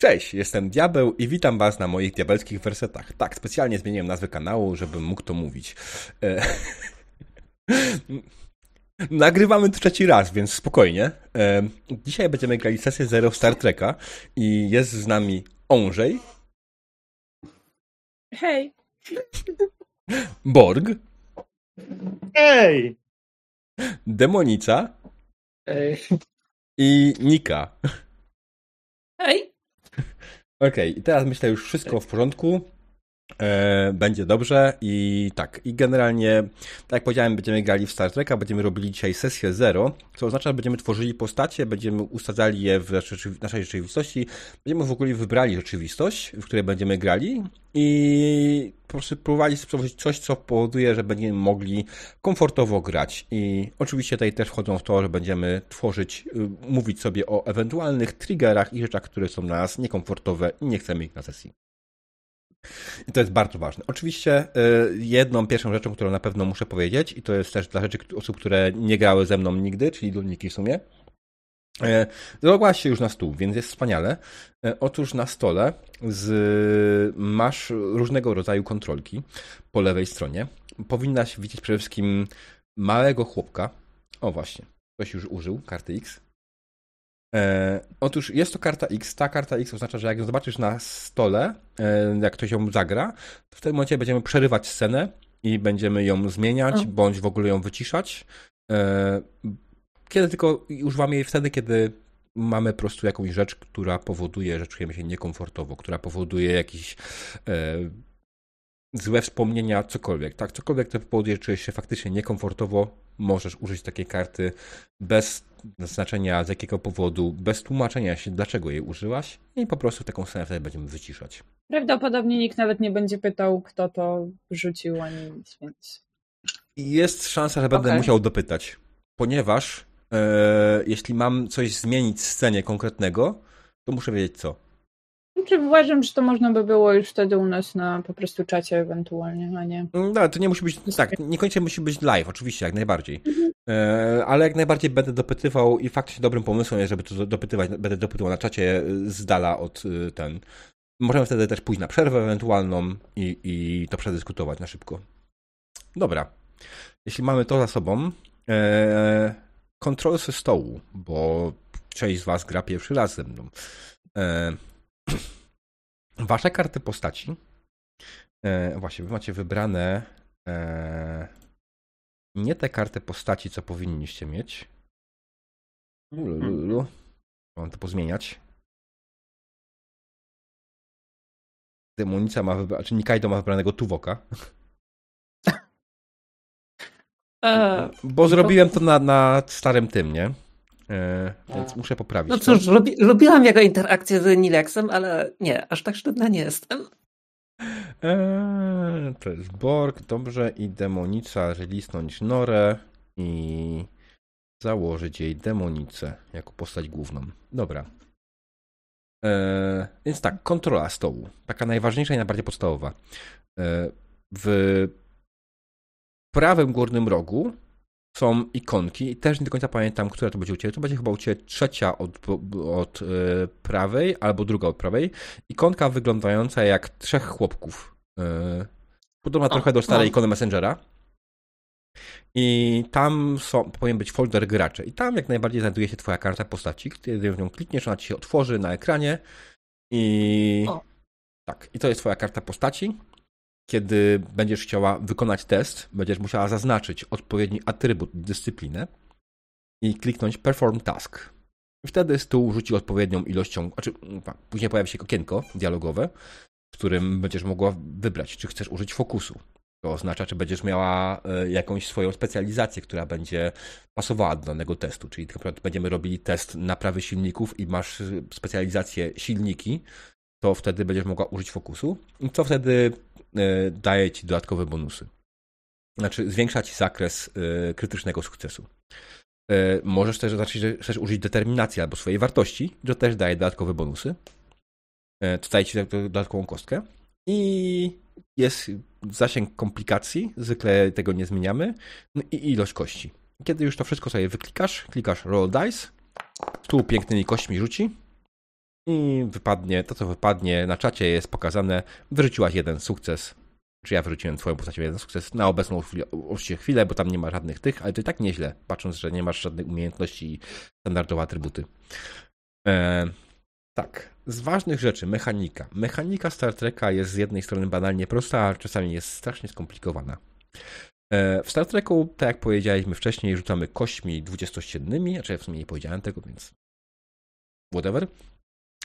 Cześć, jestem Diabeł i witam was na moich diabelskich wersetach. Tak, specjalnie zmieniłem nazwę kanału, żebym mógł to mówić. E... Nagrywamy to trzeci raz, więc spokojnie. E... Dzisiaj będziemy grali sesję Zero Star Treka i jest z nami Onżej. Hej. Borg. Hej! Demonica. Ej. I Nika. Hej. Okej, okay, teraz myślę już wszystko w porządku. E, będzie dobrze i tak. I generalnie, tak jak powiedziałem, będziemy grali w Star Treka, będziemy robili dzisiaj sesję zero, co oznacza, że będziemy tworzyli postacie, będziemy usadzali je w naszej rzeczywistości, będziemy w ogóle wybrali rzeczywistość, w której będziemy grali i po prostu próbowali stworzyć coś, co powoduje, że będziemy mogli komfortowo grać. I oczywiście tutaj też wchodzą w to, że będziemy tworzyć, y, mówić sobie o ewentualnych triggerach i rzeczach, które są dla nas niekomfortowe i nie chcemy ich na sesji. I to jest bardzo ważne. Oczywiście y, jedną pierwszą rzeczą, którą na pewno muszę powiedzieć, i to jest też dla rzeczy osób, które nie grały ze mną nigdy, czyli dolniki w sumie, y, Zalogłaś się już na stół, więc jest wspaniale. Y, otóż na stole z, masz różnego rodzaju kontrolki po lewej stronie. Powinnaś widzieć przede wszystkim małego chłopka. O właśnie, ktoś już użył karty X. E, otóż jest to karta X. Ta karta X oznacza, że jak ją zobaczysz na stole, e, jak ktoś ją zagra, to w tym momencie będziemy przerywać scenę i będziemy ją zmieniać, bądź w ogóle ją wyciszać. E, kiedy tylko używamy jej wtedy, kiedy mamy po prostu jakąś rzecz, która powoduje, że czujemy się niekomfortowo, która powoduje jakiś e, złe wspomnienia, cokolwiek. Tak, cokolwiek, co powoduje, że czujesz się faktycznie niekomfortowo, możesz użyć takiej karty bez znaczenia z jakiego powodu, bez tłumaczenia się, dlaczego jej użyłaś i po prostu taką scenę wtedy będziemy wyciszać. Prawdopodobnie nikt nawet nie będzie pytał, kto to rzucił, ani nic, więc... Jest szansa, że będę okay. musiał dopytać, ponieważ e, jeśli mam coś zmienić w scenie konkretnego, to muszę wiedzieć co. Czy uważam, że to można by było już wtedy u nas na po prostu czacie ewentualnie, a nie. No, to nie musi być, tak, niekoniecznie musi być live, oczywiście, jak najbardziej. Mhm. E, ale jak najbardziej będę dopytywał i faktycznie dobrym pomysłem jest, żeby to dopytywać, będę dopytywał na czacie z dala od y, ten. Możemy wtedy też pójść na przerwę ewentualną i, i to przedyskutować na szybko. Dobra. Jeśli mamy to za sobą, e, kontrol ze stołu, bo część z Was gra pierwszy raz ze mną. E, wasze karty postaci. E, właśnie, wy macie wybrane e, nie te karty postaci, co powinniście mieć. Lulu. Mam to pozmieniać. Demonica ma wybrane, czy Nikaido ma wybranego Tuwoka. E, Bo zrobiłem to na, na starym tym, nie? E, więc muszę poprawić. No cóż, lubi, lubiłam jego interakcję z Nilexem, ale nie, aż tak sztywna nie jestem. Eee, to jest Borg, dobrze, i demonica, lisnąć Norę i założyć jej demonicę jako postać główną. Dobra. Eee, więc tak, kontrola stołu. Taka najważniejsza i najbardziej podstawowa. Eee, w prawym górnym rogu są ikonki i też nie do końca pamiętam, która to będzie u Ciebie. To będzie chyba u Ciebie trzecia od, od yy, prawej albo druga od prawej. Ikonka wyglądająca jak trzech chłopków. Yy, podobna trochę do starej o. ikony Messengera. I tam są, powinien być folder gracze. I tam jak najbardziej znajduje się Twoja karta postaci. Kiedy w nią klikniesz, ona Ci się otworzy na ekranie. I o. tak, i to jest Twoja karta postaci kiedy będziesz chciała wykonać test, będziesz musiała zaznaczyć odpowiedni atrybut, dyscyplinę i kliknąć Perform Task. Wtedy stół rzuci odpowiednią ilością, znaczy później pojawi się okienko dialogowe, w którym będziesz mogła wybrać, czy chcesz użyć fokusu. To oznacza, czy będziesz miała e, jakąś swoją specjalizację, która będzie pasowała do danego testu. Czyli na przykład będziemy robili test naprawy silników i masz specjalizację silniki, to wtedy będziesz mogła użyć fokusu. I co wtedy E, daje ci dodatkowe bonusy. Znaczy, zwiększa ci zakres e, krytycznego sukcesu. E, możesz też zacząć, że chcesz użyć determinacji albo swojej wartości, to też daje dodatkowe bonusy. To daje ci dodatkową kostkę. I jest zasięg komplikacji, zwykle tego nie zmieniamy, no i ilość kości. Kiedy już to wszystko sobie wyklikasz, klikasz roll dice, tu pięknymi kośćmi rzuci i wypadnie, to co wypadnie na czacie jest pokazane, wyrzuciłaś jeden sukces, czy ja wyrzuciłem twoją postacią jeden sukces na obecną chwilę, chwilę, bo tam nie ma żadnych tych, ale to i tak nieźle, patrząc, że nie masz żadnych umiejętności i standardowe atrybuty. E, tak, z ważnych rzeczy, mechanika. Mechanika Star Treka jest z jednej strony banalnie prosta, a czasami jest strasznie skomplikowana. E, w Star Treku, tak jak powiedzieliśmy wcześniej, rzucamy kośćmi dwudziestościennymi, znaczy ja w sumie nie powiedziałem tego, więc whatever.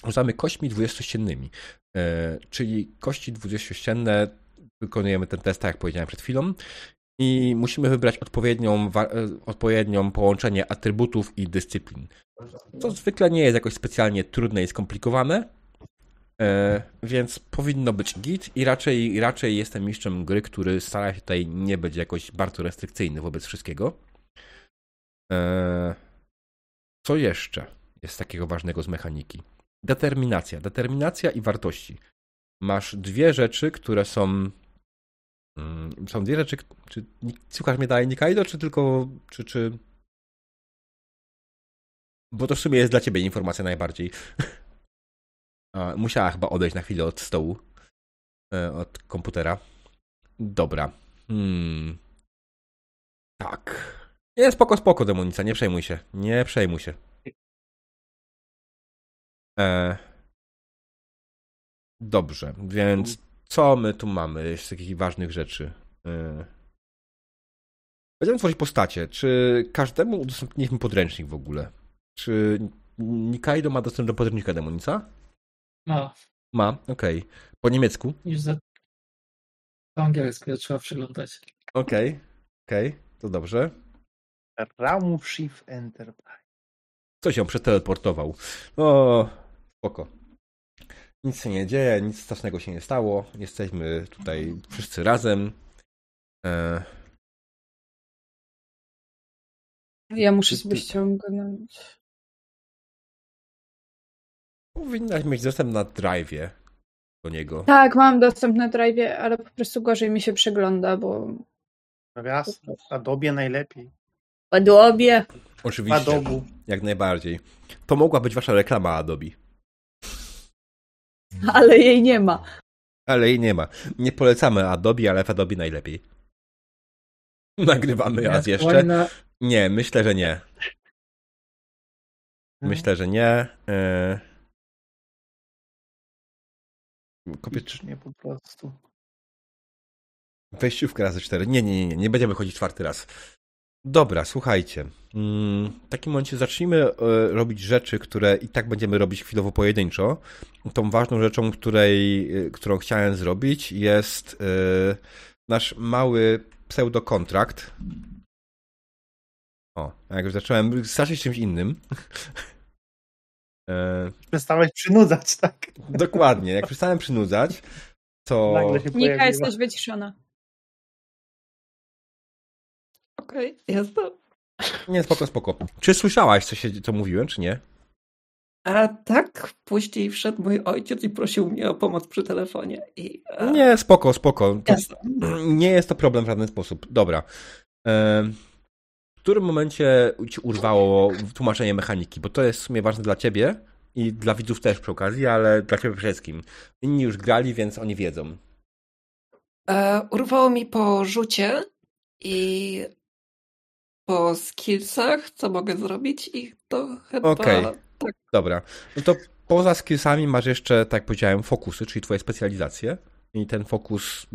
Rzucamy kośćmi dwudziestościennymi, e, czyli kości dwudziestościenne wykonujemy ten test, tak jak powiedziałem przed chwilą, i musimy wybrać odpowiednią, e, odpowiednią połączenie atrybutów i dyscyplin. To zwykle nie jest jakoś specjalnie trudne i skomplikowane, e, więc powinno być git i raczej, raczej jestem mistrzem gry, który stara się tutaj nie być jakoś bardzo restrykcyjny wobec wszystkiego. Co jeszcze jest takiego ważnego z mechaniki? Determinacja. Determinacja i wartości. Masz dwie rzeczy, które są Mm, są dwie rzeczy, czy słuchasz mnie dalej Nikaido, czy tylko, czy, czy... Bo to w sumie jest dla ciebie informacja najbardziej. Musiała chyba odejść na chwilę od stołu, e, od komputera. Dobra. Hmm. Tak. Nie, spoko, spoko, demonica, nie przejmuj się. Nie przejmuj się. E... Dobrze, więc co my tu mamy z takich ważnych rzeczy? Y, będziemy tworzyć postacie. Czy każdemu udostępniliśmy podręcznik w ogóle? Czy Nikaido ma dostęp do podręcznika demonica? Ma. Ma, okej. Okay. Po niemiecku? Już za... Po angielsku, ja trzeba przeglądać. Okej, okay. okej, okay. to dobrze. Raumschiff Enterprise. Co się przeteleportował. O, spoko. Nic się nie dzieje, nic strasznego się nie stało. Jesteśmy tutaj wszyscy razem. E... Ja muszę sobie ściągnąć. Powinnaś mieć dostęp na drive'ie do niego. Tak, mam dostęp na drive'ie, ale po prostu gorzej mi się przegląda, bo... No jasne, w Adobe najlepiej. W Adobe. Oczywiście, Adobe. jak najbardziej. To mogła być wasza reklama Adobe. Ale jej nie ma. Ale jej nie ma. Nie polecamy Adobe, ale w Adobe najlepiej. Nagrywamy raz jeszcze. Nie, myślę, że nie. Myślę, że nie. E, Kobiet... Nie po prostu. Wejściówka razy cztery. Nie, nie, nie, nie będziemy chodzić czwarty raz. Dobra, słuchajcie. Mm, w takim momencie zacznijmy e, robić rzeczy, które i tak będziemy robić chwilowo pojedynczo. Tą ważną rzeczą, której, e, którą chciałem zrobić, jest e, nasz mały pseudokontrakt. O, jak już zacząłem zacząć czymś innym. Przestałeś przynudzać, tak? Dokładnie. Jak przestałem przynudzać, to. Nika, jesteś wyciszona. Okej, okay, jasne. Nie, spoko, spoko. Czy słyszałaś, co, się, co mówiłem, czy nie? A tak, później wszedł mój ojciec i prosił mnie o pomoc przy telefonie. I, a... Nie, spoko, spoko. nie jest to problem w żaden sposób. Dobra. w którym momencie ci urwało tłumaczenie mechaniki? Bo to jest w sumie ważne dla ciebie i dla widzów też przy okazji, ale dla ciebie przede wszystkim. Inni już grali, więc oni wiedzą. E, urwało mi po rzucie i po skillsach, co mogę zrobić i to chyba... Okej, okay. tak. dobra. No to poza skillsami masz jeszcze, tak jak powiedziałem, fokusy, czyli twoje specjalizacje. I ten fokus,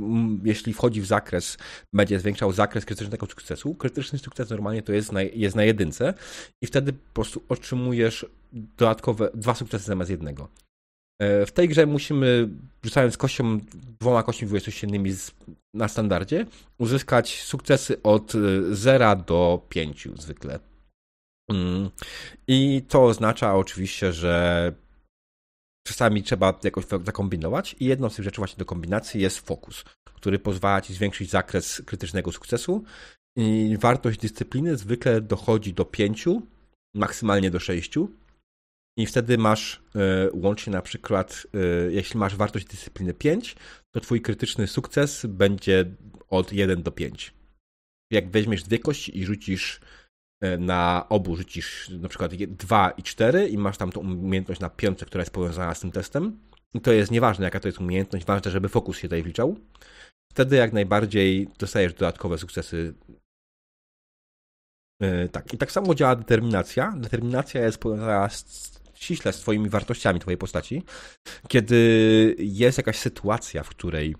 jeśli wchodzi w zakres, będzie zwiększał zakres krytycznego sukcesu. Krytyczny sukces normalnie to jest na, jest na jedynce i wtedy po prostu otrzymujesz dodatkowe dwa sukcesy zamiast jednego. E, w tej grze musimy, rzucając kością, dwoma kośćmi dwudziestościennymi na standardzie, uzyskać sukcesy od 0 e, do 5 zwykle. Mm. I to oznacza oczywiście, że czasami trzeba jakoś zakombinować i jedną z tych rzeczy właśnie do kombinacji jest fokus, który pozwala ci zwiększyć zakres krytycznego sukcesu i wartość dyscypliny zwykle dochodzi do 5, maksymalnie do 6 i wtedy masz y, łącznie na przykład, y, jeśli masz wartość dyscypliny 5, to twój krytyczny sukces będzie od 1 do 5. Jak weźmiesz dwie kości i rzucisz e, na obu rzucisz na przykład 2 i 4 i masz tam tą umiejętność na piątce, która jest powiązana z tym testem. I to jest nieważne, jaka to jest umiejętność, ważne, żeby fokus się tutaj wliczał. Wtedy jak najbardziej dostajesz dodatkowe sukcesy. Tak, i tak samo działa determinacja. Determinacja jest powiązana z, ściśle z twoimi wartościami twojej postaci. Kiedy jest jakaś sytuacja, w której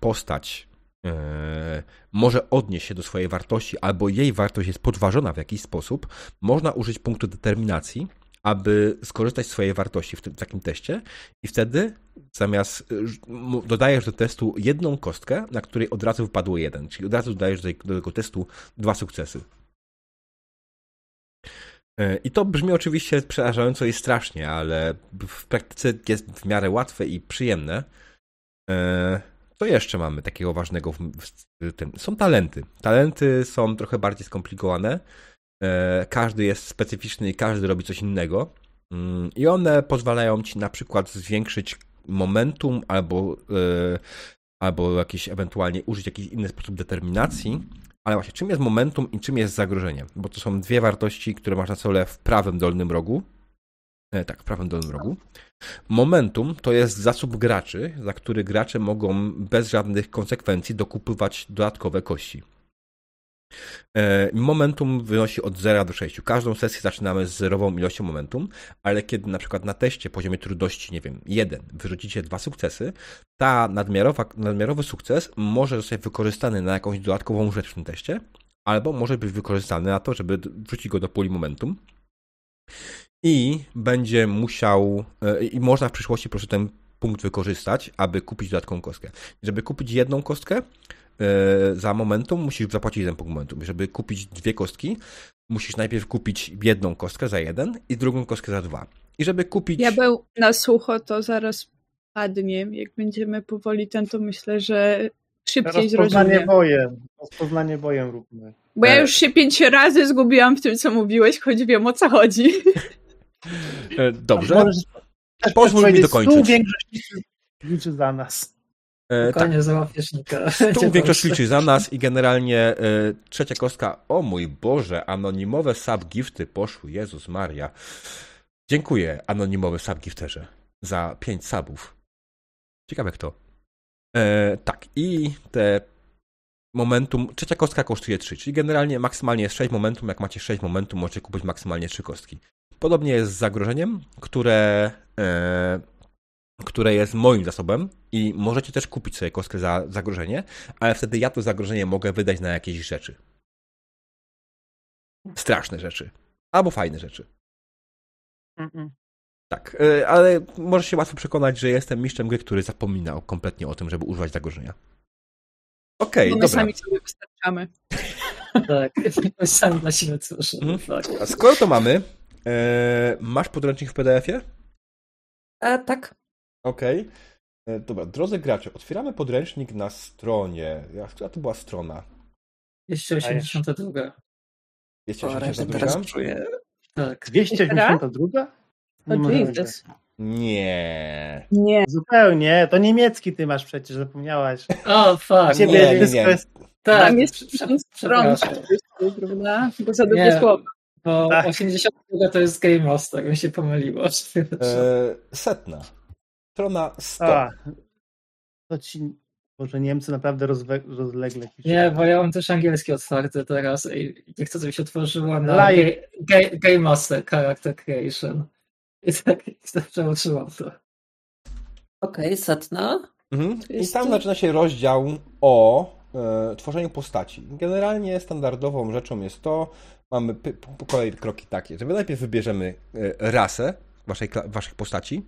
postać e, może odnieść się do swojej wartości, albo jej wartość jest podważona w jakiś sposób, można użyć punktu determinacji, aby skorzystać z swojej wartości w, tym, w takim teście i wtedy zamiast m- dodajesz do testu jedną kostkę, na której od razu wypadło jeden, czyli od razu dodajesz do tego testu dwa sukcesy. E, I to brzmi oczywiście przerażająco i strasznie, ale w praktyce jest w miarę łatwe i przyjemne. E, Co jeszcze mamy takiego ważnego w, tym? Są talenty. Talenty są trochę bardziej skomplikowane. E, Każdy jest specyficzny i każdy robi coś innego. Mm, I one pozwalają ci na przykład zwiększyć momentum albo, albo jakiś ewentualnie użyć jakiś inny sposób determinacji. Ale właśnie, czym jest momentum i czym jest zagrożenie? Bo to są dwie wartości, które masz na stole w prawym dolnym rogu. E, tak, w prawym dolnym rogu. Momentum to jest zasób graczy, za który gracze mogą bez żadnych konsekwencji dokupywać dodatkowe kości. E, Momentum wynosi od 0 do 6. Każdą sesję zaczynamy z zerową ilością momentum, ale kiedy na przykład na teście poziomie trudności, nie wiem, 1 wyrzucicie dwa sukcesy, ta nadmiarowa, nadmiarowy sukces może zostać wykorzystany na jakąś dodatkową rzecz w tym teście, albo może być wykorzystany na to, żeby wrzucić go do puli momentum. I będzie musiał, e, i można w przyszłości po prostu ten punkt wykorzystać, aby kupić dodatkową kostkę. Żeby kupić jedną kostkę, za momentum musisz zapłacić jeden punkt momentum. Żeby kupić dwie kostki, musisz najpierw kupić jedną kostkę za jeden i drugą kostkę za dwa. I żeby kupić. Diabeł na sucho to zaraz padnie. Jak będziemy powoli ten, to myślę, że szybciej Rozpoznanie zrozumie. bojem. Rozpoznanie bojem róbmy. Bo ja E. już się pięć razy zgubiłam w tym, co mówiłeś, choć wiem o co chodzi. E, Dobrze. Możesz Pozwól mi dokończyć. Tu większość liczy- liczy za nas. E, tak, Koniec załapiesz Nika. tu większość liczy za nas i generalnie e, trzecia kostka. O mój Boże, anonimowe subgifty poszły. Jezus Maria. Dziękuję, anonimowy subgifterze, za pięć subów. Ciekawe kto. E, tak, i te momentum. Trzecia kostka kosztuje 3, czyli generalnie maksymalnie jest 6 momentum. Jak macie 6 momentum, możecie kupić maksymalnie 3 kostki. Podobnie jest z zagrożeniem, które, e, które jest moim zasobem i możecie też kupić sobie kostkę za zagrożenie, ale wtedy ja to zagrożenie mogę wydać na jakieś rzeczy. Straszne rzeczy. Albo fajne rzeczy. Mm-mm. Tak, e, ale możesz się łatwo przekonać, że jestem mistrzem gry, który zapominał kompletnie o tym, żeby używać zagrożenia. Okej, Bo my dobra. sami sobie wystarczamy. Tak, sami dla siebie cóż. Mhm. Tak. A skoro to mamy, e, masz podręcznik w PDF-ie? E, tak. Okej. E, Dobra, drodzy gracze, otwieramy podręcznik na stronie. Która to była strona? Jeszcze 82. Jest O, resztę 82? teraz czuję. Tak. 282? O Nie Jesus. Nie. Nie. Zupełnie. To niemiecki ty masz przecież, zapomniałaś. O, fuck. Ciebie nie, nie, nie. jest... Tak, Tam jest prze- tysiąc stron, przepraszam. prawda? Bo za długie Nie. słowo. Bo Tak. 82 to jest Game Master, mi się pomyliło. E, setna. Strona 100. A, to ci... Może Niemcy naprawdę rozwe... rozlegle piszą. Nie, bo ja mam też angielski otwarty teraz i nie chcę, żeby się otworzyło na Live. ga, ga, Game Master Character Creation. I tak tak przełączyłam to. Okej, setna. Mhm. I tam zaczyna się rozdział o e, tworzeniu postaci. Generalnie standardową rzeczą jest to, mamy po, kolei kroki takie, że my najpierw wybierzemy e, rasę waszej, waszych postaci,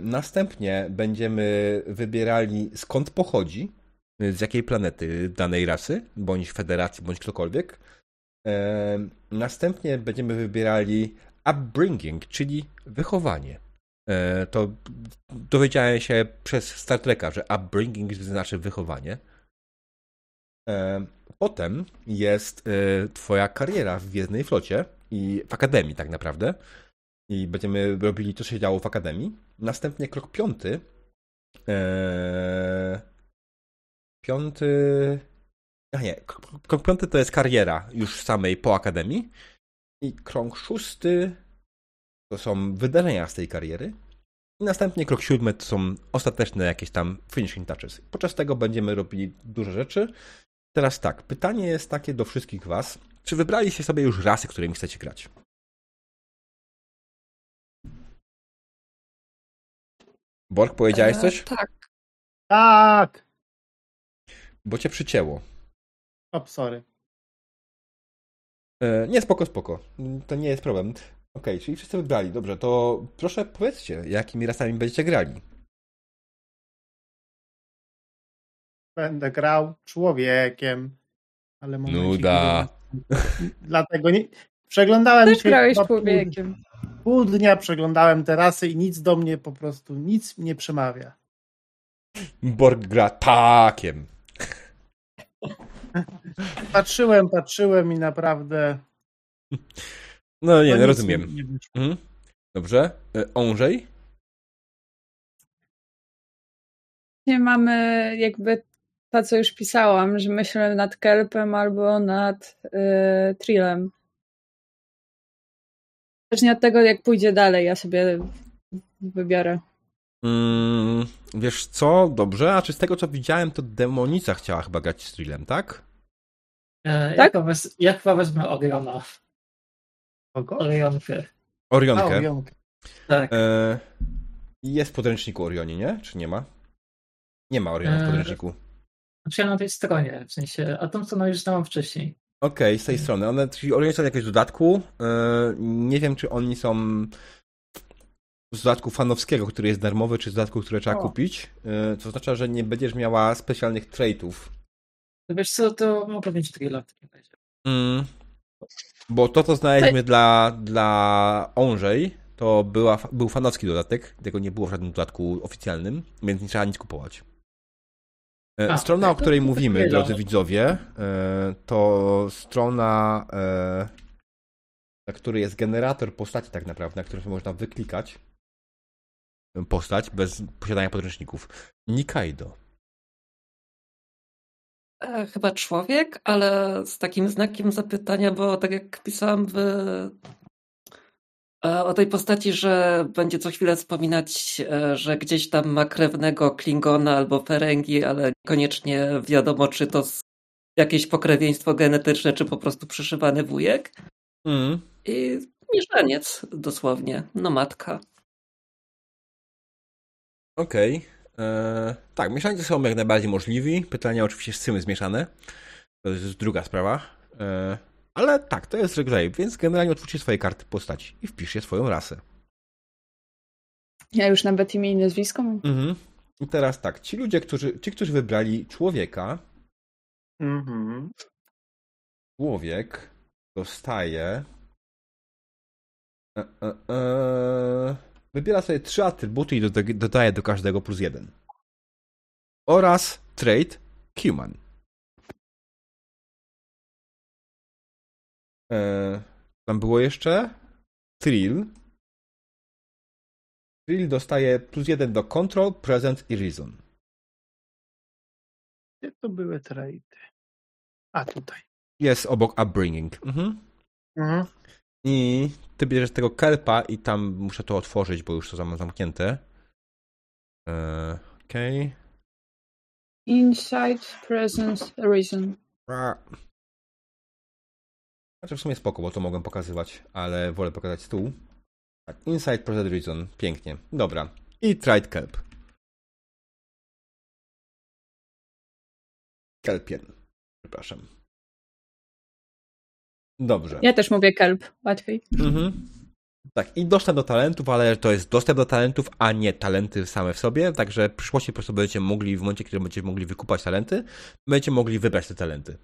następnie będziemy wybierali skąd pochodzi, e, z jakiej planety danej rasy, bądź federacji, bądź ktokolwiek. E, następnie będziemy wybierali upbringing, czyli wychowanie. E, to dowiedziałem się przez Star Treka, że upbringing znaczy wychowanie. E, Potem jest e, twoja kariera w Gwiezdnej Flocie i w Akademii tak naprawdę. I będziemy robili to, co się działo w Akademii. Następnie krok piąty. E, Piąty A nie, k- krąg piąty to jest kariera już samej po akademii. I krąg szósty to są wydarzenia z tej kariery. I następnie krok siódmy to są ostateczne jakieś tam finishing touches. Podczas tego będziemy robili dużo rzeczy. Teraz tak, pytanie jest takie do wszystkich was. Czy wybraliście sobie już rasy, którymi chcecie grać? Borg, powiedziałeś E, coś? Tak. Tak! Bo cię przycięło. O, sorry. E, nie, spoko, spoko. To nie jest problem. Okej, czyli wszyscy wybrali. Dobrze, to proszę powiedzcie, jakimi rasami będziecie grali. Będę grał człowiekiem. Ale momencik, Nuda. Dlatego nie... Przeglądałem Też się grałeś człowiekiem. Pół dnia przeglądałem te rasy i nic do mnie po prostu, nic mnie przemawia. Borg gra takiem. Patrzyłem, patrzyłem i naprawdę... No nie, no, rozumiem. mi nie. Mhm. Dobrze. E, Ondrzej? Nie mamy jakby to, co już pisałam, że myślę nad kelpem albo nad y, trillem. Zależnie od tego, jak pójdzie dalej, ja sobie wybiorę. Mm, wiesz co? Dobrze. A czy z tego co widziałem, to demonica chciała chyba grać z Trillem, tak? E, Tak? Jak, wez, jak chyba wezmę Oriona? Kogo? Orionkę. A, Orionkę. Orionkę. Tak. E, jest w podręczniku Orionie, nie? Czy nie ma? Nie ma Oriona w E, podręczniku. Znaczy ja na tej stronie, w sensie, a tą stronę już znałam wcześniej. Okej, z tej strony. One, czyli są jakieś w dodatku. E, nie wiem, czy oni są z dodatku fanowskiego, który jest darmowy, czy z dodatku, które trzeba O. kupić. E, co oznacza, że nie będziesz miała specjalnych traitów. To wiesz co, to mogę mieć Trilla w takim razie. Mm. Bo to, co znaleźliśmy dla, dla Onżej, to była, był fanowski dodatek. Tego nie było w żadnym dodatku oficjalnym, więc nie trzeba nic kupować. E, A, Strona, o której to mówimy, tyle. drodzy widzowie, e, to strona, e, na której jest generator postaci tak naprawdę, na którym można wyklikać postać bez posiadania podręczników. Nikaido. E, Chyba człowiek, ale z takim znakiem zapytania, bo tak jak pisałam w, e, o tej postaci, że będzie co chwilę wspominać, e, że gdzieś tam ma krewnego Klingona albo Ferengi, ale niekoniecznie wiadomo, czy to jakieś pokrewieństwo genetyczne, czy po prostu przyszywany wujek. Mm. I mieszaniec dosłownie, no matka. Okej. E, Tak, mieszanki są jak najbardziej możliwi. Pytania oczywiście z czym jest mieszane. To jest druga sprawa. E, Ale tak, to jest regrave, więc generalnie otwórzcie swoje karty postaci i wpiszcie swoją rasę. Ja już nawet imię i nazwisko mam. Mhm. I teraz tak, ci ludzie, którzy, ci, którzy wybrali człowieka, Mhm. człowiek dostaje. E, e, e, wybiera sobie trzy atrybuty i doda- dodaje do każdego plus jeden. Oraz trait human. E, tam było jeszcze Trill. Trill dostaje plus jeden do control, presence i reason. Gdzie to były trady? A, tutaj. Jest obok upbringing. Mhm. Mhm. I ty bierzesz tego kelpa i tam muszę to otworzyć, bo już to mam zamknięte. Eee, Okej. Insight, Presence, Reason. Okay. Znaczy w sumie spoko, bo to mogłem pokazywać, ale wolę pokazać stół. Tak, Inside Present Reason. Pięknie. Dobra. I Tried Kelp. Kelpien. Przepraszam. Dobrze. Ja też mówię kelp, łatwiej. Mhm. Tak, i dostęp do talentów, ale to jest dostęp do talentów, a nie talenty same w sobie, także w przyszłości po prostu będziecie mogli, w momencie, kiedy będziecie mogli wykupać talenty, będziecie mogli wybrać te talenty.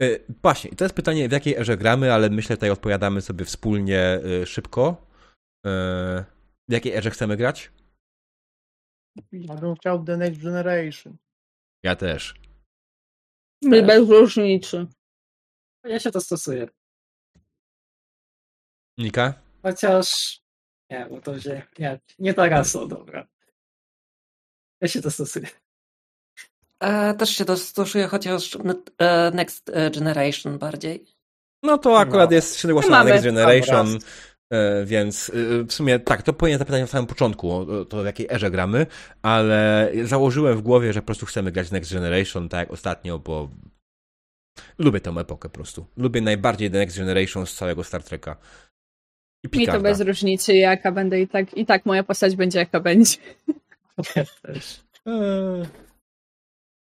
Yy, właśnie, i to jest pytanie, w jakiej erze gramy, ale myślę, tutaj odpowiadamy sobie wspólnie yy, szybko. Yy, w jakiej erze chcemy grać? Ja bym chciał The Next Generation. Ja też. Bez różnicy. Ja się to stosuję. Nika? Chociaż. Nie, bo to się. Nie, nie ta rasa, dobra. Ja się to stosuję. E, też się dostosuję, chociaż e, Next Generation bardziej. No to akurat No. jest średnio No na. Next Generation, Dobra. e, więc w sumie tak, to powinien zapytać na samym początku, o- to w jakiej erze gramy, ale założyłem w głowie, że po prostu chcemy grać Next Generation, tak jak ostatnio, bo lubię tę epokę po prostu. Lubię najbardziej The Next Generation z całego Star Treka. I Mi to bez różnicy, jaka będę i tak, i tak moja postać będzie jaka będzie.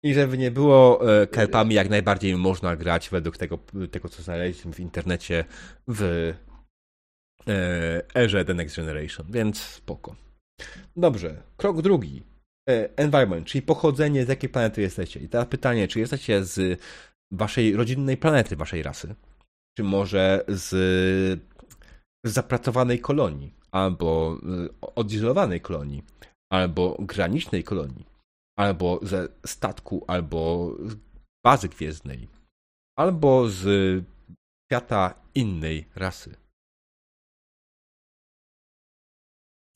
I żeby nie było e, kelpami, jak najbardziej można grać według tego, tego co znaleźliśmy w internecie w e, erze The Next Generation, więc spoko. Dobrze, krok drugi. E, environment, czyli pochodzenie, z jakiej planety jesteście. I teraz pytanie, czy jesteście z waszej rodzinnej planety, waszej rasy? Czy może z, zapracowanej kolonii? Albo odizolowanej kolonii? Albo granicznej kolonii? Albo ze statku, albo z bazy gwiezdnej? Albo z świata innej rasy?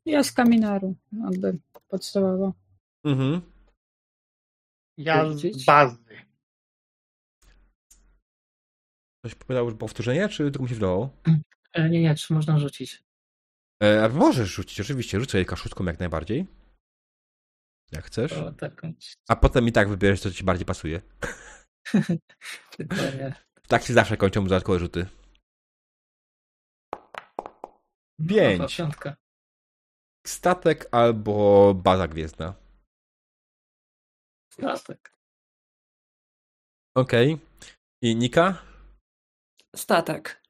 Ja z Kaminaru, jakby podstawowo. Mhm. Ja z bazy. Ktoś powiedział już powtórzenie, czy tylko mi się wydawało? E, Nie, nie, czy można rzucić? E, możesz rzucić, oczywiście, rzucę kaszutką jak najbardziej. Jak chcesz. To taką. A potem i tak wybierzesz, co ci bardziej pasuje. Tak się zawsze kończą dodatkowe rzuty. Pięć. Statek albo baza gwiezdna. Statek. Okej. I Nika? Statek.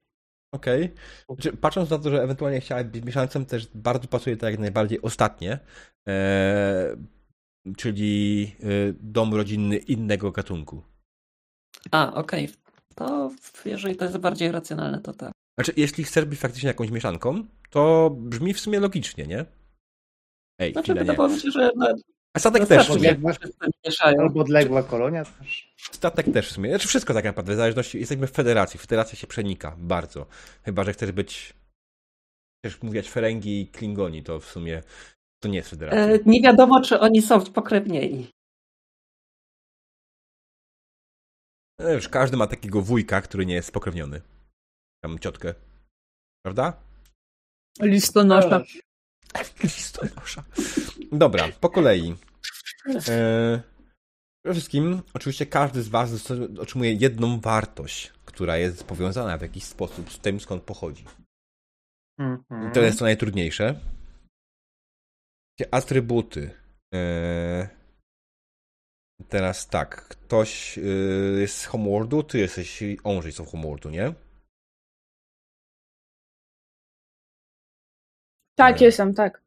Okej. Znaczy, Patrząc na to, że ewentualnie chciałaby być mieszańcem, też bardzo pasuje to jak najbardziej ostatnie. E, czyli e, dom rodzinny innego gatunku. A, okej. To jeżeli to jest bardziej racjonalne, to tak. Znaczy, jeśli chcesz być faktycznie jakąś mieszanką, to brzmi w sumie logicznie, nie? Ej, Znaczy, chwilę, nie. wydawało mi się, że no, A statek no też mieszają. Albo odległa kolonia też. Statek też w sumie. Znaczy wszystko tak naprawdę, w zależności. Jesteśmy w federacji. Federacja się przenika bardzo. Chyba, że chcesz być. Chcesz mówić Ferengi i Klingoni, to w sumie to nie jest federacja. E, nie wiadomo, czy oni są pokrewnieni. E, Już każdy ma takiego wujka, który nie jest spokrewniony. Tam ciotkę. Prawda? Listonosza. Listonosza. Dobra, po kolei. E, przede wszystkim, oczywiście każdy z Was otrzymuje jedną wartość, która jest powiązana w jakiś sposób z tym, skąd pochodzi. Mhm. I to jest to najtrudniejsze. Atrybuty. E, teraz tak, ktoś e, jest z Homeworldu, ty jesteś Onży są w Homeworldu, nie? Tak, Nie. jestem, tak.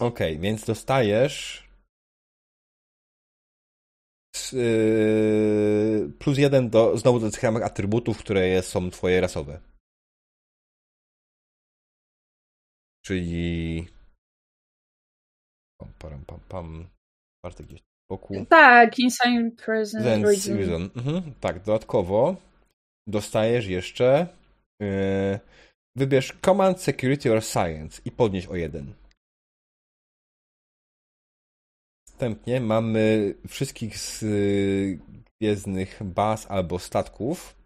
Okej, więc dostajesz yy, plus jeden do, znowu do tych samych atrybutów, które są twoje rasowe. Czyli pam, pam, pam. Bartek gdzieś wokół. Tak, Insane Present Reason. Reason. Mhm, tak, dodatkowo dostajesz jeszcze yy, wybierz Command, Security or Science i podnieś o jeden. Następnie mamy wszystkich z y, gwiezdnych baz albo statków.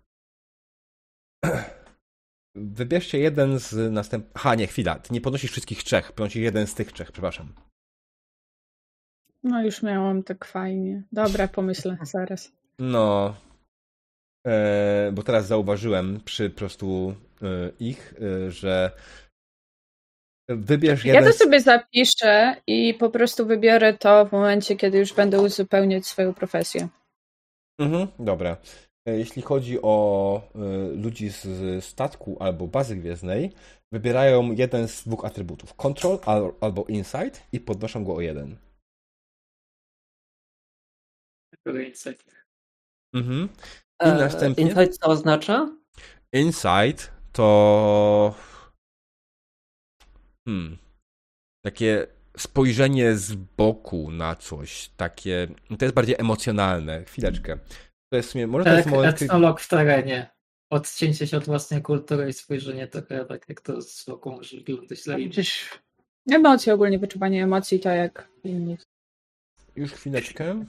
Wybierzcie jeden z następnych. Aha, nie, chwila. Ty nie podnosisz wszystkich trzech. Podnosisz jeden z tych trzech, przepraszam. No już miałam tak fajnie. Dobra, pomyślę zaraz. No. E, bo teraz zauważyłem przy po prostu e, ich, e, że wybierz Ja jeden. to sobie zapiszę i po prostu wybiorę to w momencie, kiedy już będę uzupełniać swoją profesję. Mhm, dobra. E, Jeśli chodzi o e, ludzi z statku albo bazy gwiezdnej, wybierają jeden z dwóch atrybutów: Control al, albo Insight i podnoszą go o jeden. Mhm. I E, następnie- Insight co oznacza? Insight to. Hmm. Takie spojrzenie z boku na coś. Takie. To jest bardziej emocjonalne. Chwileczkę. To jest w sumie. Może to Tak, jest moment. kiedy- etnolog w terenie. Odcięcie się od własnej kultury i spojrzenie trochę tak, jak to z boku może wyglądać dla innych. Emocje, ogólnie wyczuwanie emocji, tak jak inni. Już chwileczkę.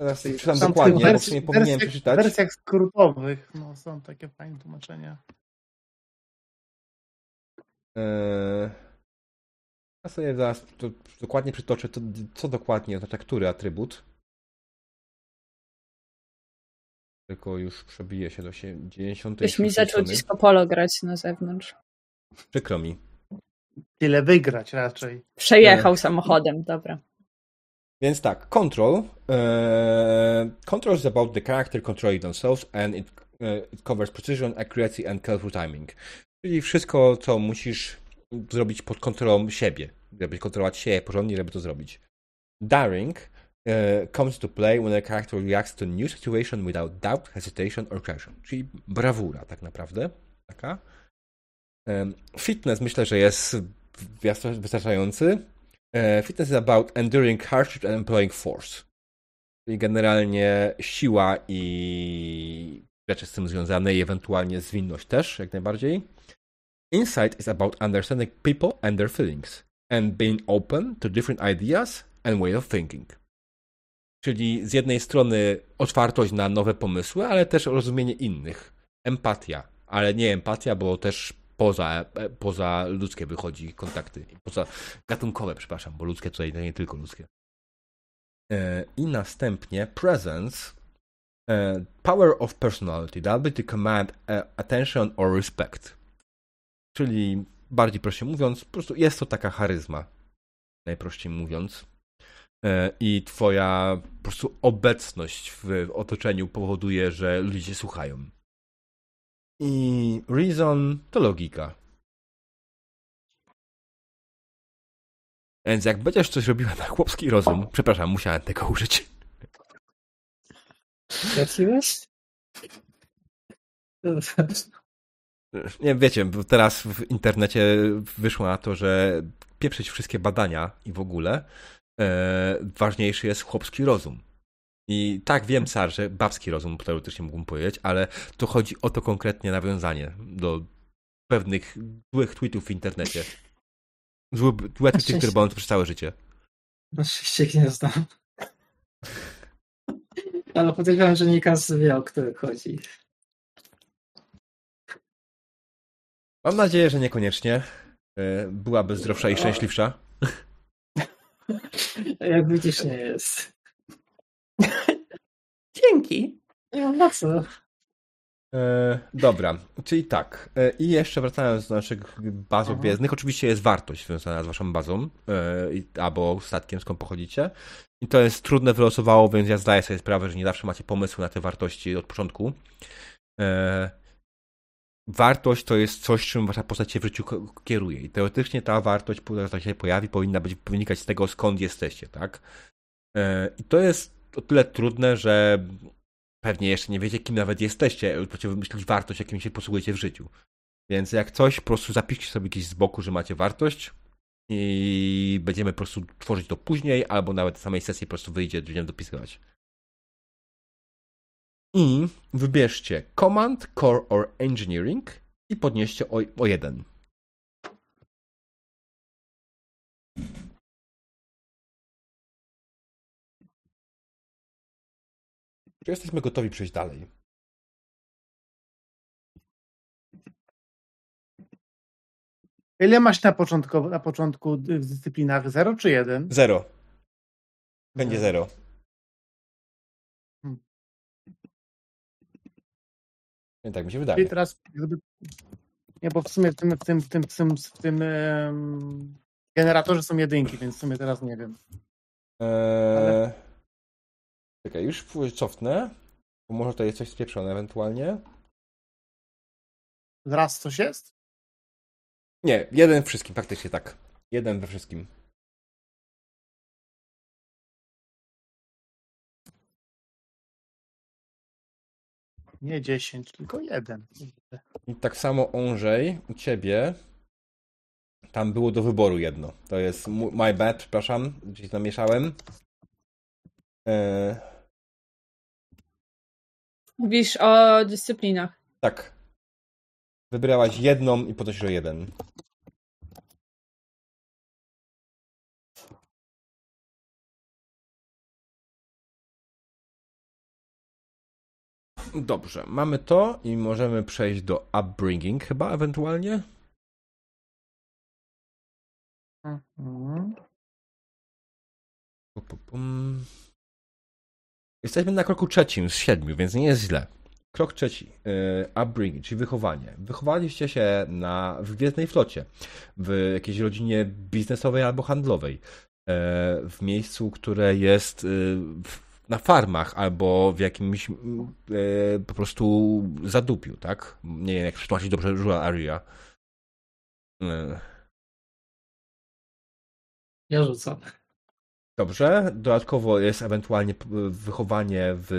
Teraz sobie czytam Tam dokładnie, w bo sumie powinienem wersjach- przeczytać. W wersjach skrótowych no, są takie fajne tłumaczenia. Eee, Ja sobie zaraz to dokładnie przytoczę, to, co dokładnie oznacza który atrybut. Tylko już przebije się do się 90. Ktoś mi zaczął disco polo grać na zewnątrz. Przykro mi. Tyle wygrać raczej. Przejechał samochodem, dobra. Więc tak, control. E, control is about the character controlling themselves and it, e, it covers precision, accuracy and careful timing. Czyli wszystko, co musisz zrobić pod kontrolą siebie. Żeby kontrolować siebie porządnie, żeby to zrobić. Daring e, comes to play when a character reacts to new situation without doubt, hesitation or caution. Czyli brawura tak naprawdę. Taka. Em, Fitness myślę, że jest wystarczający. E, Fitness is about enduring hardship and employing force. Czyli generalnie siła i rzeczy z tym związane i ewentualnie zwinność też, jak najbardziej. Insight is about understanding people and their feelings and being open to different ideas and way of thinking. Czyli z jednej strony otwartość na nowe pomysły, ale też rozumienie innych. Empatia, ale nie empatia, bo też poza, e, poza ludzkie wychodzi kontakty. Poza gatunkowe, przepraszam, bo ludzkie tutaj nie tylko ludzkie. E, I następnie presence, e, power of personality, the ability to command attention or respect. Czyli bardziej prościej mówiąc, po prostu jest to taka charyzma, najprościej mówiąc. I twoja po prostu obecność w otoczeniu powoduje, że ludzie słuchają. I reason to logika. Więc jak będziesz coś robiła na chłopski rozum, przepraszam, musiałem tego użyć. Trafiłeś? Nie wiecie, bo teraz w internecie wyszło na to, że pieprzyć wszystkie badania i w ogóle e, ważniejszy jest chłopski rozum. I tak wiem, Sar, że babski rozum teoretycznie mógłbym powiedzieć, ale tu chodzi o to konkretnie nawiązanie do pewnych złych tweetów w internecie. Złe, złe tweety, które będą przez całe życie. Na szczęście nie znam. Ale podejrzewam, że Nikas wie, o których chodzi. Mam nadzieję, że niekoniecznie. E, Byłaby zdrowsza i szczęśliwsza. Jak widzisz, nie jest. Dzięki. Nie mam na co. E, dobra, czyli tak. E, I jeszcze wracając do naszych bazów Mhm. gwiezdnych, oczywiście jest wartość związana z waszą bazą e, albo statkiem, skąd pochodzicie. I to jest trudne wylosowało, więc ja zdaję sobie sprawę, że nie zawsze macie pomysły na te wartości od początku. E, wartość to jest coś, czym wasza postać się w życiu kieruje. I teoretycznie ta wartość, która się pojawi, powinna być wynikać z tego, skąd jesteście, tak? E, I to jest o tyle trudne, że pewnie jeszcze nie wiecie, kim nawet jesteście, możecie wymyślić wartość, jakim się posługujecie w życiu. Więc jak coś, po prostu zapiszcie sobie gdzieś z boku, że macie wartość i będziemy po prostu tworzyć to później, albo nawet w samej sesji po prostu wyjdzie, będziemy dopisywać. I wybierzcie Command, Core or Engineering i podnieście o, o jeden. Czy jesteśmy gotowi przejść dalej? Ile masz na początku, na początku w dyscyplinach? 0 czy 1? Zero. Będzie zero. Hmm. Nie, tak mi się Czyli wydaje. teraz gdyby... Nie, bo w sumie w tym, w tym, w tym, w tym, w tym generatorze są jedynki, więc w sumie teraz nie wiem. Eee... Czekaj, już cofnę. Bo może to jest coś spieprzone ewentualnie. Raz coś jest? Nie, jeden wszystkim, faktycznie tak. Jeden we wszystkim. Nie 10, tylko jeden. I tak samo Onżej, u ciebie tam było do wyboru jedno. To jest my bad, przepraszam, gdzieś namieszałem. Eee, Mówisz o dyscyplinach. tak. Wybrałaś jedną i podnosisz o jeden. Dobrze, mamy to i możemy przejść do upbringing chyba ewentualnie. Mhm. Pum. Jesteśmy na kroku trzecim z siedmiu, więc nie jest źle. Krok trzeci. y, Upbringing, czyli wychowanie. Wychowaliście się na, w Gwiezdnej Flocie, w jakiejś rodzinie biznesowej albo handlowej, e, w miejscu, które jest w- na farmach albo w jakimś e, po prostu zadupiu, tak? Nie wiem, jak przetłumaczyć dobrze rural area. E, Ja rzucam. Dobrze. Dodatkowo jest ewentualnie wychowanie w,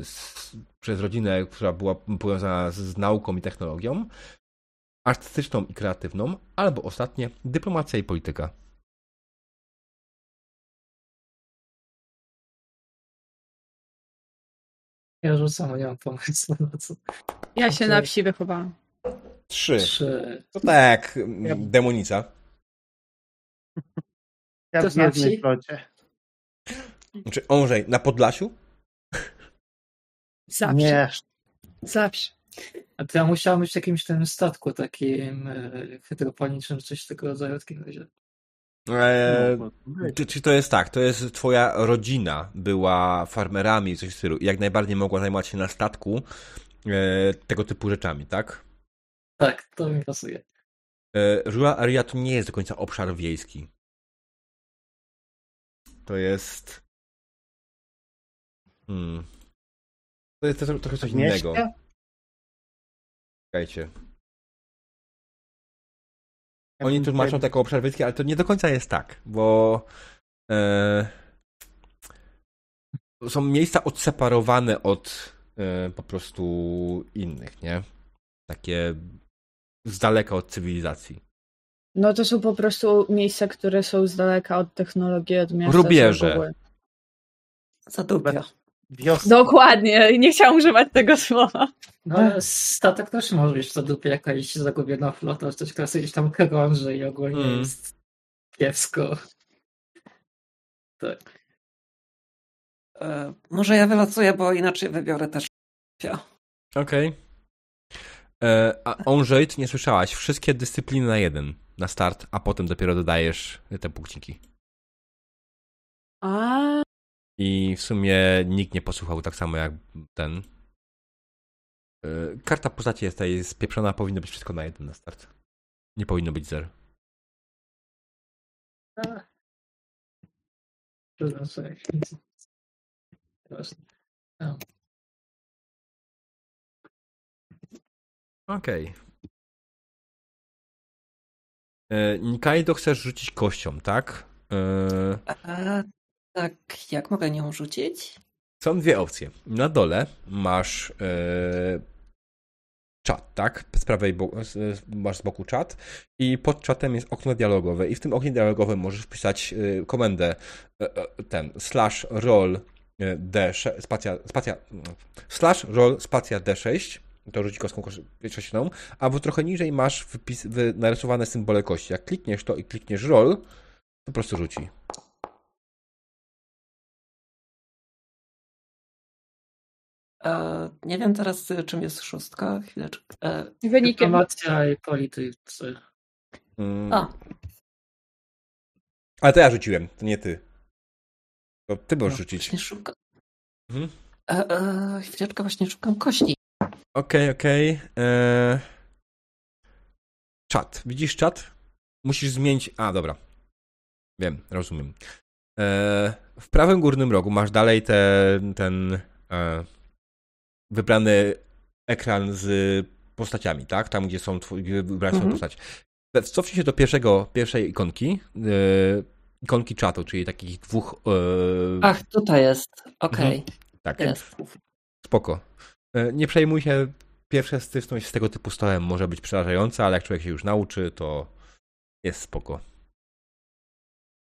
s- przez rodzinę, która była powiązana z, z nauką i technologią, artystyczną i kreatywną, albo ostatnie dyplomacja i polityka. Ja rzucam, nie mam pomysłu na co. Ja się na wsi wychowałam. Trzy. Trzy. To tak, demonica. Ja To w jednej znaczy? flocie. Znaczy, Onżej, na Podlasiu? Zawsze. Nie, Zawsze. A to ja musiałem być w jakimś tym statku takim e, hydroponicznym, coś tego rodzaju razie. Eee, czy, czy to jest tak, to jest twoja rodzina była farmerami i coś w stylu i jak najbardziej mogła zajmować się na statku e, tego typu rzeczami, tak? Tak, to mi pasuje. E, Rural area to nie jest do końca obszar wiejski. To jest. Hmm. To jest trochę, trochę coś mieście? innego. Czekajcie. Oni tutaj- jako obszar wiejski, ale to nie do końca jest tak, bo e, są miejsca odseparowane od e, po prostu innych, nie? Takie z daleka od cywilizacji. No to są po prostu miejsca, które są z daleka od technologii, od miasta. Ogóle. Zadupia. Wiosna. Dokładnie. Nie chciałam używać tego słowa. No ale statek też może być w zadupie jakaś zagubiona flota, coś, która sobie gdzieś tam krąży i ogólnie Mm. jest kiepsko. Tak. E, może ja wylocuję, bo inaczej wybiorę też. Okej. E, A Onżejt nie słyszałaś. Wszystkie dyscypliny na jeden, na start, a potem dopiero dodajesz te punkciki. A, I w sumie nikt nie posłuchał tak samo jak ten. E, Karta postaci jest tutaj spieprzona, powinno być wszystko na jeden na start. Nie powinno być zer. A. Okej. Okay. Nikaido chcesz rzucić kością, tak? E, E, tak, jak mogę nią rzucić? Są dwie opcje. Na dole masz e, czat, tak? Z prawej bo- masz z boku czat i pod czatem jest okno dialogowe i w tym oknie dialogowym możesz wpisać e, komendę e, e, ten slash roll e, d6 spacja, spacja slash roll spacja d6 to rzuci kostką kosz- sześcianą, albo trochę niżej masz wypis, wy, narysowane symbole kości. Jak klikniesz to i klikniesz roll, to po prostu rzuci. E, nie wiem teraz, y, czym jest szóstka. Chwileczkę. E, wynikiem. Dyplomacja i politycy. Mm. a, Ale to ja rzuciłem, to nie ty. To ty możesz No, rzucić. właśnie szukam. Mhm. E, e, chwileczkę, właśnie szukam kości. Okej, okej. Eee, Czat. Widzisz czat? Musisz zmienić. A, dobra. Wiem, rozumiem. Eee, w prawym górnym rogu masz dalej ten, ten e, wybrany ekran z postaciami, tak? Tam, gdzie są twój, gdzie wybrane są Mhm. postać. Cofnij się do pierwszego, pierwszej ikonki. E, ikonki czatu, czyli takich dwóch. E, Ach, tutaj jest. Okej, tak. jest. Spoko. E, Nie przejmuj się. Pierwsza styczność z tego typu stołem może być przerażająca, ale jak człowiek się już nauczy, to jest spoko.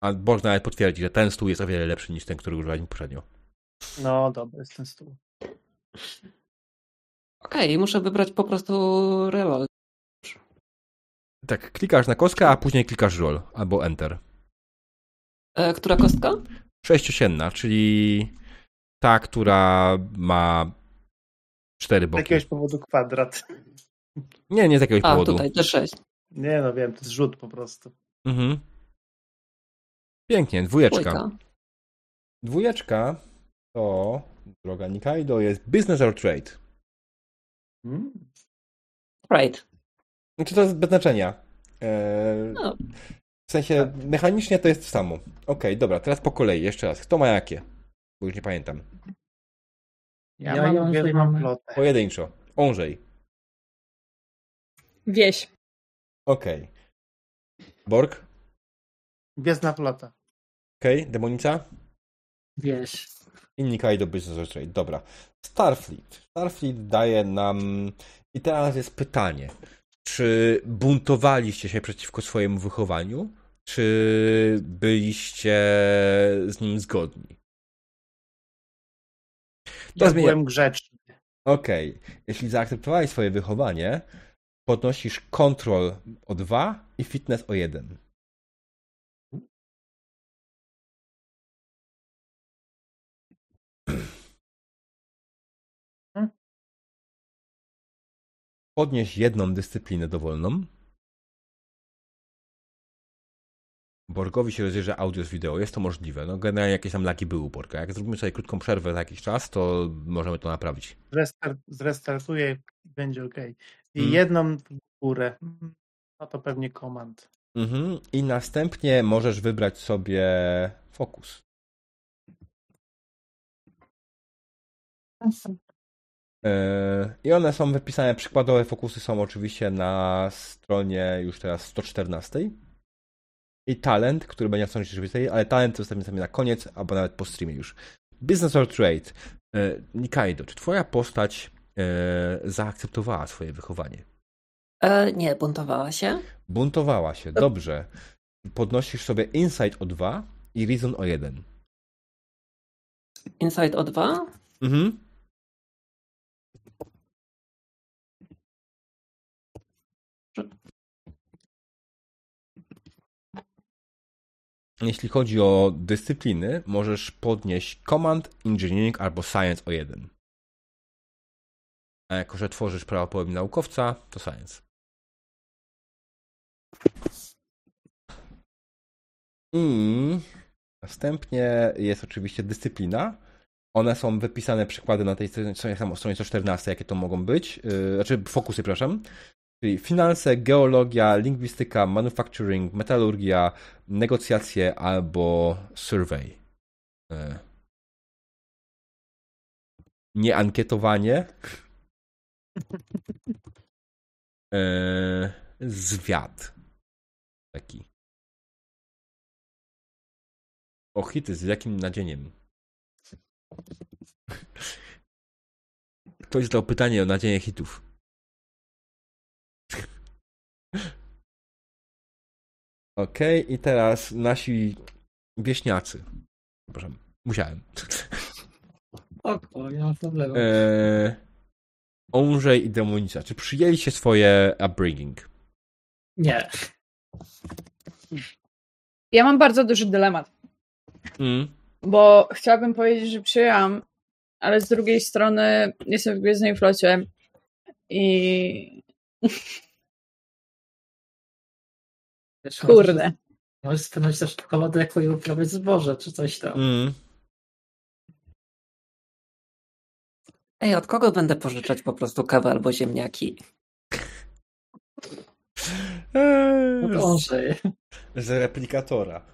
A można nawet potwierdzić, że ten stół jest o wiele lepszy niż ten, który używaliśmy poprzednio. No dobra, jest ten stół. Okej, muszę wybrać po prostu reload. Tak, klikasz na kostkę, a później klikasz roll albo enter. E, która kostka? Sześciosienna, czyli ta, która ma Cztery Z boki. jakiegoś powodu kwadrat. Nie, nie z jakiegoś A, powodu. tutaj D6. Nie no, wiem, to jest rzut po prostu. Mhm. Pięknie, dwójeczka. Dwójka. Dwójeczka to, droga Nikaido, jest business or trade. Hmm? Right. Znaczy to jest bez znaczenia. Eee, No. W sensie mechanicznie to jest to samo. Okej, dobra, teraz po kolei, jeszcze raz. Kto ma jakie? Bo już nie pamiętam. Ja, Ja mam mam- flotę. Pojedynczo. Onżej. Wieś. Okej. Borg? Gwiezdna flota. Okej. Demonica? Wieś. I Nikaido Business Trade. Dobra. Starfleet. Starfleet daje nam... I teraz jest pytanie. Czy buntowaliście się przeciwko swojemu wychowaniu? Czy byliście z nim zgodni? To Ja zmienia- byłem grzeczny. Okej. Jeśli zaakceptowałeś swoje wychowanie, podnosisz control o 2 i fitness o 1. Podnieś jedną dyscyplinę dowolną. Borgowi się rozjeżdża audio z wideo. Jest to możliwe. No generalnie jakieś tam laki były u Borga. Jak zrobimy sobie krótką przerwę za jakiś czas, to możemy to naprawić. Zrestart, zrestartuję i będzie ok. I Mm. jedną górę. No to pewnie komand. Mhm. I następnie możesz wybrać sobie fokus. Yy, I one są wypisane, przykładowe fokusy są oczywiście na stronie już teraz 114. I talent, który będzie na stronie 30, ale talent zostawimy sobie na koniec, albo nawet po streamie już. Business or trade. Yy, Nikaido, czy twoja postać yy, zaakceptowała swoje wychowanie? E, nie, buntowała się. Buntowała się, dobrze. Podnosisz sobie insight o 2 i reason o 1. Inside o 2. Mhm. Jeśli chodzi o dyscypliny, możesz podnieść Command, Engineering albo Science o 1. A jako, że tworzysz prawdopodobnie naukowca, to Science. I następnie jest oczywiście dyscyplina. One są wypisane przykłady na tej stronie, stronie 114, jakie to mogą być. Yy, znaczy fokusy, przepraszam. Czyli finanse, geologia, lingwistyka, manufacturing, metalurgia, negocjacje albo survey. Yy. Nie ankietowanie. Yy, zwiat. Taki. O hity, z jakim nadzieniem? Ktoś zadał pytanie o nadzienie hitów. Okej, i teraz nasi wieśniacy. Przepraszam, musiałem. Oko, nie ma problemu. Eee, Onżej i Demonica. Czy przyjęliście swoje upbringing? Nie. Ja mam bardzo duży dylemat, Mm. bo chciałabym powiedzieć, że przyjęłam, ale z drugiej strony jestem w Gwiezdnej Flocie i Wiesz, kurde. Możesz spędzać też w kolodeku i uprawiać zboże, czy coś tam. Mm. Ej, od kogo będę pożyczać po prostu kawę albo ziemniaki? Eee, No z, z replikatora.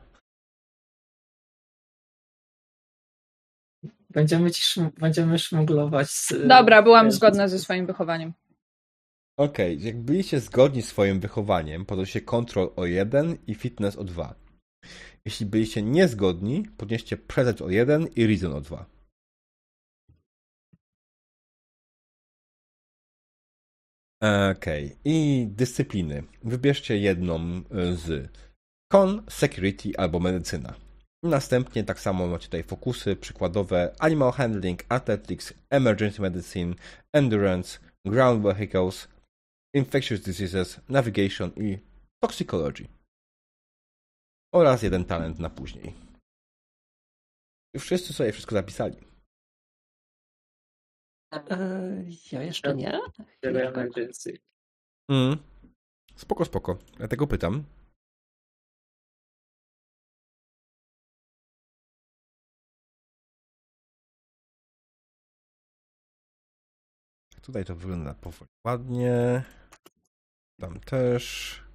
Będziemy, ci szm- będziemy szmuglować z... Dobra, byłam zgodna ze swoim wychowaniem. Okej, jak byliście zgodni z swoim wychowaniem, podnieście control o 1 i fitness o 2. Jeśli byliście niezgodni, podnieście presence o 1 i reason o 2. Okej, i dyscypliny. Wybierzcie jedną y, z con, security albo medycyna. Następnie tak samo macie tutaj fokusy przykładowe animal handling, athletics, emergency medicine, endurance, ground vehicles, infectious diseases, navigation i toxicology. Oraz jeden talent na później. Już wszyscy sobie wszystko zapisali. E, ja jeszcze nie. Emergency. Mm. Spoko, spoko. Dlatego pytam. Tutaj to wygląda powoli ładnie. Tam też.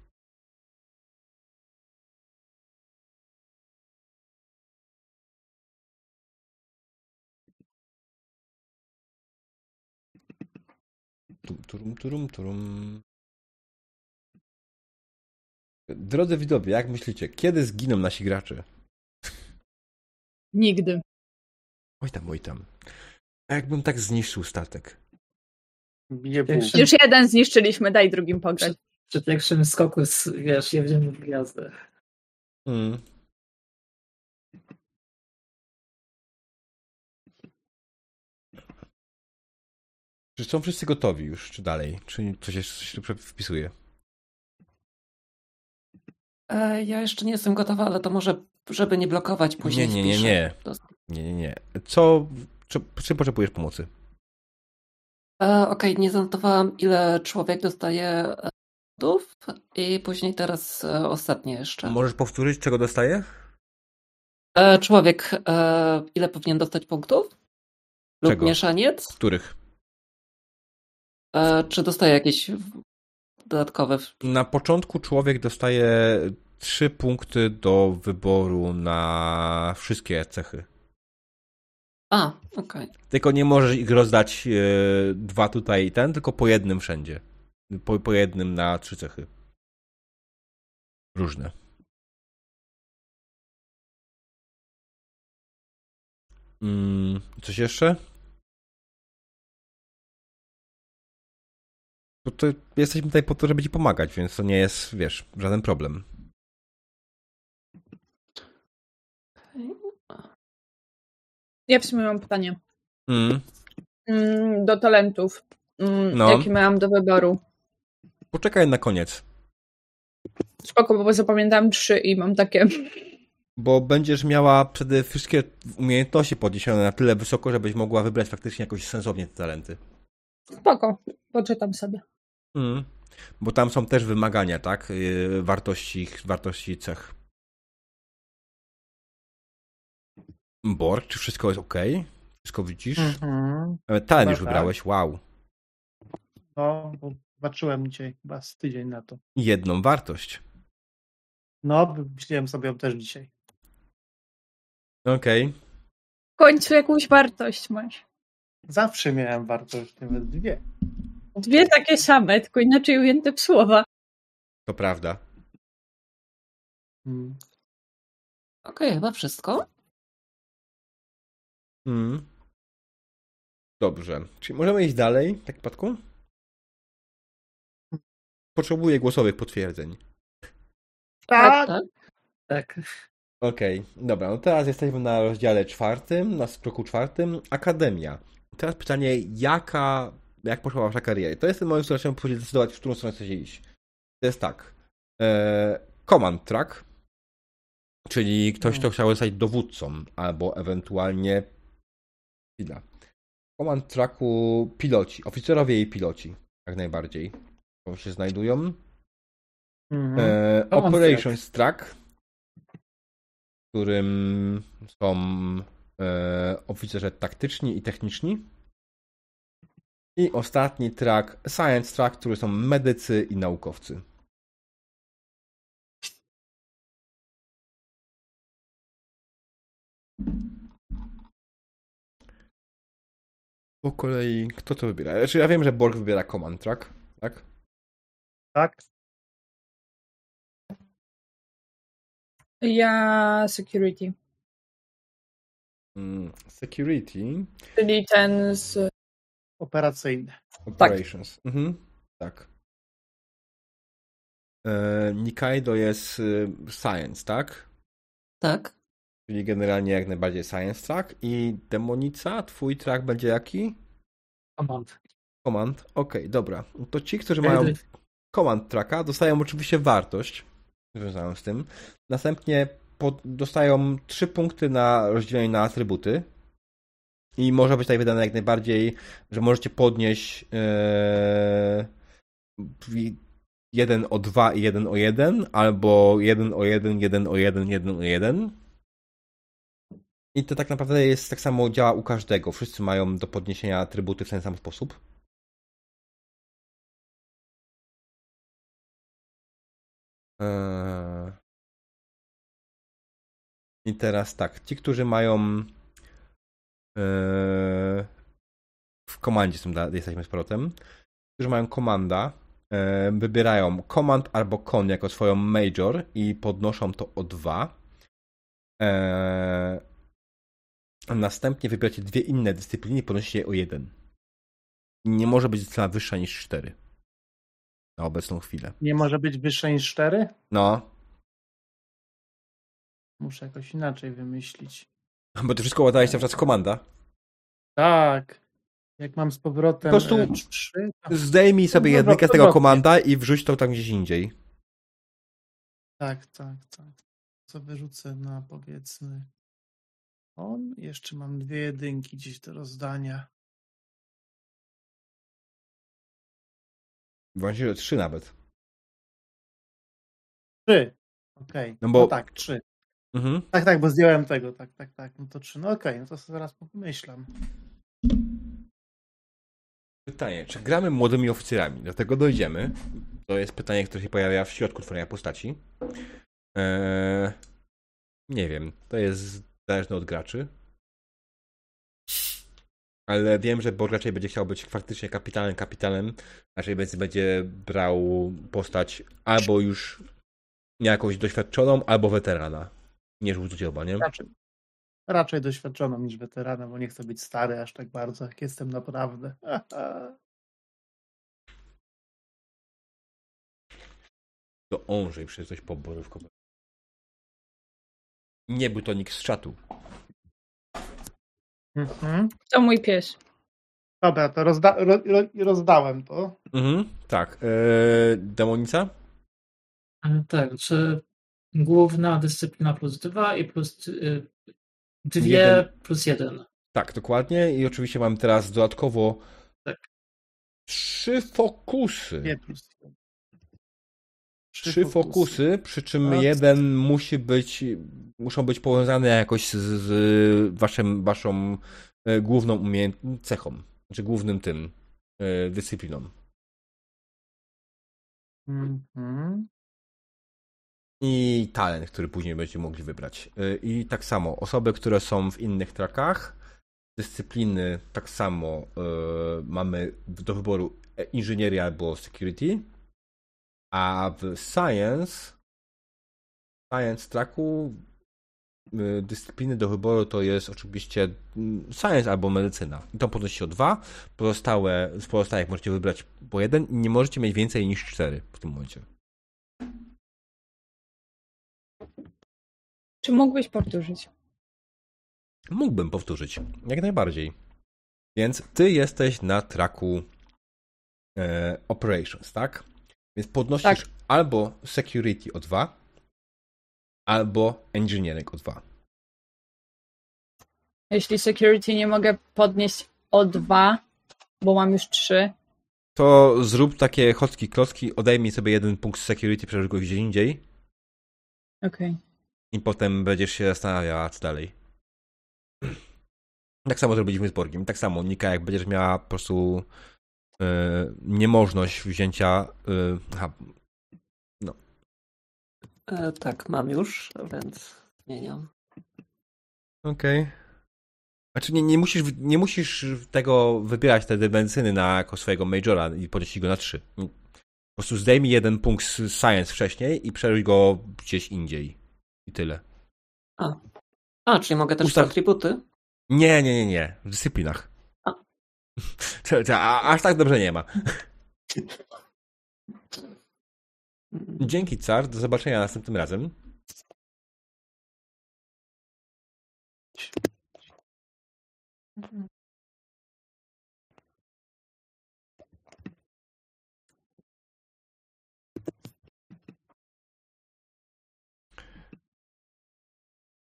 Turum, turum, turum. Drodzy widzowie, jak myślicie, kiedy zginą nasi gracze? Nigdy. Oj tam, oj tam. A jakbym tak zniszczył statek? Nie był. Pierwszy- Już jeden zniszczyliśmy, daj drugim pograć. Przy pierwszym skoku, z, wiesz, jedziemy w gwiazdę. Mm. Czy są wszyscy gotowi już, czy dalej? Czy coś jeszcze coś tu wpisuje? E, ja jeszcze nie jestem gotowa, ale to może, żeby nie blokować później. Nie, nie, nie, nie. Nie, nie, nie. Co, czy, czym potrzebujesz pomocy? E, Okej, nie zanotowałam, ile człowiek dostaje e, punktów i później teraz e, ostatnie jeszcze. Możesz powtórzyć, czego dostaje? E, człowiek, e, ile powinien dostać punktów? Lub Czego? mieszaniec? Których? E, czy dostaje jakieś dodatkowe? Na początku człowiek dostaje trzy punkty do wyboru na wszystkie cechy. A, okej. Tylko nie możesz ich rozdać e, dwa tutaj i ten, tylko po jednym wszędzie. Po, po jednym na trzy cechy. Różne. Mm, coś jeszcze? To jesteśmy tutaj po to, żeby ci pomagać, więc to nie jest, wiesz, żaden problem. Ja w sumie mam pytanie. Mm. Mm, do talentów. Mm, No. Jakie miałam do wyboru? Poczekaj na koniec, Spoko, bo zapamiętałam trzy i mam takie. bo będziesz miała przede wszystkie umiejętności podniesione na tyle wysoko, żebyś mogła wybrać faktycznie jakoś sensownie te talenty. Spoko, poczytam sobie. Mm. Bo tam są też wymagania, tak? Yy, Wartości, wartości cech. Borg, czy wszystko jest ok? Wszystko widzisz? Mhm. Talent już tak. wybrałeś, wow. No, bo zobaczyłem dzisiaj chyba z tydzień na to. Jedną wartość. No, myślałem sobie ją też dzisiaj. Okej. W końcu jakąś wartość masz. Zawsze miałem wartość, nawet dwie. Dwie takie same, tylko inaczej ujęte w słowa. To prawda. Mm. Okej, chyba wszystko. Mm. Dobrze. Czyli możemy iść dalej, w takim przypadku? Potrzebuję głosowych potwierdzeń. Tak, tak. Tak. Okej, dobra, no teraz jesteśmy na rozdziale czwartym, na kroku czwartym, Akademia. Teraz pytanie, jaka, jak poszła wasza kariera? To jest ten moment, w którym trzeba później zdecydować, w którą stronę chcecie iść. To jest tak, e, command track, czyli ktoś, kto chciał zostać dowódcą, albo ewentualnie chwila. Command tracku piloci, oficerowie i piloci, jak najbardziej, to się znajdują. Mhm. E, Operations Track, w którym są e, oficerzy taktyczni i techniczni. I ostatni track, Science Track, który są medycy i naukowcy. Po kolei, kto to wybiera? Znaczy, ja wiem, że Borg wybiera Command Track, tak? tak. Ja security. Mm, Security, Czyli ten z. Operacyjny. Operations. Mhm, tak. E, Nikaido jest y, Science, tak? Tak. Czyli generalnie jak najbardziej Science track. I Demonica, twój track będzie jaki? Command. Command. Okej, dobra. To ci, którzy mają Command tracka, dostają oczywiście wartość związaną z tym. Następnie pod, dostają trzy punkty na rozdzielenie na atrybuty. I może być tutaj wydane jak najbardziej, że możecie podnieść e, jeden o 2 i jeden o 1, albo jeden o 1, jeden o 1, jeden o 1. I to tak naprawdę jest tak samo działa u każdego. Wszyscy mają do podniesienia atrybuty w ten sam sposób. Eee. I teraz tak, ci, którzy mają eee, w komandzie jesteśmy z powrotem, którzy mają komanda, eee, wybierają command albo con jako swoją major i podnoszą to o 2. A następnie wybieracie dwie inne dyscypliny i podnosicie je o 1. Nie może być cena wyższa niż 4 na obecną chwilę. Nie może być wyższa niż 4? No. Muszę jakoś inaczej wymyślić. Bo ty wszystko ładałeś przykład z komanda. Tak. Jak mam z powrotem Po prostu e, 3, to... zdejmij sobie No, jedynkę z tego komanda i wrzuć to tam gdzieś indziej. Tak, tak, tak. Co wyrzucę na powiedzmy on. Jeszcze mam dwie jedynki gdzieś do rozdania. Właściwie trzy nawet. Trzy. Okej. No No, bo- tak, trzy. Mhm. Tak, tak, bo zdjąłem tego. Tak, tak, tak. No to trzy. No okej, no to sobie zaraz pomyślam. Pytanie, czy gramy młodymi oficerami? Do tego dojdziemy. To jest pytanie, które się pojawia w środku tworzenia postaci. Eee, nie wiem, to jest zależne od graczy. Ale wiem, że Borg raczej będzie chciał być faktycznie kapitanem, kapitanem. Raczej będzie, brał postać albo już jakąś doświadczoną, albo weterana. Nie rzucić oba, nie? Raczej, raczej doświadczoną niż weterana, bo nie chcę być stary aż tak bardzo, jak jestem naprawdę. To Onżej przecież coś poborówką. Nie był to nikt z czatu. Mhm. To mój pies. Dobra, to rozda ro ro rozdałem to. Mhm, tak. Eee, demonica? E, Tak, czy główna dyscyplina plus dwa i plus y, dwie Jeden. plus jeden. Tak, dokładnie. I oczywiście mam teraz dodatkowo Tak. trzy fokusy. Nie plus jeden. Trzy fokusy, przy czym A, jeden musi być, muszą być powiązane jakoś z, z waszym, waszą e, główną umiejętnością, cechą, czy głównym tym, e, dyscypliną. Mhm. I talent, który później będziecie mogli wybrać. E, I tak samo, osoby, które są w innych trakach, dyscypliny tak samo mamy do wyboru inżynieria albo security, a w science science tracku dyscypliny do wyboru to jest oczywiście mm, science albo medycyna. I to podnosi się o dwa. Pozostałe, z pozostałych możecie wybrać po jeden nie możecie mieć więcej niż cztery w tym momencie. Czy mógłbyś powtórzyć? Mógłbym powtórzyć. Jak najbardziej. Więc ty jesteś na traku e, operations, tak? Więc podnosisz Tak. albo security o 2, albo engineering o 2. Jeśli security nie mogę podnieść o dwa, bo mam już trzy, To zrób takie chocki klocki, odejmij sobie jeden punkt security, przerzuć go gdzieś indziej okej. i potem będziesz się zastanawiała, co dalej. Tak samo zrobiliśmy z Borgiem. Tak samo, Nika, jak będziesz miała po prostu e, niemożność wzięcia. aha, E, tak, mam już, więc zmieniam. Okej. Znaczy nie, nie, musisz, nie musisz tego wybierać te medycyny na jako swojego majora i podnieść go na 3. Po prostu zdejmij jeden punkt z science wcześniej i przerzuć go gdzieś indziej. I tyle. A, czyli mogę też Ustaw- atrybuty? Nie, nie, nie, nie. W dyscyplinach. A. A, aż tak dobrze nie ma. Dzięki, car. Do zobaczenia następnym razem.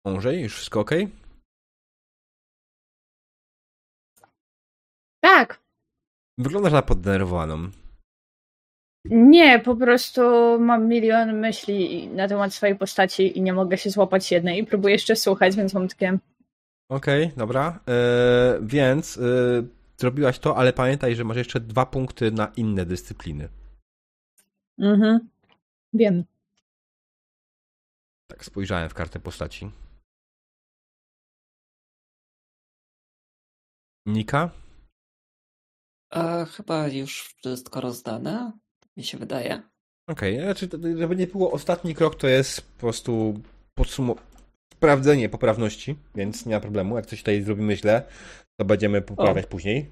Mążej, już wszystko ok? Wyglądasz na poddenerwowaną. Nie, po prostu mam milion myśli na temat swojej postaci i nie mogę się złapać jednej i próbuję jeszcze słuchać, więc mam takie... Okej, dobra. E, więc e, zrobiłaś to, ale pamiętaj, że masz jeszcze dwa punkty na inne dyscypliny. Mhm. Wiem. Tak, spojrzałem w kartę postaci. Nika? A chyba już wszystko rozdane, mi się wydaje. Okej, znaczy, to- żeby nie było ostatni krok, to jest po prostu podsumowanie, sprawdzenie poprawności, więc nie ma problemu. Jak coś tutaj zrobimy źle, to będziemy poprawiać później.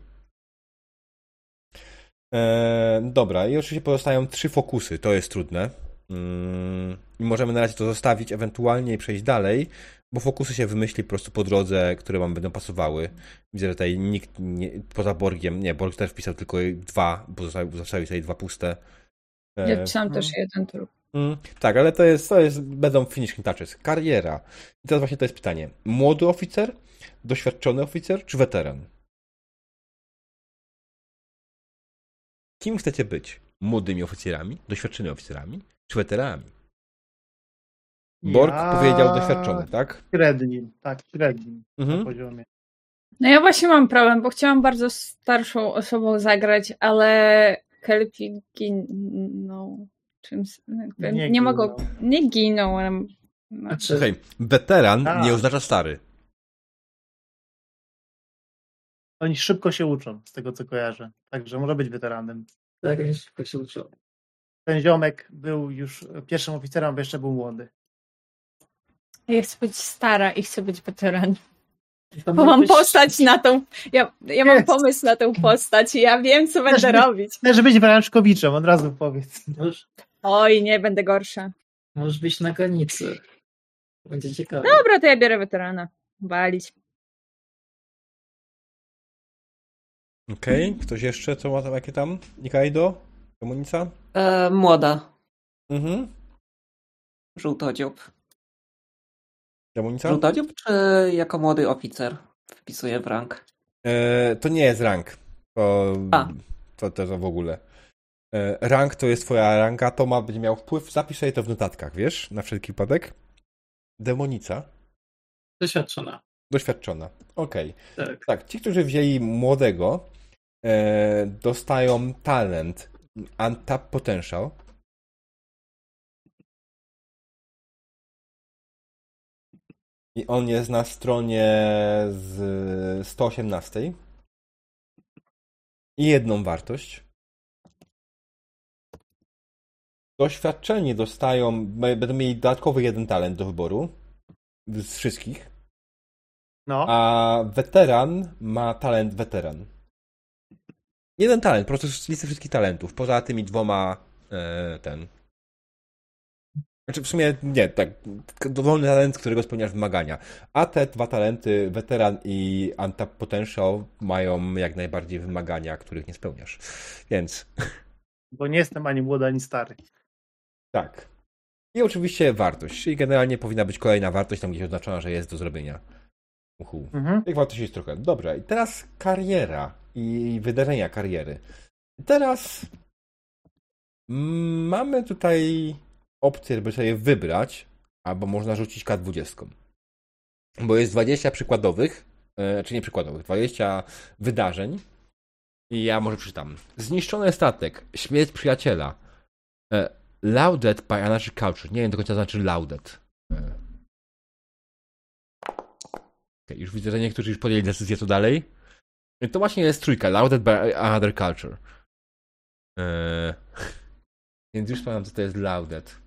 E, dobra, i oczywiście pozostają trzy fokusy, to jest trudne. Mm, możemy na razie to zostawić, ewentualnie i przejść dalej, bo fokusy się wymyśli po prostu po drodze, które wam będą pasowały. Widzę, że tutaj nikt nie, poza Borgiem, nie, Borg też wpisał tylko dwa, bo zostawił, zostawił tutaj dwa puste. E, Ja pisałam no. też jeden trup. Mm, tak, ale to jest, to jest, będą finishing touches. Kariera. I teraz właśnie to jest pytanie. Młody oficer, doświadczony oficer, czy weteran? Kim chcecie być? Młodymi oficerami, doświadczonymi oficerami, czy weteranami? Borg Ja- powiedział doświadczony, tak? Średnim, tak, średnim na Mhm. poziomie. No ja właśnie mam problem, bo chciałam bardzo starszą osobą zagrać, ale kelpie giną. Czym, jakby Nie nie, mogą. Nie giną, ale. No. Znaczy, Słuchaj, weteran Tak. nie oznacza stary. Oni szybko się uczą, z tego co kojarzę. Także może być weteranem. tak już szybko się uczył. Ten ziomek był już pierwszym oficerem, bo jeszcze był młody. Ja chcę być stara i chcę być weteran. To Bo mam być- postać na tą. Ja, ja mam Jest. pomysł na tą postać i ja wiem, co będę by- robić. Chcesz być branczkowiczem, od razu powiedz. Możesz, Oj, nie, będę gorsza. możesz być na granicy. Będzie ciekawe. Dobra, to ja biorę weterana. Walić. Okej, ktoś jeszcze? Co ma tam, jakie tam? Nikaido? Komunica? E, młoda, Mhm. żółtodziób. Komunica? Żółtodziób czy jako młody oficer wpisuję w rank? E, to nie jest rank. To, A. to, to, to w ogóle. E, rank to jest twoja ranga, to ma, będzie miał wpływ. Zapisz sobie to w notatkach, wiesz? Na wszelki wypadek. Demonica. Doświadczona. Doświadczona. Okej. Tak. Tak, ci, którzy wzięli młodego, e, dostają talent Untap Potential. I on jest na stronie z 118. I jedną wartość. Doświadczeni dostają, będą mieli dodatkowy jeden talent do wyboru z wszystkich. No, A weteran ma talent weteran. Jeden talent, po prostu z listy wszystkich talentów. Poza tymi dwoma e, ten. Znaczy w sumie nie, tak. Dowolny talent, z którego spełniasz wymagania. A te dwa talenty, weteran i Untap Potential, mają jak najbardziej wymagania, których nie spełniasz. Więc bo nie jestem ani młody, ani stary. tak. I oczywiście wartość, czyli generalnie powinna być kolejna wartość tam gdzieś oznaczona, że jest do zrobienia. Uhu. Mhm. Tych wartości jest trochę. Dobra, i teraz kariera i wydarzenia kariery. I teraz mm, mamy tutaj opcję, żeby sobie wybrać, albo można rzucić K20. Bo jest 20 przykładowych, e, czy nie przykładowych, 20 wydarzeń. I ja może przeczytam. Zniszczony statek, śmierć przyjaciela, e, lauded by another culture. Nie wiem do końca znaczy lauded. E, Okej, już widzę, że niektórzy już podjęli decyzję co dalej. To właśnie jest trójka, Lauded by Another Culture. Eee, więc już pamiętam, co to jest Lauded.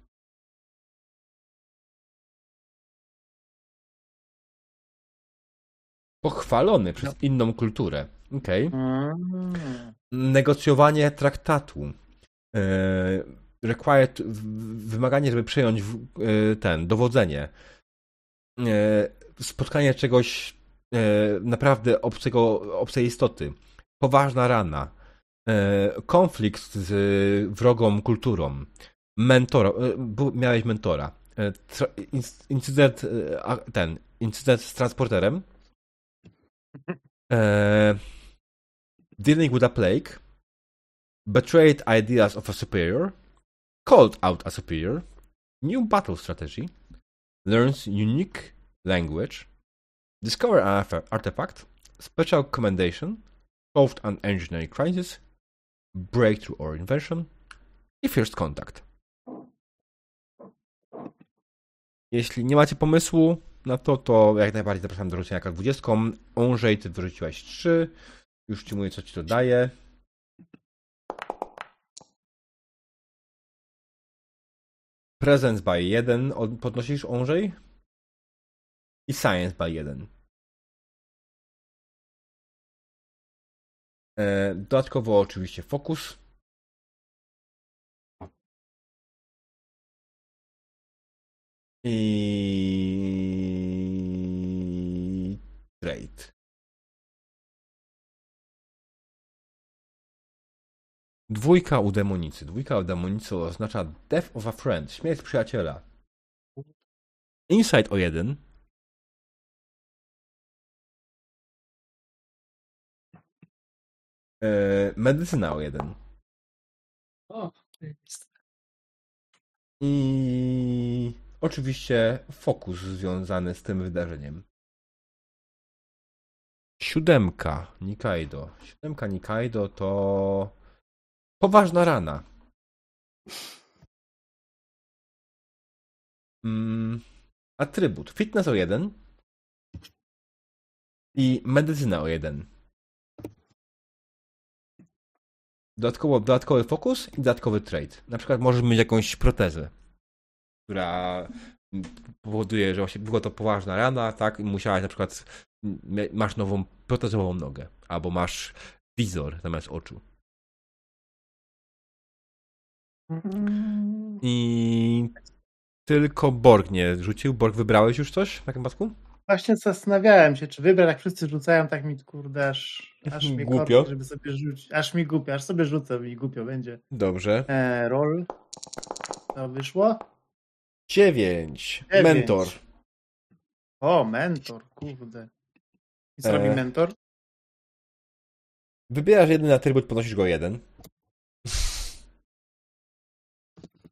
Pochwalony przez inną kulturę. Okej. Mm. Negocjowanie traktatu. Eee, required, w- wymaganie, żeby przejąć w- e, ten, dowodzenie. Eee, spotkanie czegoś naprawdę obcego, obcej istoty. Poważna rana. Konflikt z wrogą kulturą. Mentora. Bu- miałeś mentora. Tra- inc- incydent, ten, incydent z transporterem. E, dealing with a plague. betrayed ideas of a superior, called out a superior, new battle strategy, learns unique language, discover an artif- artifact, special commendation, solved an engineering crisis, breakthrough or invention. I first contact. Jeśli nie macie pomysłu na to, to jak najbardziej zapraszam do rzucenia jak 20. Onżej, ty wyrzuciłaś 3. Już ci mówię, co ci to daje. Presence by 1 od- podnosisz Onżej. I Science by 1. E, dodatkowo oczywiście Focus. I Dwójka u demonicy. Dwójka u demonicy oznacza Death of a Friend, śmierć przyjaciela. Insight o jeden. E, medycyna o jeden. O. I oczywiście fokus związany z tym wydarzeniem. Siódemka Nikaido. Siódemka Nikaido to poważna rana. Mm, atrybut. Fitness o jeden. I medycyna o jeden. Dodatkowo, dodatkowy fokus i dodatkowy trade. Na przykład możesz mieć jakąś protezę, która powoduje, że właśnie była to poważna rana, tak? I musiałaś na przykład masz nową protezową nogę, albo masz wizor zamiast oczu. I tylko Borg nie rzucił. Borg, wybrałeś już coś w takim przypadku? Właśnie zastanawiałem się, czy wybrać, jak wszyscy rzucają, tak mi kurde, aż, aż mi Głupio. korci, żeby sobie rzucić. Aż mi głupio, aż sobie rzucę i głupio będzie. Dobrze. E, roll. To wyszło? Dziewięć. Dziewięć. Mentor. O, mentor, kurde. I co E. robi mentor? Wybierasz jeden atrybut, podnosisz go jeden.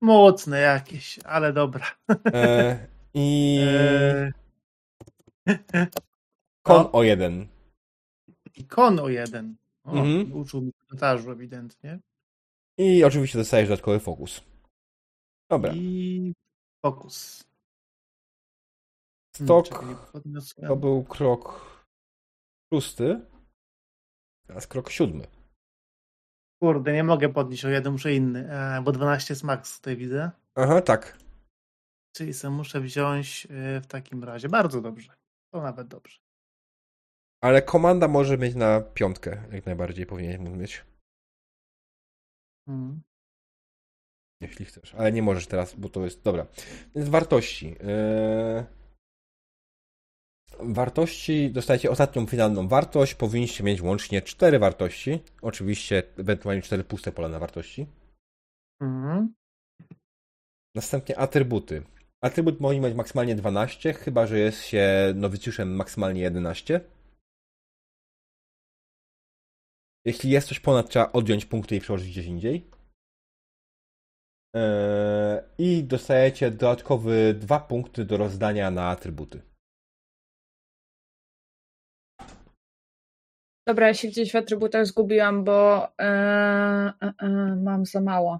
Mocne jakieś, ale dobra. E, I E, kon o. jeden. I kon o jeden. O, Mhm. Uczył mi pilotażu ewidentnie. I oczywiście dostajesz dodatkowy fokus. Dobra. I fokus. Hmm, Stok to był krok szósty. Teraz krok siódmy. Kurde, nie mogę podnieść o jeden, muszę inny, e, bo 12 jest max tutaj widzę. Aha, tak. Czyli sobie muszę wziąć e, w takim razie. Bardzo dobrze. To nawet dobrze. Ale komanda może mieć na piątkę, jak najbardziej powinien mieć, Mhm. jeśli chcesz. Ale nie możesz teraz, bo to jest. Dobra. Więc wartości. Yy... Wartości, dostajecie ostatnią finalną wartość. Powinniście mieć łącznie cztery wartości. Oczywiście, ewentualnie cztery puste pola na wartości. Mhm. Następnie atrybuty. Atrybut może mieć maksymalnie 12, chyba że jest się nowicjuszem maksymalnie 11. Jeśli jest coś ponad, trzeba odjąć punkty i przełożyć gdzieś indziej. Eee, I dostajecie dodatkowe dwa punkty do rozdania na atrybuty. Dobra, ja się gdzieś w atrybutach zgubiłam, bo e, e, e, mam za mało.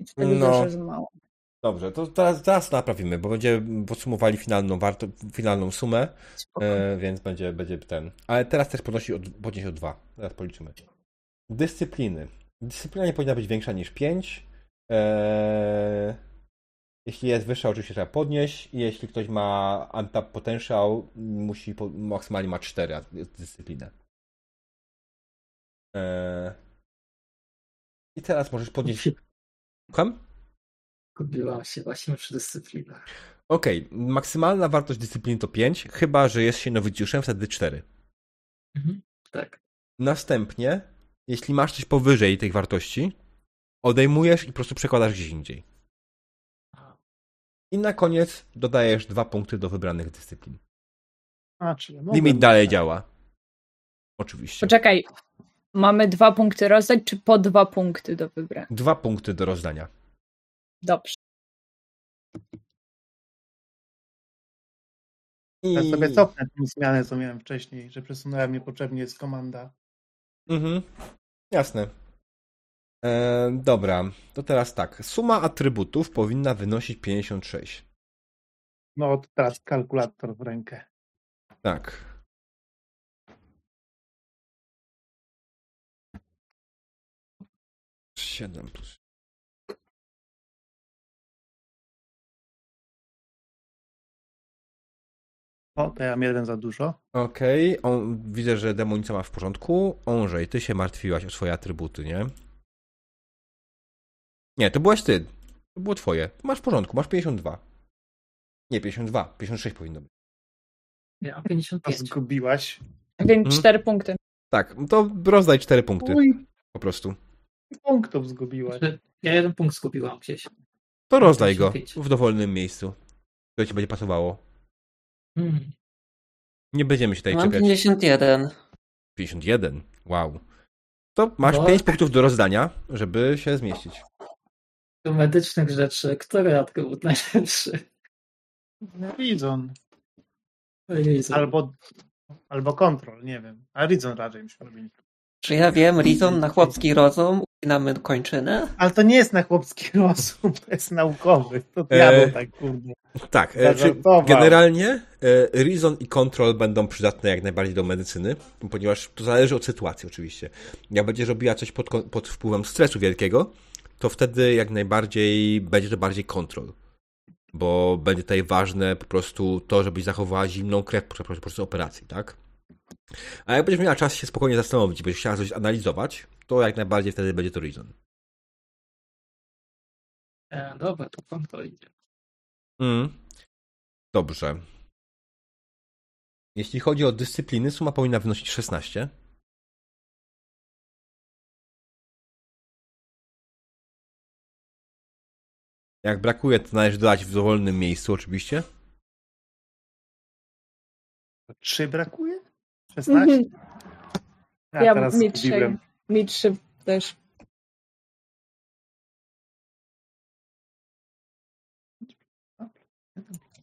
I widzę, No. za mało. Dobrze, to teraz, teraz naprawimy, bo będziemy podsumowali finalną, warto, finalną sumę, więc będzie, będzie ten. Ale teraz też podnosi od, podnieś o dwa. Teraz policzymy. Dyscypliny. Dyscyplina nie powinna być większa niż 5. Eee, jeśli jest wyższa, oczywiście trzeba podnieść. Jeśli ktoś ma untap potential, musi po, maksymalnie ma 4 dyscyplinę. Eee, I teraz możesz podnieść. Słucham? Gubiłam się właśnie przy dyscyplinach. Okej, maksymalna wartość dyscypliny to 5, chyba że jest się nowicjuszem, wtedy 4. Mhm. Tak. Następnie, jeśli masz coś powyżej tych wartości, odejmujesz i po prostu przekładasz gdzieś indziej. I na koniec dodajesz dwa punkty do wybranych dyscyplin. A, czyli Limit dalej tak. działa. Oczywiście. Poczekaj. Mamy dwa punkty rozdać, czy po dwa punkty do wybrania? Dwa punkty do rozdania. Dobrze. I... Ja sobie cofnę tę zmianę, co miałem wcześniej, że przesunąłem niepotrzebnie z komanda. Mhm. Jasne. E, dobra, to teraz tak. Suma atrybutów powinna wynosić 56. No teraz kalkulator w rękę. Tak. Siedem plus. O, to ja mam jeden za dużo. Okej, on widzę, że demonica ma w porządku. Onżej, ty się martwiłaś o swoje atrybuty, nie? Nie, to byłaś ty. To było twoje. Masz w porządku, masz 52. Nie, 52, 56 powinno być. Ja A 55. zgubiłaś. Więc Mhm. cztery punkty. Tak, to rozdaj 4 punkty Uj, po prostu. Punktów zgubiłaś. Znaczy, Ja jeden punkt zgubiłam gdzieś. To rozdaj go 55. w dowolnym miejscu, które ci będzie pasowało. Hmm. Nie będziemy się tutaj Mam czepiać. 51. 51. Wow. To masz No. 5 punktów do rozdania, żeby się zmieścić. Do medycznych rzeczy, który atrybut najlepszy? Rizon. Jezu. Albo, albo kontrol, nie wiem. A Rizon raczej mi się robi. Czy ja wiem, Rizon na chłopski rozum, ucinamy kończynę? Ale to nie jest na chłopski rozum, to jest naukowy. To E, diabeł tak kurde. Tak, e, czy Zażartował. generalnie e, Reason i Control będą przydatne jak najbardziej do medycyny, ponieważ to zależy od sytuacji oczywiście. Jak będziesz robiła coś pod, pod wpływem stresu wielkiego, to wtedy jak najbardziej będzie to bardziej Control. Bo będzie tutaj ważne po prostu to, żebyś zachowała zimną krew podczas procesu operacji, tak? A jak będziesz miała czas się spokojnie zastanowić, będziesz chciała coś analizować, to jak najbardziej wtedy będzie to Reason. E, dobra, to kontrol idzie. Mm. Dobrze. Jeśli chodzi o dyscypliny, suma powinna wynosić 16. Jak brakuje, to należy dodać w dowolnym miejscu, oczywiście. Trzy brakuje? 16? Mhm. Ja, Ja teraz mi trzy, mi trzy też.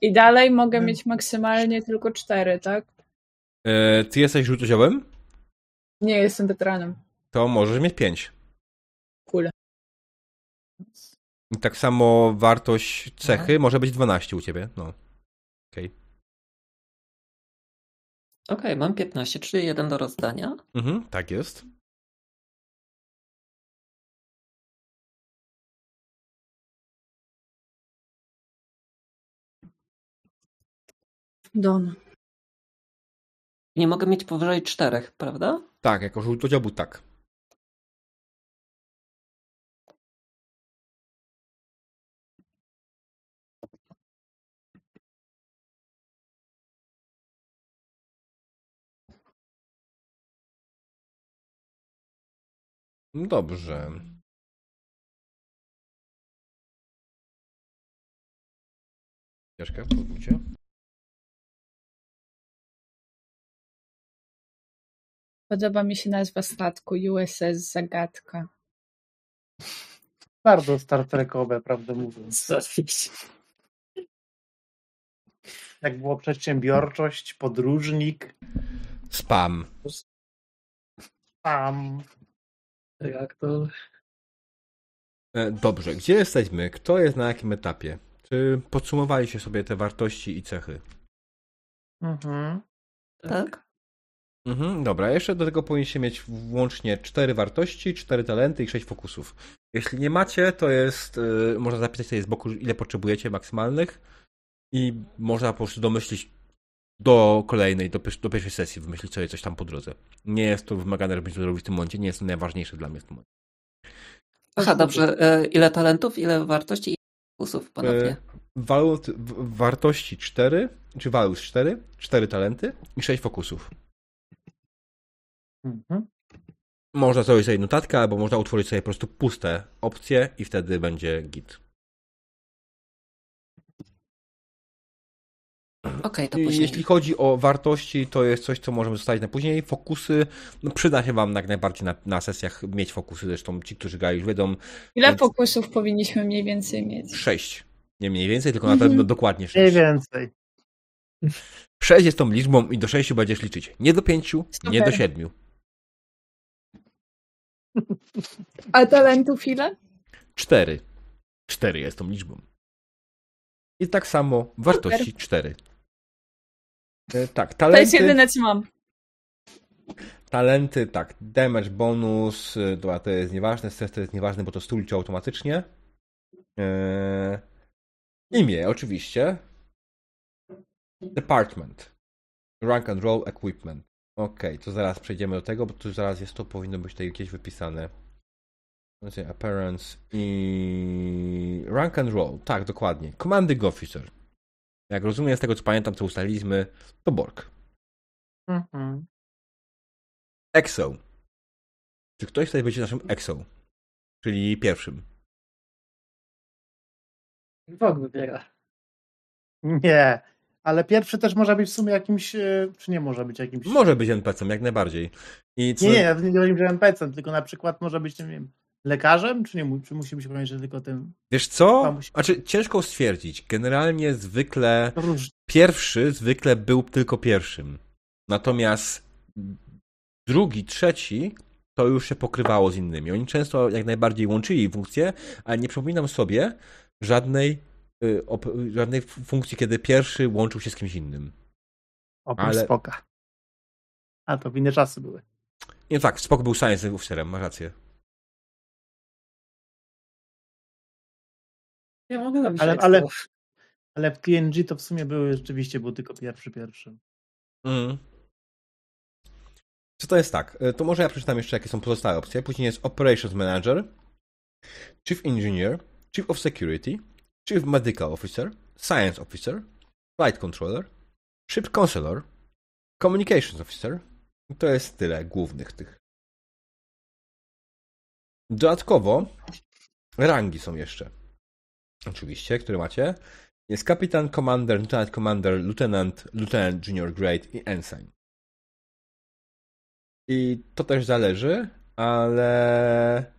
I dalej mogę Mhm. mieć maksymalnie tylko cztery, tak? E, ty jesteś żółtoziołem? Nie jestem weteranem. To możesz mieć 5. Cool. I tak samo wartość cechy może być 12 u ciebie. No. Okej. Okej, mam 15, czyli jeden do rozdania. Mhm, tak jest. Don. Nie mogę mieć powyżej czterech, prawda? Tak, jako żółtodziobu tak. Dobrze. Ścieżkę, pozwólcie. Podoba mi się nazwa statku USS Zagadka. Bardzo Star Trekowe, prawdę mówiąc. Jak było przedsiębiorczość, podróżnik, Spam. tam. Reaktor. E, Dobrze, gdzie jesteśmy? Kto jest na jakim etapie? Czy podsumowaliście sobie te wartości i cechy? Mhm. Tak. Mhm, dobra, jeszcze do tego powinniście mieć włącznie 4 wartości, 4 talenty i 6 fokusów. Jeśli nie macie, to jest, y, można zapisać sobie z boku, ile potrzebujecie maksymalnych i można po prostu domyślić do kolejnej, do, do pierwszej sesji, wymyślić sobie coś tam po drodze. Nie jest to wymagane, żebyście to robili w tym momencie, nie jest to najważniejsze dla mnie w tym momencie. Aha, dobrze. E, ile talentów, ile wartości i fokusów ponownie? E, Walut, wartości 4, czy valus 4, 4 talenty i 6 fokusów. Mhm. Można zrobić sobie notatkę, albo można utworzyć sobie po prostu puste opcje i wtedy będzie git. Okej, to I później. Jeśli chodzi o wartości, to jest coś, co możemy zostawić na później. Fokusy, no przyda się wam jak najbardziej na, na sesjach mieć fokusy, zresztą ci, którzy grają już wiedzą, Ile Więc- fokusów powinniśmy mniej więcej mieć? sześć. Nie mniej więcej, tylko na Mhm. pewno dokładnie Mniej sześć. więcej. Sześć jest tą liczbą i do sześciu będziesz liczyć. Nie do pięciu, nie do Super. siedmiu. A talentów ile? Cztery. Cztery jest tą liczbą. I tak samo wartości cztery. E, Tak, To jest talenty, jedyne, co mam. talenty, tak, damage bonus, y, dobra, to jest nieważne, stres to jest nieważne, bo to stulcie automatycznie. E, imię, oczywiście. Department. Rank and roll equipment. Okej, to zaraz przejdziemy do tego, bo tu zaraz jest to, powinno być tutaj gdzieś wypisane. Appearance i rank and roll. Tak, dokładnie. Commanding officer. Jak rozumiem, z tego co pamiętam, co ustaliliśmy, to Borg. Mhm. EXO. Czy ktoś tutaj będzie naszym EXO? Czyli pierwszym. Bog wybiera. Nie. Ale pierwszy też może być w sumie jakimś, e, czy nie może być jakimś... Może być NPC-em, jak najbardziej. Co... Nie, nie, ja nie mówię, że NPC, tylko na przykład może być, nie wiem, lekarzem, czy nie, czy musi być pamięć, że tylko tym... Wiesz co? Znaczy, ciężko stwierdzić. Generalnie zwykle pierwszy zwykle był tylko pierwszym. Natomiast drugi, trzeci to już się pokrywało z innymi. Oni często jak najbardziej łączyli funkcje, ale nie przypominam sobie żadnej, y, op- żadnej funkcji, kiedy pierwszy łączył się z kimś innym. Oprócz Ale- Spoka. A, to w inne czasy były. Nie, tak, Spock był science officerem, masz rację. Ja mogę robić Ale- ale- Ale w TNG to w sumie były, rzeczywiście był tylko pierwszy, pierwszy. Mm. Co to jest tak? y, To może ja przeczytam jeszcze, jakie są pozostałe opcje. Później jest Operations Manager, Chief Engineer, Chief of Security, Chief Medical Officer, Science Officer, Flight Controller, Ship Counselor, Communications Officer. I To jest tyle głównych tych. Dodatkowo rangi są jeszcze. Oczywiście, które macie. Jest kapitan, commander, lieutenant commander, lieutenant, lieutenant junior grade i ensign. I to też zależy, ale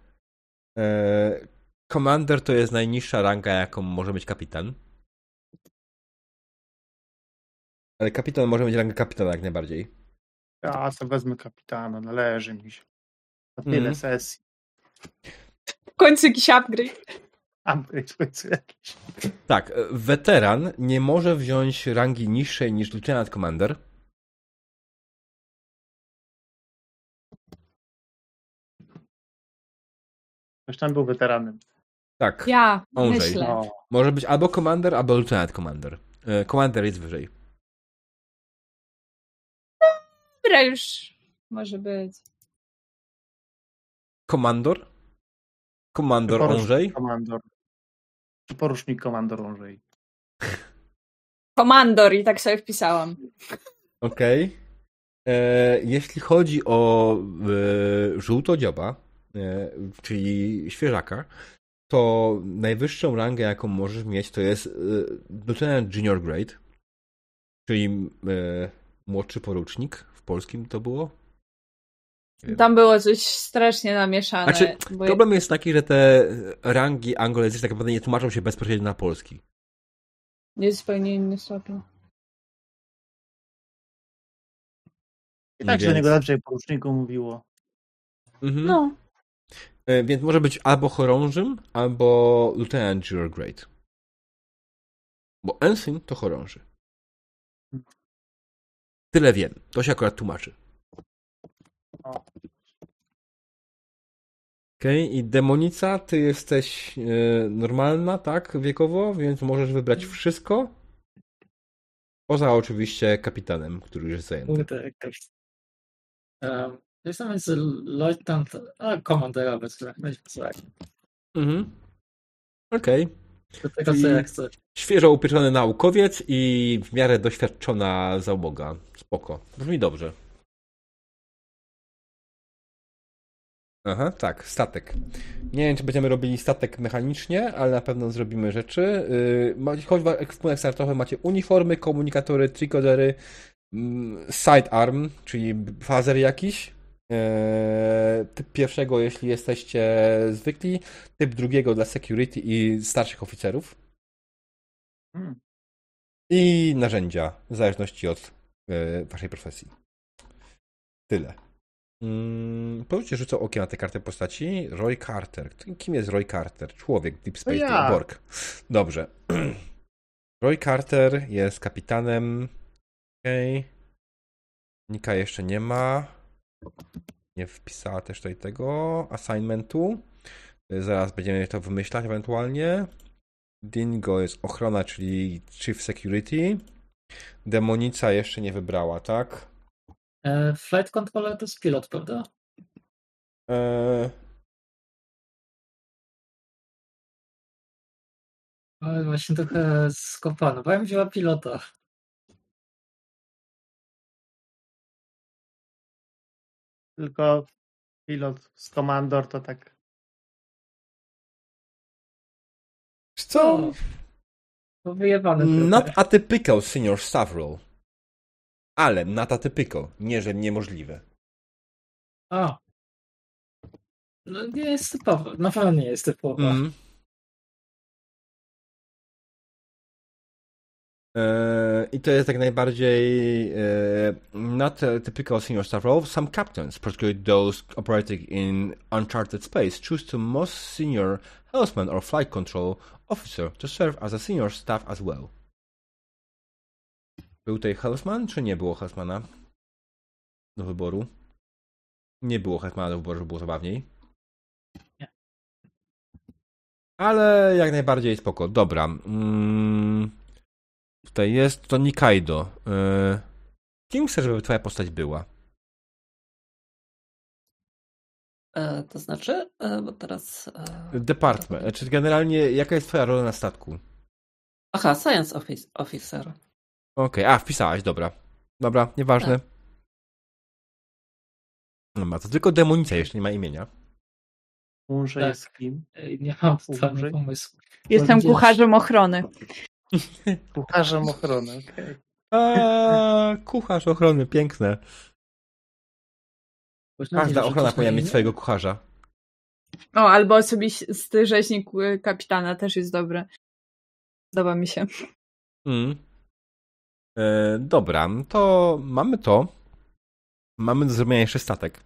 e, commander to jest najniższa ranga, jaką może mieć kapitan. Ale kapitan może mieć rangę kapitana jak najbardziej. Ja sobie wezmę kapitana, należy mi się. Na tyle Mhm. sesji. W końcu jakiś upgrade. Tak, e, weteran nie może wziąć rangi niższej niż lieutenant commander. Ktoś tam był weteranem. Tak, Ja Andrzej. myślę. No. może być albo commander, albo lieutenant commander. E, Commander jest wyżej. Dobra, już może być. Komandor? Komandor Andrzej? Komandor. Czy porucznik komandor Andrzej. Komandor i tak sobie wpisałam. Okej. E, Jeśli chodzi o e, żółtodzioba, e, czyli świeżaka, to najwyższą rangę, jaką możesz mieć, to jest e, Lieutenant Junior Grade, czyli e, młodszy porucznik. W polskim to było? Tam było coś strasznie namieszane. Znaczy, bo problem jest taki, że te rangi anglojęzyczne tak naprawdę nie tłumaczą się bezpośrednio na polski. jest zupełnie inny stopień. I tak się do niego zawsze poruczniku mówiło. Mhm. No, E, Więc może być albo chorążym, albo lieutenant junior grade. Bo ensign to chorąży. Tyle wiem. To się akurat tłumaczy. Okej, i demonica, ty jesteś e, normalna, tak, wiekowo, więc możesz wybrać wszystko. Poza oczywiście kapitanem, który już jest zajęty. Jakaś... Um, jestem między Lieutenant a. Weźmy sobie. Mhm. Okej. Ja chcę. Świeżo upieczony naukowiec i w miarę doświadczona załoga. Spoko. Brzmi dobrze. Aha, tak, statek. Nie wiem, czy będziemy robili statek mechanicznie, ale na pewno zrobimy rzeczy. Yy, macie- choć w ekwipunek startowy macie uniformy, komunikatory, trikodery, mm, sidearm, czyli fazer jakiś. Yy, typ pierwszego, jeśli jesteście zwykli, typ drugiego dla security i starszych oficerów. Hmm. I narzędzia, w zależności od yy, waszej profesji. Tyle. Mm, Powiedzcie, rzucę okiem na tę kartę postaci. Roy Carter. Kim jest Roy Carter? Człowiek Deep Space ja. Borg. Dobrze. Roy Carter jest kapitanem. Okej. Nika jeszcze nie ma. Nie wpisała też tutaj tego assignmentu. Zaraz będziemy to wymyślać ewentualnie. Dingo jest ochrona, czyli Chief Security. Demonica jeszcze nie wybrała, tak? E, Flight controller to jest pilot, prawda? Eee, Ale właśnie trochę skopano, bo ja bym wzięła pilota. Tylko pilot z komandor to tak. co? To wyjebane Not atypical senior role. Ale not atypical, nie że niemożliwe. A. No nie jest typowa. Na pewno nie jest typowa. Mm. Eee, I to jest tak najbardziej eee, not typical senior staff role. Some captains, particularly those operating in uncharted space, choose to most senior helmsman or flight control officer to serve as a senior staff as well. Był tutaj helmsman, czy nie było helmsmana do wyboru? Nie było helmsmana do wyboru, żeby było zabawniej. Nie. Ale jak najbardziej spoko. Dobra. Mm, tutaj jest to Nikaido. Yy, kim chcesz, żeby twoja postać była? E, to znaczy, e, bo teraz. E, Department. Czy generalnie jaka jest twoja rola na statku? aha, Science office, Officer. Okej, a wpisałaś, dobra. Dobra, nieważne. Dobra, to tylko demonica jeszcze nie ma imienia. Muszę Tak. jest kim? Ej, Nie mam Dłużej? pomysłu. Jestem kucharzem ochrony. Kucharzem ochrony, okej. A, kucharz ochrony, piękne. Każda ochrona powinna na mieć swojego kucharza. O, albo osobisty rzeźnik y, kapitana też jest dobry. Podoba mi się. Mm. E, dobra, to mamy to. Mamy do zrobienia jeszcze statek.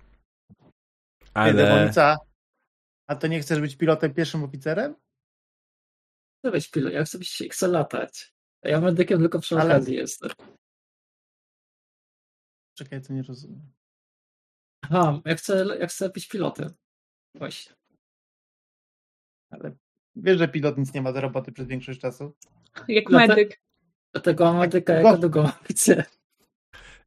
Ale... Demonica, a to nie chcesz być pilotem pierwszym oficerem? Chcę być pilot, ja chcę, być, chcę latać. A Ja medykiem tylko przy Ale- okazji jestem. Czekaj, to nie rozumiem. Aha, ja chcę, ja chcę być pilotem. Właśnie. Ale wiesz, że pilot nic nie ma do roboty przez większość czasu? Jak medyk. Dlatego Bo- jako drugą opcję.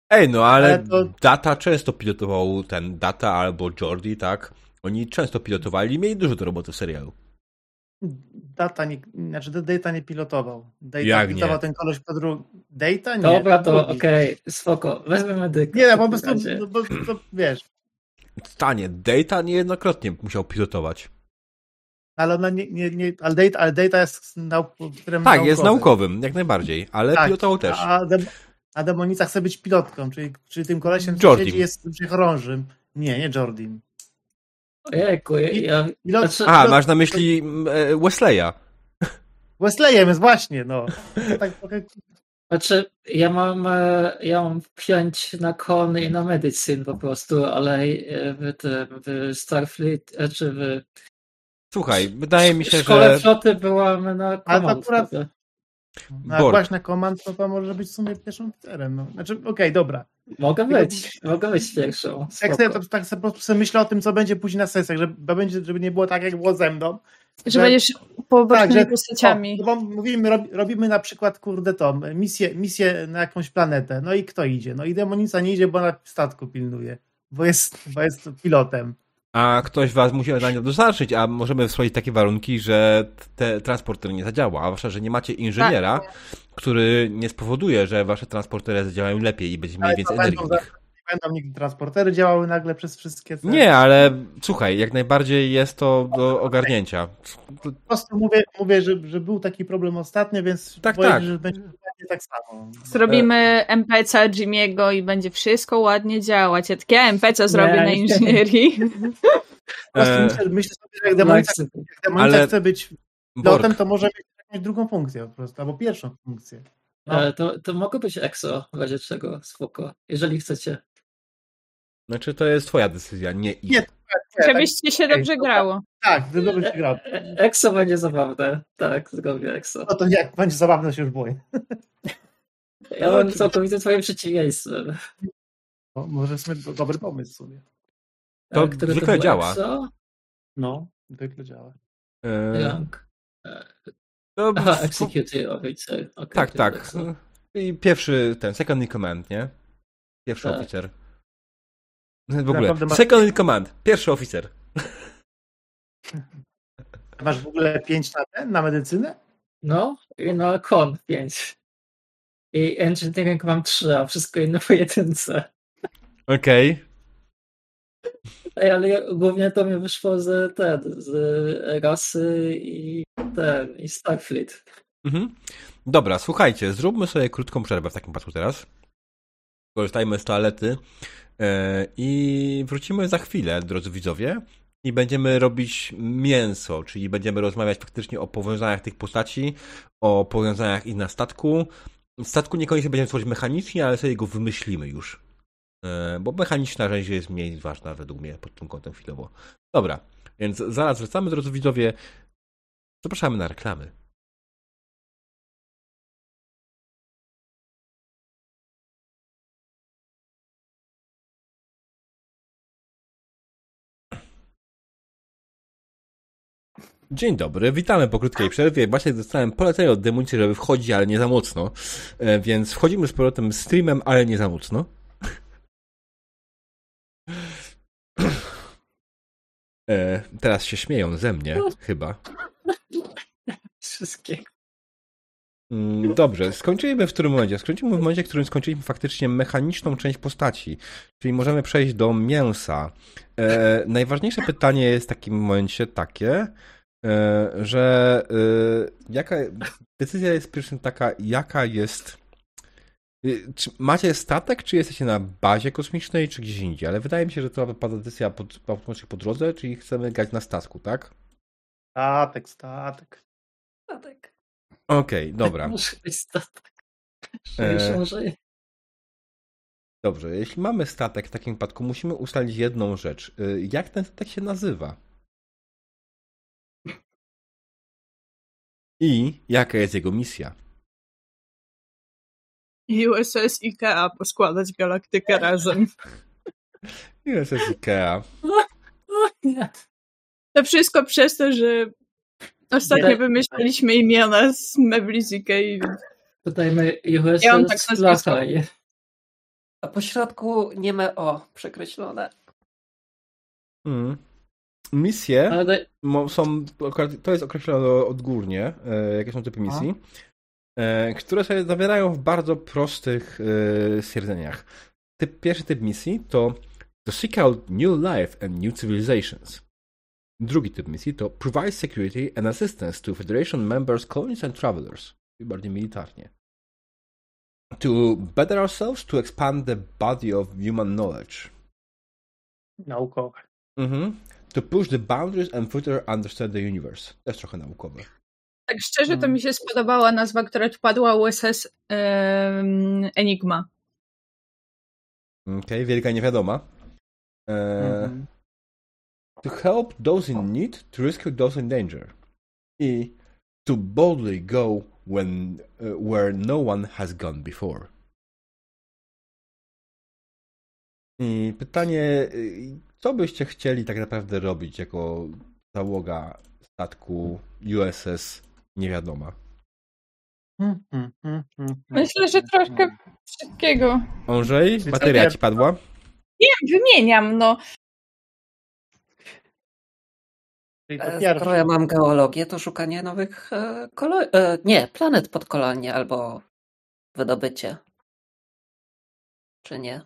Ej, no ale, Ale to- Data często pilotował ten Data albo Jordi, tak? Oni często pilotowali i mieli dużo do roboty w serialu. Data nie, znaczy Data nie pilotował. Data Jak pilotował nie? ten koleś po drugi. Data nie. Dobra, to okej, spoko. Wezmę medyka. Nie, no po prostu, no, bo, to, wiesz, Stanie, Data niejednokrotnie musiał pilotować. Ale ona nie, nie, nie ale, data, ale data jest naukowy. Tak, jest naukowym, jak najbardziej, ale Tak, pilotował też. A, dem, a demonica chce być pilotką, czyli, czyli tym kolesiem, co siedzi, jest przechorążym. Nie, nie Jordim. Ojejku, ja, ja, Pilot, Znaczy- A, pilot- masz na myśli e, Wesleya. Wesleyem jest właśnie, no. Tak trochę znaczy, ja mam, e, ja mam pięć na kon i na medycyn po prostu, ale e, w w Starfleet, czy w Słuchaj, wydaje mi się, szkole że floty byłam na Ale komand. akurat- prawda? No, jak na komand, to, to może być w sumie pierwszym oficerem. No. Znaczy, okej, dobra. Mogę być, mogę być pierwszą. Jak sobie, to, tak sobie po prostu sobie myślę o tym, co będzie później na sesjach, żeby, będzie, żeby nie było tak, jak było ze mną. Że Że- będziesz pobocznymi że- postaciami. O, no bo mówimy, rob, robimy na przykład, kurde, to, misję, misję na jakąś planetę. No i kto idzie? No i demonica nie idzie, bo na statku pilnuje. Bo jest, bo jest pilotem. A ktoś was musi na nią dostarczyć, a możemy wstroić takie warunki, że te transporter nie zadziała, a zwłaszcza, że nie macie inżyniera, Tak. który nie spowoduje, że wasze transportery zadziałają lepiej i będziecie mieli Ale więcej energii. za, będą nigdy transportery działały nagle przez wszystkie te... Nie, ale słuchaj, jak najbardziej jest to do ogarnięcia. Po prostu mówię, mówię że, że był taki problem ostatnio, więc Tak, boję tak. się, że będzie tak samo. Zrobimy MPC Jimiego i będzie wszystko ładnie działać. Ja takie MPC zrobię Nie. na inżynierii. Po prostu E, myślę, myślę sobie, że jak jak demonica ale- chce być pilotem, to może mieć drugą funkcję po prostu, albo pierwszą funkcję. No. Ale to, to mogło być EXO, w razie czego, spoko, jeżeli chcecie. Znaczy, to jest twoja decyzja, nie ich. Nie, tak, Żebyście się dobrze grało. tak, gdyby dobrze się grał. E- EXO będzie zabawne, tak, zrobię EXO. No to jak będzie zabawne, się już boję. Ja mam całkowicie twoim przeciwieństwem. No, może jest do- dobry pomysł sobie. To E, który zwykle działa. EXO? No, zwykle działa. E, Rank. to, Aha, Executive Officer. Okay, tak, to tak. I pierwszy, ten, second in command, nie? Pierwszy Tak. oficer. W ogóle, ma- second in command, pierwszy oficer. Masz w ogóle 5 na ten, na medycynę? No, i na Con 5. I Engineering mam 3, a wszystko inne po jedynce. Okej. Ej, ale głównie to mi wyszło z ten, z rasy i ten, i Starfleet. Mhm. Dobra, słuchajcie, zróbmy sobie krótką przerwę w takim przypadku teraz. Korzystajmy z toalety i wrócimy za chwilę, drodzy widzowie. I będziemy robić mięso, czyli będziemy rozmawiać faktycznie o powiązaniach tych postaci, o powiązaniach ich na statku. W statku niekoniecznie będziemy tworzyć mechanicznie, ale sobie go wymyślimy już. E, Bo mechaniczna część jest mniej ważna według mnie pod tym kątem chwilowo. Dobra, więc zaraz wracamy, drodzy widzowie. Zapraszamy na reklamy. Dzień dobry, witamy po krótkiej przerwie. Właśnie dostałem polecenie od Demunicy, żeby wchodzić, ale nie za mocno. E, Więc wchodzimy z powrotem streamem, ale nie za mocno. E, Teraz się śmieją ze mnie, chyba. Wszystkie. Mm, Dobrze, skończyliśmy w którym momencie? Skończyliśmy w momencie, w którym skończyliśmy faktycznie mechaniczną część postaci, czyli możemy przejść do mięsa. E, najważniejsze pytanie jest w takim momencie takie, że e, jaka decyzja jest pierwszym taka, jaka jest. e, Czy macie statek, czy jesteście na bazie kosmicznej, czy gdzieś indziej? Ale wydaje mi się, że to pada decyzja po, po, po drodze, czyli chcemy grać na statku, tak? Statek, statek. Statek. Okej, dobra. Może być statek. E, Może... Dobrze, jeśli mamy statek w takim wypadku, musimy ustalić jedną rzecz. Jak ten statek się nazywa? I jaka jest jego misja? USS IKEA poskładać galaktykę razem. USS Ikea. To wszystko przez to, że ostatnio wymyśliliśmy imiona z mebli z Ikei. Dodajmy USS Ja mam tak. Slachaj. A po środku nieme O przekreślone. Mm. Misje daj... są, to jest określone odgórnie, e, jakie są typy misji, e, które sobie zawierają w bardzo prostych e, stwierdzeniach. Typ, pierwszy typ misji to to seek out new life and new civilizations. Drugi typ misji to provide security and assistance to Federation members, colonies and travelers. Bardziej militarnie. To better ourselves, to expand the body of human knowledge. Naukowe. Mhm. To push the boundaries and further understand the universe. Też trochę naukowe. Tak szczerze to Mm. mi się spodobała nazwa, która tu padła, USS em, Enigma. Okej, wielka niewiadoma. E, Mhm. To help those in need, to rescue those in danger. I to boldly go when uh, where no one has gone before. I pytanie, y, co byście chcieli tak naprawdę robić jako załoga statku USS niewiadoma? Mm, mm, mm, mm, Myślę, że troszkę wszystkiego. Andrzej, bateria ci padła? Nie, wymieniam, no. E. Skoro ja mam geologię, to szukanie nowych e, kolo- e, nie, planet pod kolonie albo wydobycie. Czy nie?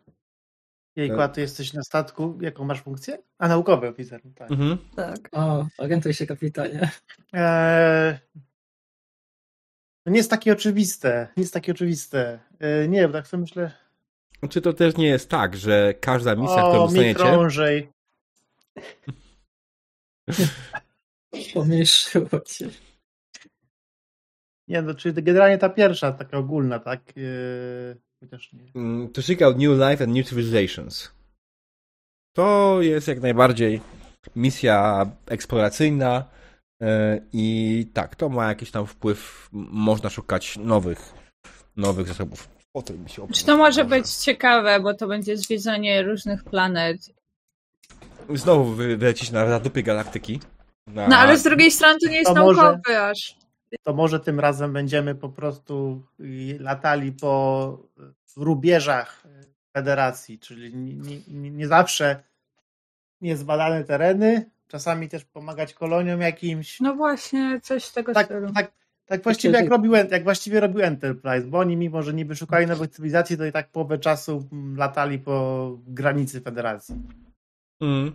Jejku, a ty jesteś na statku. Jaką masz funkcję? A, naukowy oficer. Tak. Mhm. Tak. O, orientuj się kapitanie. Eee, no nie jest takie oczywiste. Nie jest takie oczywiste. Eee, nie, bo tak sobie myślę. Czy to też nie jest tak, że każda misja, którą O, mi dostaniecie... krążej. Pomniejszyło cię. Nie, no, czyli generalnie ta pierwsza, taka ogólna, tak? Eee, chociaż nie. Mm, To seek out new life and new civilizations. To jest jak najbardziej misja eksploracyjna e, i tak, to ma jakiś tam wpływ. Można szukać nowych, nowych zasobów. O to mi się Czy to może być ciekawe, bo to będzie zwiedzanie różnych planet. Znowu wy- wylecieć na zadupie galaktyki. Na... No ale z drugiej strony to nie jest To może- naukowy aż. To może tym razem będziemy po prostu y, latali po rubieżach federacji, czyli nie, nie, nie zawsze niezbadane tereny, czasami też pomagać koloniom jakimś. No właśnie, coś z tego tak, stylu. tak, tak właściwie jak, robił, jak właściwie robił Enterprise, bo oni mimo, że niby szukali nowych cywilizacji, to i tak połowę czasu mm, latali po granicy federacji. Mm.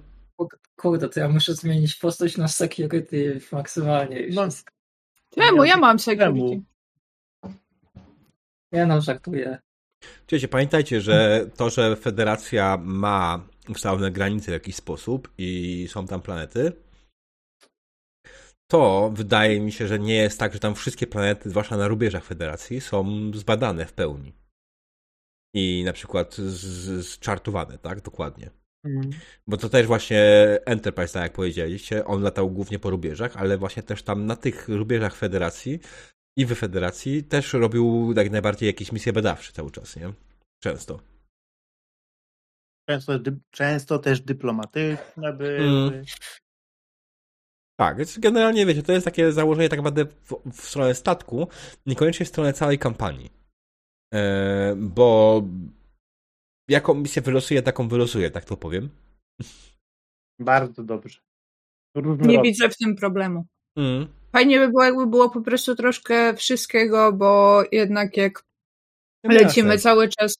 Kurde, to ja muszę zmienić postać na security maksymalnie. Już. No, Czemu? Ja mam security. Nie no, żartuję. Słuchajcie, pamiętajcie, że to, że Federacja ma ustalone granice w jakiś sposób i są tam planety, to wydaje mi się, że nie jest tak, że tam wszystkie planety, zwłaszcza na rubieżach Federacji, są zbadane w pełni. I na przykład z- zczartowane, tak? Dokładnie. Mm. Bo to też właśnie Enterprise, tak jak powiedzieliście, on latał głównie po rubieżach, ale właśnie też tam na tych rubieżach Federacji i w Federacji też robił jak najbardziej jakieś misje badawcze cały czas, nie? Często. Często, dy, często też dyplomatyczne były. Mm. Tak, więc generalnie wiecie, to jest takie założenie tak naprawdę w, w stronę statku, niekoniecznie w stronę całej kampanii. E, bo jaką misję wylosuję, taką wylosuję, tak to powiem. Bardzo dobrze. Nie Różnorodne. widzę w tym problemu. Mm. Fajnie by było, jakby było po prostu troszkę wszystkiego, bo jednak jak No lecimy jasne. cały czas.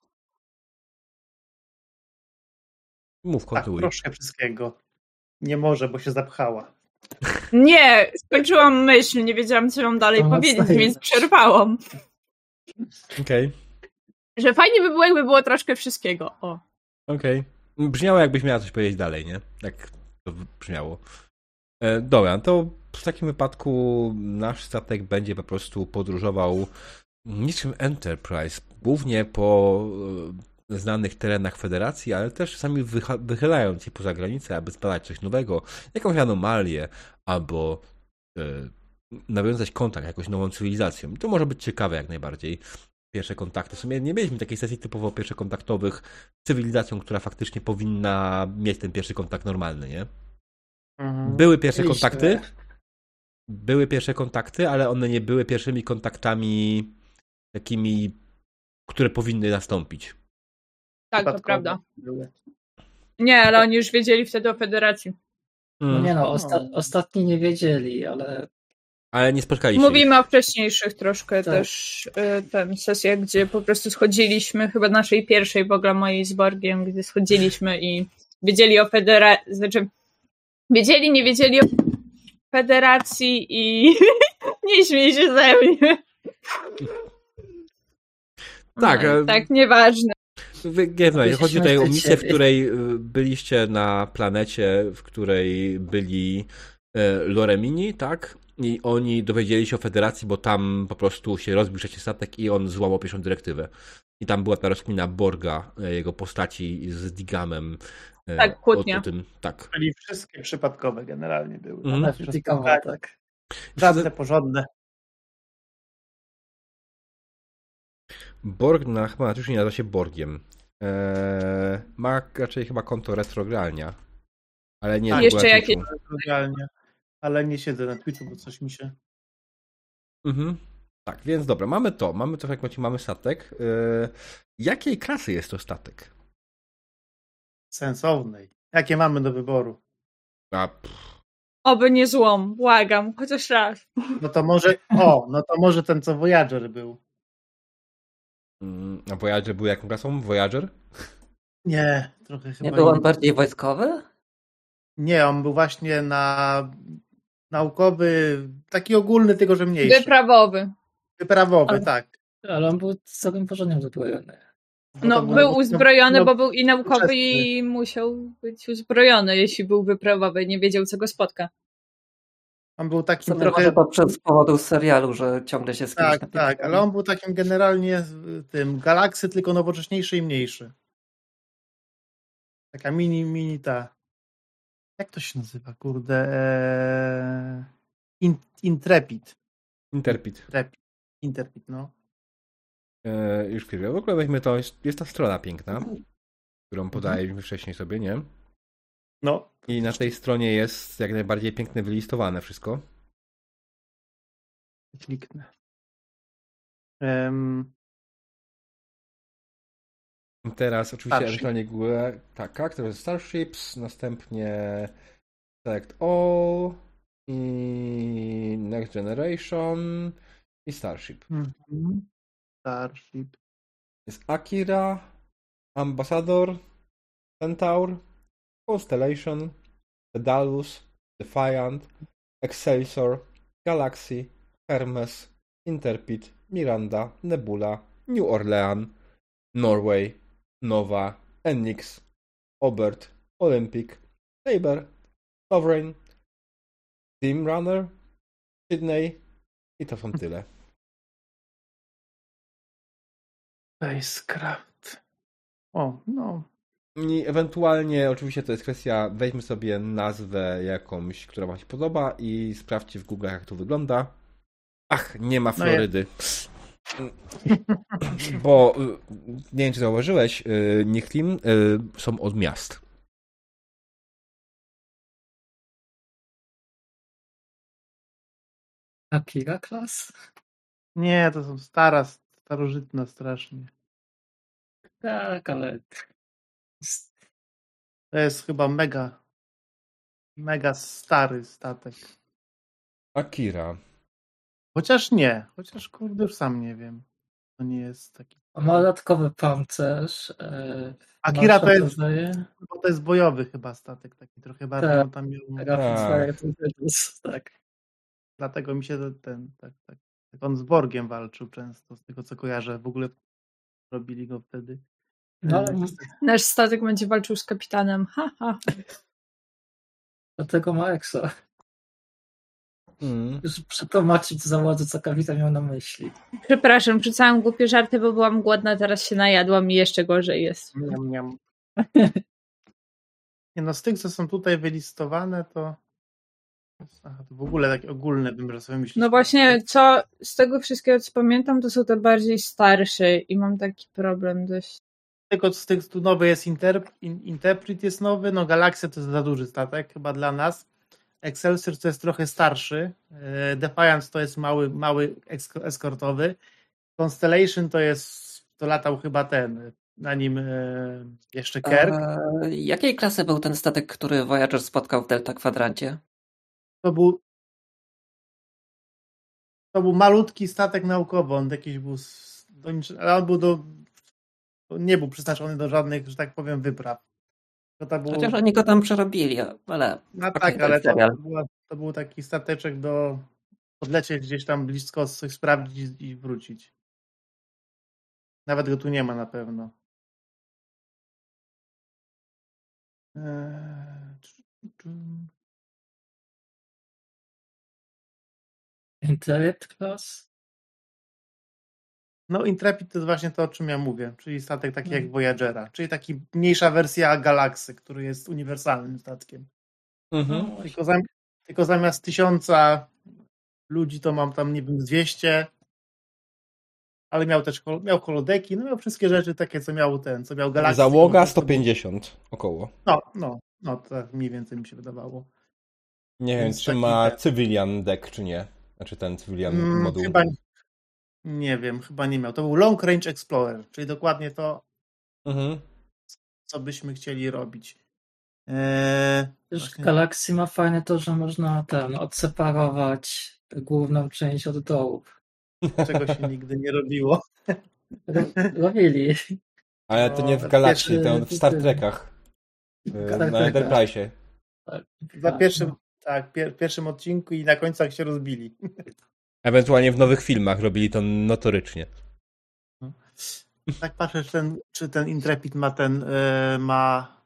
Mów, Tak, kontynuuj. troszkę wszystkiego. Nie może, bo się zapchała. Nie, skończyłam myśl, nie wiedziałam, co mam dalej Aha, powiedzieć, więc przerwałam. Okej, Że fajnie by było, jakby było troszkę wszystkiego. O. okej. Brzmiało jakbyś miała coś powiedzieć dalej, nie? Tak to brzmiało. E, dobra, to w takim wypadku nasz statek będzie po prostu podróżował niczym Enterprise, głównie po e, znanych terenach Federacji, ale też czasami wychylając się poza granicę, aby zbadać coś nowego, jakąś anomalię, albo e, nawiązać kontakt jakąś nową cywilizacją. To może być ciekawe jak najbardziej. Pierwsze kontakty. W sumie nie mieliśmy takiej sesji typowo pierwszokontaktowych z cywilizacją, która faktycznie powinna mieć ten pierwszy kontakt normalny, nie? Mhm. Były pierwsze kontakty. Były pierwsze kontakty, ale one nie były pierwszymi kontaktami takimi, które powinny nastąpić. Tak, to prawda. Nie, ale oni już wiedzieli wtedy o federacji. No nie no, No. osta- ostatni nie wiedzieli, ale Ale nie spotkaliśmy ich. Mówimy o wcześniejszych troszkę Tak. też y, ten sesjach, gdzie po prostu schodziliśmy, chyba naszej pierwszej w ogóle mojej z Borgiem, gdzie schodziliśmy i wiedzieli o federacji, znaczy wiedzieli, nie wiedzieli o federacji i nie śmiej się ze mnie. Tak, No, e- tak, nieważne. No, chodzi tutaj o misję, w której y, byliście na planecie, w której byli e, Loremini, tak? I oni dowiedzieli się o federacji, bo tam po prostu się rozbił trzeci statek i on złamał pierwszą dyrektywę. I tam była ta rozkmina Borga, e, jego postaci z Digamem. e, Tak, kłótnia. O, o tym, tak. Czyli wszystkie przypadkowe generalnie były. Mhm. One Krytykowa, tak. Żadne porządne. Borg na, chyba już nie nazywa się Borgiem. Eee, ma raczej chyba konto retrogralnia. Ale nie Tak, jeszcze jakieś- Twitchu. Ale nie siedzę na Twitchu, bo coś mi się... Mhm. Tak, więc dobra, mamy to. Mamy to, jak macie, mamy statek. Eee, jakiej klasy jest to statek? sensownej. Jakie mamy do wyboru? A, pff, Oby nie złom, błagam, chociaż raz. No to może... O, no to może ten, co Voyager był. mm, a Voyager był jaką klasą? Voyager? Nie, trochę chyba Nie był on bardziej wojskowy? Nie, on był właśnie na naukowy, taki ogólny, tylko że mniejszy. Wyprawowy. Wyprawowy, Ale- tak. Ale on był całym porządnie uzbrojony. Bo No, to był uzbrojony, no, bo był i naukowy, nowoczesny. i musiał być uzbrojony, jeśli był wyprawowy. Nie wiedział, co go spotka. On był takim sumie trochę. może to przez powodu serialu, że ciągle się z kimś Tak, tak, ale on był takim generalnie tym galaksy, tylko nowocześniejszy i mniejszy. Taka mini, mini ta. Jak to się nazywa, kurde? Eee... In, Intrepid. Interpit. Intrepid. Interpid, no. E, już chwilę. W ogóle weźmy to, jest, jest ta strona piękna, którą podaliśmy wcześniej sobie, nie? No, I na tej stronie jest jak najbardziej piękne wylistowane wszystko. kliknę. Teraz oczywiście Starship. ewentualnie która jest Starships, następnie Select All i Next Generation i Starship. mhm. Starship. Jest Akira, Ambassador, Centaur, Constellation, Daedalus, Defiant, Excelsior, Galaxy, Hermes, Interpid, Miranda, Nebula, New Orleans, Norway, Nova, Enix, Obert, Olympic, Saber, Sovereign, Team Runner, Sydney i to są tyle. Spacecraft. O, no. I ewentualnie, oczywiście to jest kwestia, weźmy sobie nazwę jakąś, która Wam się podoba i sprawdźcie w Google, jak to wygląda. Ach, nie ma No ja- Florydy. Bo y, nie wiem, czy zauważyłeś, y, Nichtim y, są od miast. Akira Class? Nie, to są stara, starożytna strasznie. Tak, ale To jest chyba mega, mega stary statek. Akira. Chociaż nie, chociaż kurde już sam nie wiem. To nie jest taki. on ma dodatkowy pancerz. e, Akira to jest, to jest bojowy chyba statek, taki trochę bardziej Tak. tam miał, Tak. Tak. dlatego mi się ten, tak, tak, tak. On z Borgiem walczył często, z tego co kojarzę. W ogóle robili go wtedy. No, E, ale Nasz statek będzie walczył z kapitanem. Ha, ha. dlatego ma Exo. Mm. Już przetłumaczyć załodze, co kapitan miał na myśli. Przepraszam, rzucałam głupie żarty, bo byłam głodna, teraz się najadłam i jeszcze gorzej jest. Miam, miam. Nie no, z tych, co są tutaj wylistowane, to. Aha, to w ogóle takie ogólne bym że sobie myśleć. No właśnie, co z tego wszystkiego, co pamiętam, to są te bardziej starsze i mam taki problem dość. Tylko z tych tu nowy jest Inter, In- Interpret jest nowy, no Galaxia to jest za duży statek chyba dla nas. Excelsior to jest trochę starszy. e, Defiance to jest mały, mały esk- eskortowy. Constellation to jest, to latał chyba ten, na nim e, jeszcze Kirk. E, jakiej klasy był ten statek, który Voyager spotkał w Delta Kwadrancie? To był to był malutki statek naukowy, on jakiś był do niczy- ale on był do nie był przeznaczony do żadnych, że tak powiem, wypraw. To, to był, Chociaż oni go tam przerobili, ale no tak, to ale to, to, była, to był taki stateczek do podlecieć gdzieś tam blisko, coś sprawdzić i wrócić. Nawet go tu nie ma na pewno. Eee, Internet Class? No, Intrepid to jest właśnie to, o czym ja mówię, czyli statek taki jak Mhm. Voyagera, czyli taki mniejsza wersja Galaksy, który jest uniwersalnym statkiem. Mhm. No, Tylko, zam, tylko zamiast tysiąca ludzi to mam tam, nie wiem, z 200, ale miał też miał holodeki, no miał wszystkie rzeczy takie, co miał ten, co miał Galaxy. Załoga tylko po prostu- 150 około. No, no, no, to tak mniej więcej mi się wydawało. Nie wiem, Więc czy taki ma ten- cywilian deck, czy nie. Znaczy ten cywilian Mm, moduł. chyba nie wiem, chyba nie miał. To był Long Range Explorer, czyli dokładnie to, Mhm. co byśmy chcieli robić. Eee, właśnie- Galaxy ma fajne to, że można ten odseparować główną część od dołu. czego się nigdy nie robiło. Ro- Robili. Ale to nie w No, Galakcji, pierwszy- to w Star Trekach. E, Star Na. Enterprise. Za pierwszym, tak, pier, pierwszym odcinku i na końcu jak się rozbili. Ewentualnie w nowych filmach robili to notorycznie. Tak patrzę, czy ten, czy ten Intrepid ma ten, e, ma...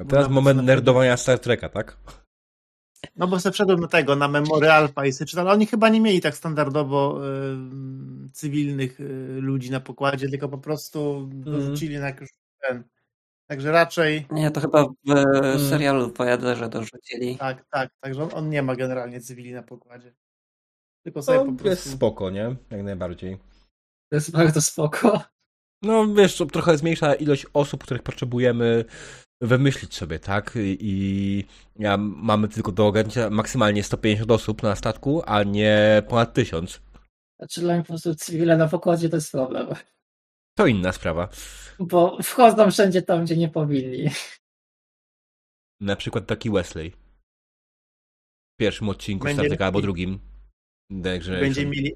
A teraz Nawet moment nerdowania Star Treka, tak? No bo sobie wszedłem do tego, na sobie czytałem, ale oni chyba nie mieli tak standardowo e, cywilnych e, ludzi na pokładzie, tylko po prostu dorzucili na jakiś ten. Także raczej, Nie, to chyba w Mm. serialu Voyagerze dorzucili. tak, tak, także on, on nie ma generalnie cywili na pokładzie. Tylko sobie To po jest prostu... spoko, nie? Jak najbardziej. To jest bardzo spoko. No wiesz, to trochę zmniejsza ilość osób, których potrzebujemy wymyślić sobie, tak? I, i ja, mamy tylko do ogarnięcia maksymalnie 150 osób na statku, a nie ponad 1000. Znaczy dla mnie po prostu cywile na pokładzie to jest problem. To inna sprawa. Bo wchodzą wszędzie tam, gdzie nie powinni. Na przykład taki Wesley. W pierwszym odcinku Będzie- Star Treka albo drugim. Będziemy mieli.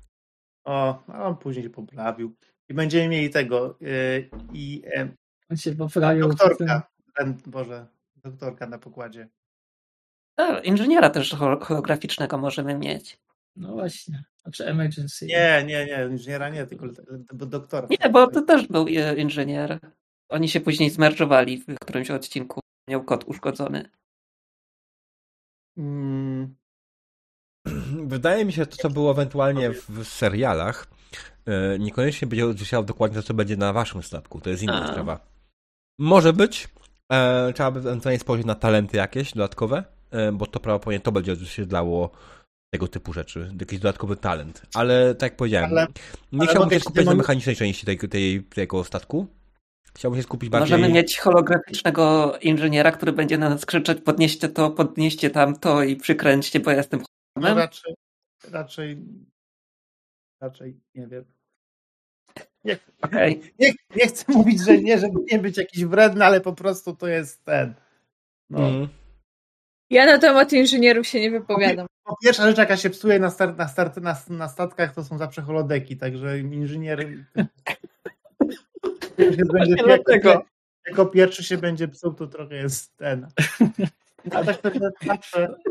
O, a on później się poprawił. I będziemy mieli tego. Yy, I e, On się poprawił. doktorka. Ten, Boże, doktorka na pokładzie. A, inżyniera też hol- holograficznego możemy mieć. No właśnie. Znaczy emergency. Nie, nie, nie, inżyniera nie, tylko bo doktora. Nie, bo to też był e, inżynier. Oni się później zmerdżowali w którymś odcinku. Miał kod uszkodzony. Mm, Wydaje mi się, że to, co było ewentualnie w, w serialach, e, niekoniecznie będzie odzwierciedlało dokładnie to, co będzie na waszym statku. To jest inna A. sprawa. Może być. E, trzeba by ewentualnie spojrzeć na talenty jakieś dodatkowe, e, bo to prawdopodobnie to będzie odzwierciedlało tego typu rzeczy. Jakiś dodatkowy talent. Ale tak jak powiedziałem, Ale- nie ale chciałbym się ci skupiać na mechanicznej części tej, tej, tego statku. Chciałbym się skupić bardziej... Możemy mieć holograficznego inżyniera, który będzie na nas krzyczeć podnieście to, podnieście tamto i przykręćcie, bo ja jestem no raczej, raczej, raczej nie wiem. Nie, nie, nie chcę mówić, że nie, żeby nie być jakiś wredny, ale po prostu to jest ten. No. Mhm. Ja na temat inżynierów się nie wypowiadam. Po pierwsza rzecz, jaka się psuje na, start, na, start, na, na statkach, to są zawsze holodeki, także inżynier będzie jako, jako pierwszy się będzie psuł, to trochę jest ten. Tak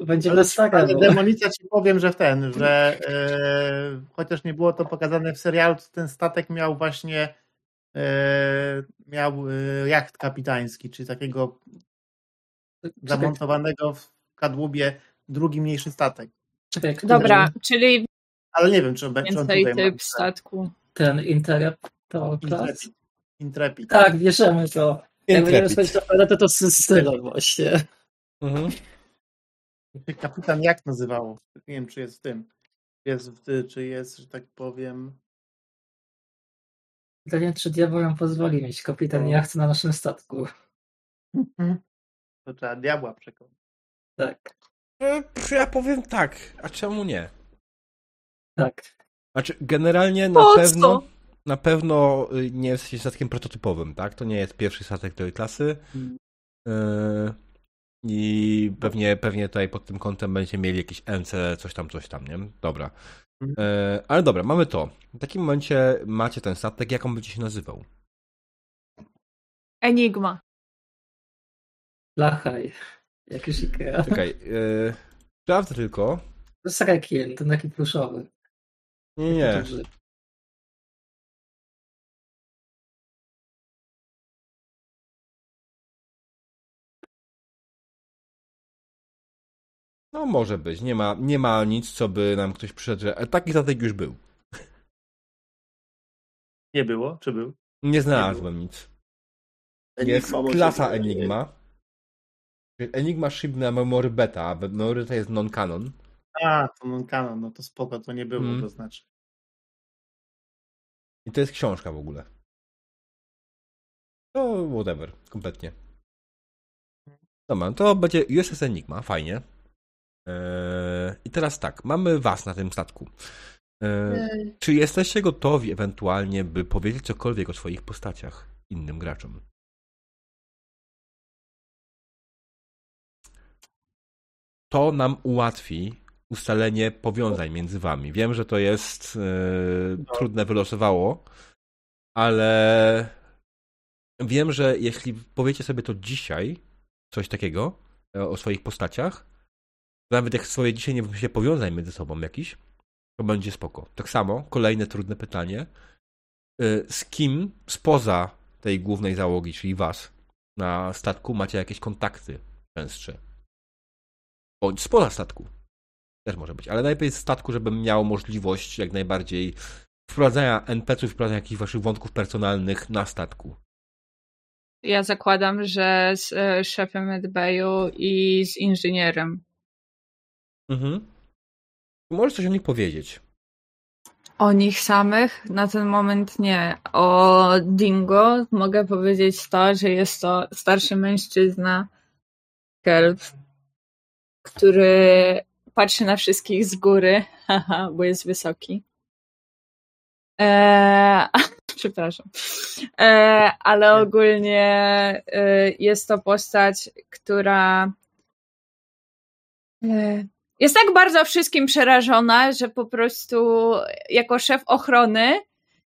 Będzie ale, bez saga. ale bo- demolicja ci powiem, że w ten, że e, chociaż nie było to pokazane w serialu, to ten statek miał właśnie e, miał e, jacht kapitański, czyli takiego zamontowanego w kadłubie drugi mniejszy statek. Czekaj? Dobra, czyli Ale nie wiem, czy on, czy więcej tutaj ma. typ statku. Ten Interruptor Class? Intrepid. Intrepid. Tak, bierzemy to. Jak będziemy Intrepid. schodzić do pelety, to z stylem właśnie. Mhm. kapitan jak nazywało? Nie wiem, czy jest w tym. Jest w, czy jest, że tak powiem. Pytanie, czy diabeł ją pozwoli mieć kapitan jacht na naszym statku. To trzeba diabła przekonać. Tak, E, Ja powiem tak, a czemu nie? tak. Znaczy, generalnie na Po pewno, co? na pewno y, nie jest statkiem prototypowym, tak? To nie jest pierwszy statek tej klasy. Mm. Yy, I pewnie, pewnie tutaj pod tym kątem będziecie mieli jakieś NC, coś tam, coś tam, nie? Dobra. Mm. Yy, ale dobra, mamy to. W takim momencie macie ten statek, jak on będzie się nazywał? Enigma. Lachaj. Jak już Ikea. Czekaj, sprawdzę tylko. To jest rekiel, ten taki pluszowy. Nie, nie. No może być. Nie ma, nie ma nic, co by nam ktoś przyszedł, że e, taki statek już był. Nie było? Czy był? Nie znalazłem nic. Jest Enigma może klasa. Enigma. Enigma Ship na Memory Beta, a Memory to jest non-canon. A, to non canon, no to spoko, to nie było, Mm. to znaczy. I to jest książka w ogóle. To whatever, kompletnie. Dobra, to będzie USS Enigma, fajnie. Eee, I teraz tak, mamy was na tym statku. Eee, czy jesteście gotowi ewentualnie, by powiedzieć cokolwiek o swoich postaciach innym graczom? To nam ułatwi ustalenie powiązań między wami. Wiem, że to jest e, trudne wylosowało, ale wiem, że jeśli powiecie sobie to dzisiaj, coś takiego, e, o swoich postaciach, nawet jak swoje dzisiaj nie się powiązań między sobą jakiś, to będzie spoko. Tak samo, kolejne trudne pytanie. Y, z kim spoza tej głównej załogi, czyli was, na statku macie jakieś kontakty częstsze? Bądź spoza statku. Też może być, ale najlepiej z statku, żebym miał możliwość jak najbardziej wprowadzania NPC-ów, wprowadzania jakichś waszych wątków personalnych na statku. Ja zakładam, że z e, szefem Medbayu i z inżynierem. Mhm. Możesz coś o nich powiedzieć. O nich samych na ten moment nie. O Dingo mogę powiedzieć to, że jest to starszy mężczyzna, kelp, który patrzy na wszystkich z góry, haha, bo jest wysoki. Eee, przepraszam. Eee, ale ogólnie e, jest to postać, która e, jest tak bardzo wszystkim przerażona, że po prostu jako szef ochrony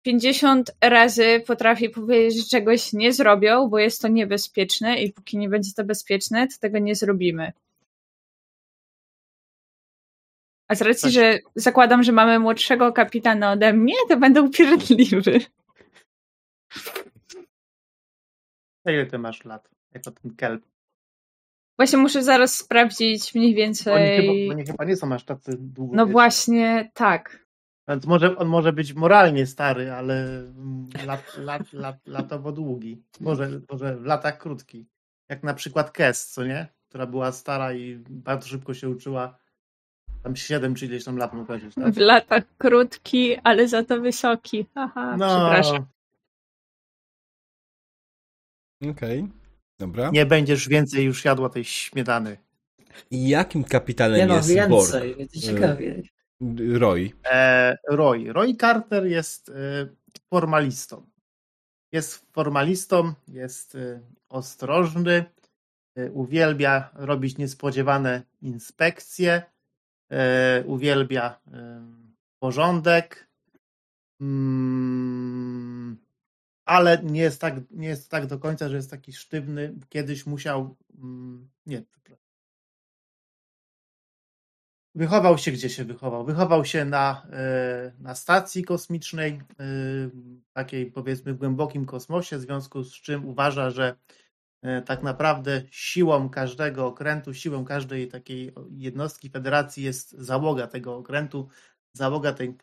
50 razy potrafi powiedzieć, że czegoś nie zrobią, bo jest to niebezpieczne i póki nie będzie to bezpieczne, to tego nie zrobimy. A z racji, że zakładam, że mamy młodszego kapitana ode mnie, to będę upierdliwy. Ile ty masz lat? Jako ten kelp? Właśnie muszę zaraz sprawdzić mniej więcej. Oni chyba, oni chyba nie są aż tacy długo. No właśnie, tak. Więc może, on może być moralnie stary, ale lat, lat, lat, latowo długi. Może, może w latach krótki. Jak na przykład Kes, co nie? Która była stara i bardzo szybko się uczyła. Tam 7 czy ileś tam lat mógł chodzić. Tak? W latach krótki, ale za to wysoki. Haha, No, przepraszam. Okej, okay. Dobra. nie będziesz więcej już jadła tej śmietany. I jakim kapitanem Nie no, jest więcej, Borg? będzie ciekawiej. Roy. E, Roy. Roy Carter jest e, formalistą. Jest formalistą, jest e, ostrożny, e, uwielbia robić niespodziewane inspekcje, e, uwielbia e, porządek, mm, ale nie jest, tak, nie jest tak do końca, że jest taki sztywny. Kiedyś musiał, mm, nie. Wychował się, gdzie się wychował? Wychował się na, e, na stacji kosmicznej, e, takiej powiedzmy w głębokim kosmosie, w związku z czym uważa, że e, tak naprawdę siłą każdego okrętu, siłą każdej takiej jednostki federacji jest załoga tego okrętu, załoga tej,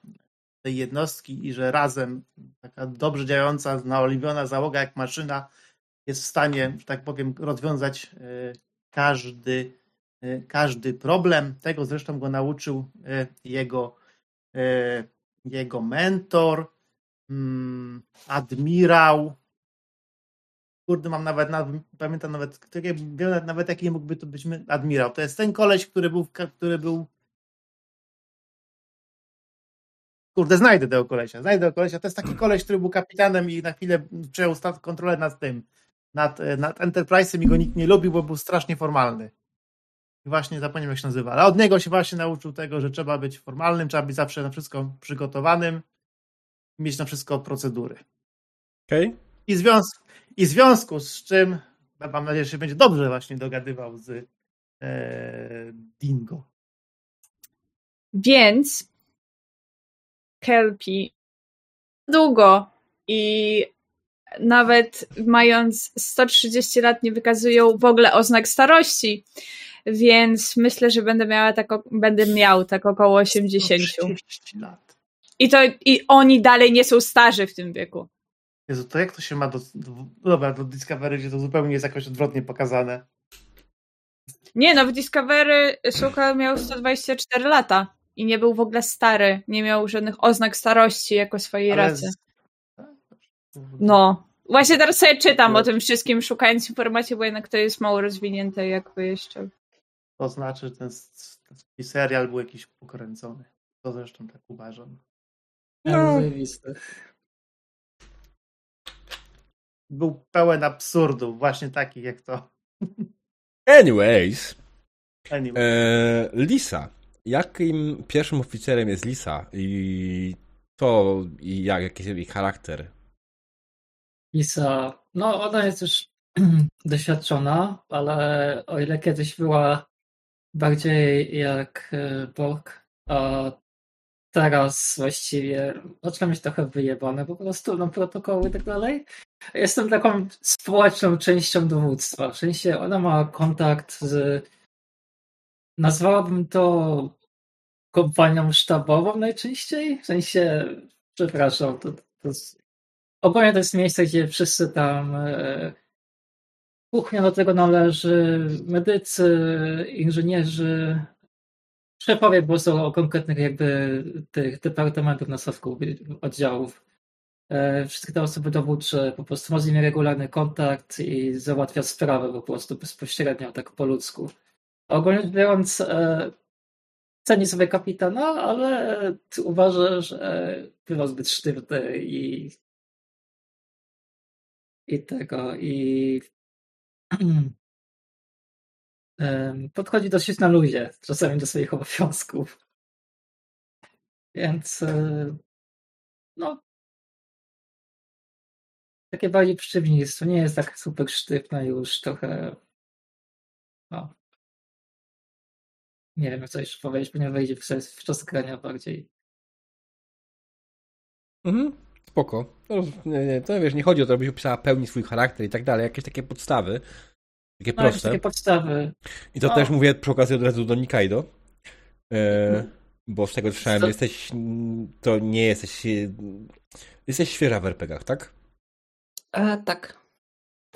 tej jednostki i że razem taka dobrze działająca, naoliwiona załoga jak maszyna jest w stanie, że tak powiem, rozwiązać każdy każdy problem. Tego zresztą go nauczył jego, jego mentor, mm, admirał. Kurde, mam nawet, pamiętam nawet, wiem nawet jaki mógłby to być admirał. To jest ten koleś, który był, który był Kurde, znajdę tego kolesia, znajdę tego kolesia. To jest taki koleś, który był kapitanem i na chwilę przejął kontrolę nad tym, nad, nad Enterprise'em i go nikt nie lubił, bo był strasznie formalny. Właśnie zapomniałem, jak się nazywa. Ale od niego się właśnie nauczył tego, że trzeba być formalnym, trzeba być zawsze na wszystko przygotowanym, mieć na wszystko procedury. Okej. Okay. I, związ- I w związku z czym, mam nadzieję, że się będzie dobrze właśnie dogadywał z e, Dingo. Więc Kelpi długo i nawet mając 130 lat nie wykazują w ogóle oznak starości więc myślę, że będę miała tak, będę miał tak około 80. 30 lat. I to i oni dalej nie są starzy w tym wieku. Jezu, to jak to się ma do, do dobra, do Discovery, gdzie to zupełnie jest jakoś odwrotnie pokazane. Nie, no w Discovery Szuka miał 124 lata i nie był w ogóle stary, nie miał żadnych oznak starości jako swojej Ale racy. No, właśnie teraz sobie czytam o tym wszystkim, szukając informacji, bo jednak to jest mało rozwinięte jakby jeszcze. To znaczy, że ten, ten serial był jakiś pokręcony. To zresztą tak uważam. No. Był pełen absurdów, właśnie takich jak to. Anyways. Anyway. E, Lisa. Jakim pierwszym oficerem jest Lisa? I to, i jak, jaki jest jej charakter? Lisa no ona jest już doświadczona, ale o ile kiedyś była bardziej jak e, Borg, a teraz właściwie zaczyna mieć trochę wyjebane po prostu na protokoły i tak dalej. Jestem taką społeczną częścią dowództwa. W sensie ona ma kontakt z nazwałabym to kompanią sztabową najczęściej. W sensie, przepraszam, to, to jest, to jest miejsce, gdzie wszyscy tam e, kuchnia do tego należy, medycy, inżynierzy, szefowie po prostu o konkretnych jakby tych departamentów nastawków, oddziałów. E, wszystkie te osoby dowódcze po prostu ma z nimi regularny kontakt i załatwia sprawę po prostu bezpośrednio, tak po ludzku. Ogólnie biorąc, e, ceni sobie kapitana, ale uważa, że bywa zbyt sztywny i i tego, i podchodzi dosyć na luzie, czasami do swoich obowiązków. Więc e, no takie bardziej przeciwnictwo. Nie jest tak super sztywne już trochę no. Nie wiem, co jeszcze powiedzieć, bo nie wejdzie w, w czas grania bardziej. Mhm, spoko. No, nie, nie, to wiesz, nie chodzi o to, żebyś opisała pełni swój charakter i tak dalej, jakieś takie podstawy. Takie no, proste. takie podstawy. I to no. też mówię przy okazji od razu do Nikaido. E, Mhm. bo z tego co słyszałem, Co- jesteś, to nie jesteś, jesteś świeża w RPGach, tak? E, tak.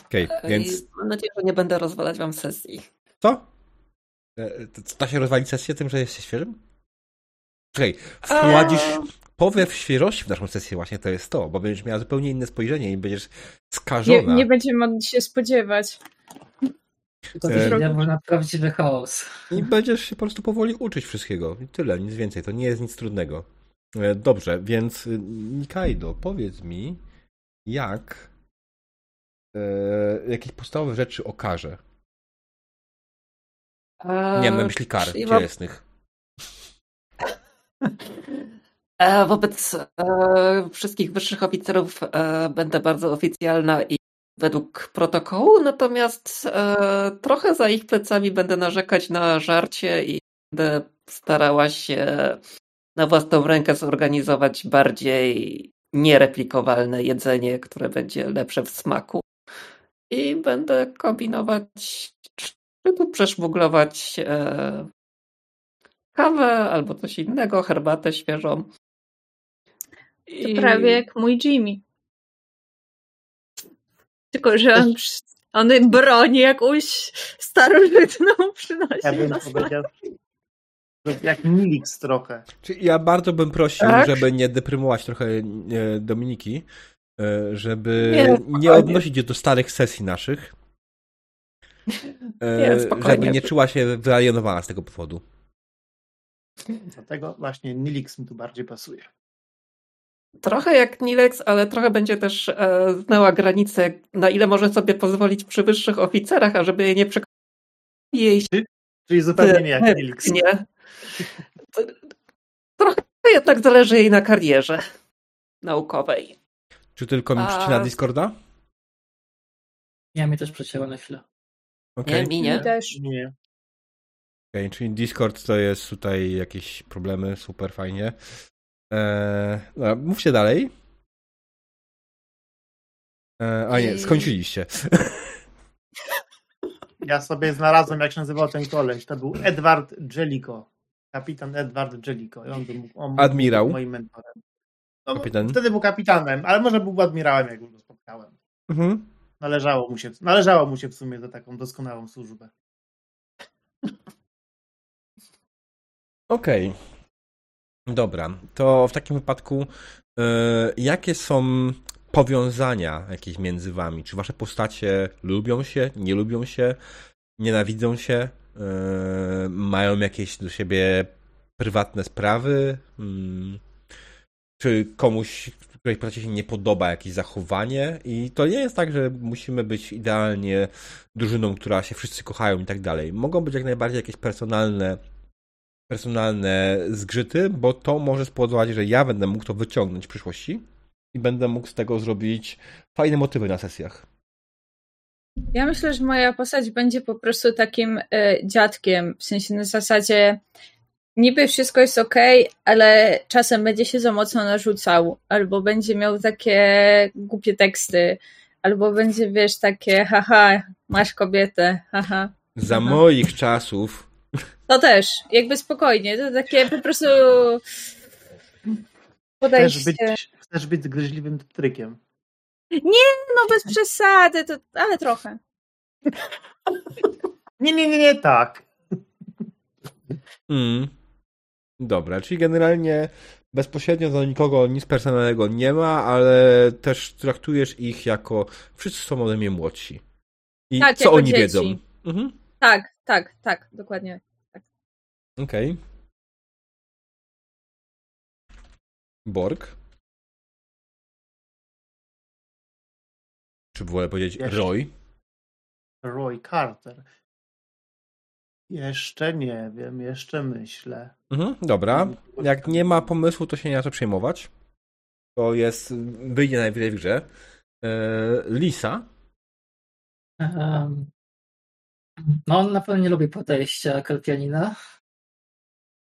Okej, E, więc mam nadzieję, że nie będę rozwalać wam sesji. co? E, Da się rozwalić sesję tym, że jesteś świeżym? Czekaj, wprowadzisz powiew świeżości w naszą sesję właśnie to jest to, bo będziesz miała zupełnie inne spojrzenie i będziesz Nie, skażona. nie będziemy mogli się spodziewać. To E, na prawdziwy chaos. I będziesz się po prostu powoli uczyć wszystkiego. I tyle, nic więcej. To nie jest nic trudnego. E, Dobrze, więc y, Nikaido, powiedz mi, jak e, jakieś podstawowe rzeczy okaże. Nie mam na myśli kar cielesnych. Wobec e, wszystkich wyższych oficerów e, będę bardzo oficjalna i według protokołu, natomiast e, trochę za ich plecami będę narzekać na żarcie i będę starała się na własną rękę zorganizować bardziej niereplikowalne jedzenie, które będzie lepsze w smaku. I będę kombinować, czy tu przeszmuglować e, kawę albo coś innego, herbatę świeżą. To I- prawie jak mój Jimmy. Tylko, że on, on broni jakąś starożytną przynosi. Ja bym powiedział, jak Nilix trochę. Czyli ja bardzo bym prosił, Tak? żeby nie deprymować trochę e, Dominiki, e, żeby Nie, nie, odnosić się do starych sesji naszych. e, Nie, spokojnie. żeby nie czuła się wyalienowana z tego powodu. Dlatego właśnie Nilix mi tu bardziej pasuje. Trochę jak Nilex, ale trochę będzie też e, znała granice, na ile może sobie pozwolić przy wyższych oficerach, a żeby jej nie przekroczyć jej Czyli zupełnie nie jak Nilix. Nie. Trochę jednak zależy jej na karierze naukowej. Czy tylko mi A- przycina Discorda? Ja mi też przecięło na chwilę. Okej. Nie, mi Mi nie. też. Nie. Okej, czyli Discord to jest tutaj jakieś problemy, super fajnie. Eee, dobra, mówcie dalej. Eee, a nie, I- skończyliście. Ja sobie znalazłem, jak się nazywał ten koleś. To był Edward Jellico. Kapitan Edward Jellico. I on był, on był Admirał. moim mentorem. No, Kapitan. Wtedy był kapitanem, ale może był admirałem, jak go spotkałem. Mhm. Należało mu się, należało mu się w sumie za taką doskonałą służbę. Okej. Dobra, to w takim wypadku e, jakie są powiązania jakieś między wami? Czy wasze postacie lubią się, nie lubią się, nienawidzą się, e, mają jakieś do siebie prywatne sprawy? Mm, czy komuś, której postaci się nie podoba jakieś zachowanie? I to nie jest tak, że musimy być idealnie drużyną, która się wszyscy kochają i tak dalej. Mogą być jak najbardziej jakieś personalne personalne zgrzyty, bo to może spowodować, że ja będę mógł to wyciągnąć w przyszłości i będę mógł z tego zrobić fajne motywy na sesjach. Ja myślę, że moja postać będzie po prostu takim e, dziadkiem, w sensie na zasadzie niby wszystko jest ok, ale czasem będzie się za mocno narzucał, albo będzie miał takie głupie teksty, albo będzie, wiesz, takie haha, masz kobietę, haha. Za moich czasów. To też, jakby spokojnie, to takie po prostu Chcesz podejście. być, chcesz być zgryźliwym trykiem. No bez przesady, to, ale trochę. Nie, nie, nie, nie, tak. Mm. Dobra, czyli generalnie bezpośrednio do nikogo nic personalnego nie ma, ale też traktujesz ich jako wszyscy są ode mnie młodsi. I Tak, co jako oni dzieci. wiedzą? Mhm. Tak, tak, tak, dokładnie. Okej. Borg. Czy wolę powiedzieć Jeszcze. Roy? Roy Carter. Jeszcze nie wiem, jeszcze myślę. Mhm, dobra. Jak nie ma pomysłu, to się nie ma co przejmować. To jest, wyjdzie najwyżej w grze. E, Lisa. Um, no on na pewno nie lubi podejścia Kelpianina,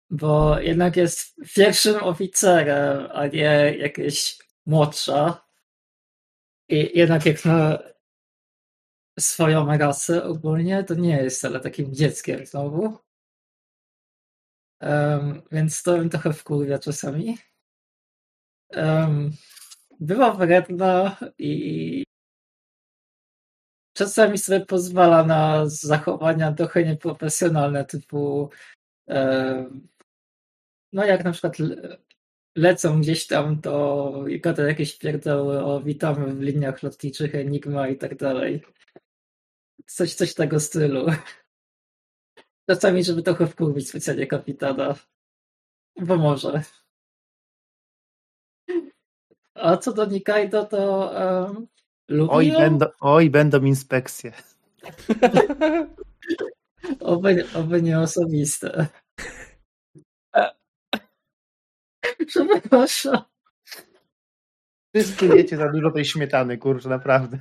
bo jednak jest pierwszym oficerem, a nie jakieś młodsza. I jednak jak na swoją rasę ogólnie, to nie jest wcale takim dzieckiem znowu. Um, więc to mnie trochę wkurwia czasami. Um, bywa wredna i czasami sobie pozwala na zachowania trochę nieprofesjonalne, typu em, no jak na przykład le- lecą gdzieś tam, to gada jakieś pierdoły o witamy w liniach lotniczych Enigma i tak dalej. Coś, coś tego stylu. Czasami, żeby trochę wkurwić specjalnie kapitana. Bo może. A co do Nikaido, to um, lubi Oj, ją. będą, oj, będą inspekcje. Oby, oby nie osobiste. Przepraszam. Wszyscy jecie za dużo tej śmietany, kurczę, naprawdę.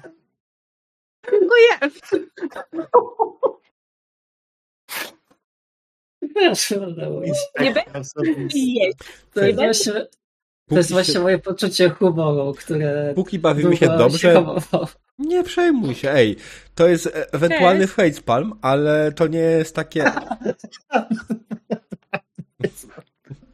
Przepraszam, Alois. Nie będzie Osobiste. jeść. To jest Nie właśnie, to jest się- właśnie moje poczucie humoru, które Póki bawimy się dobrze, hamowało. nie przejmuj się. Ej, to jest e- ewentualny facepalm, ale to nie jest takie...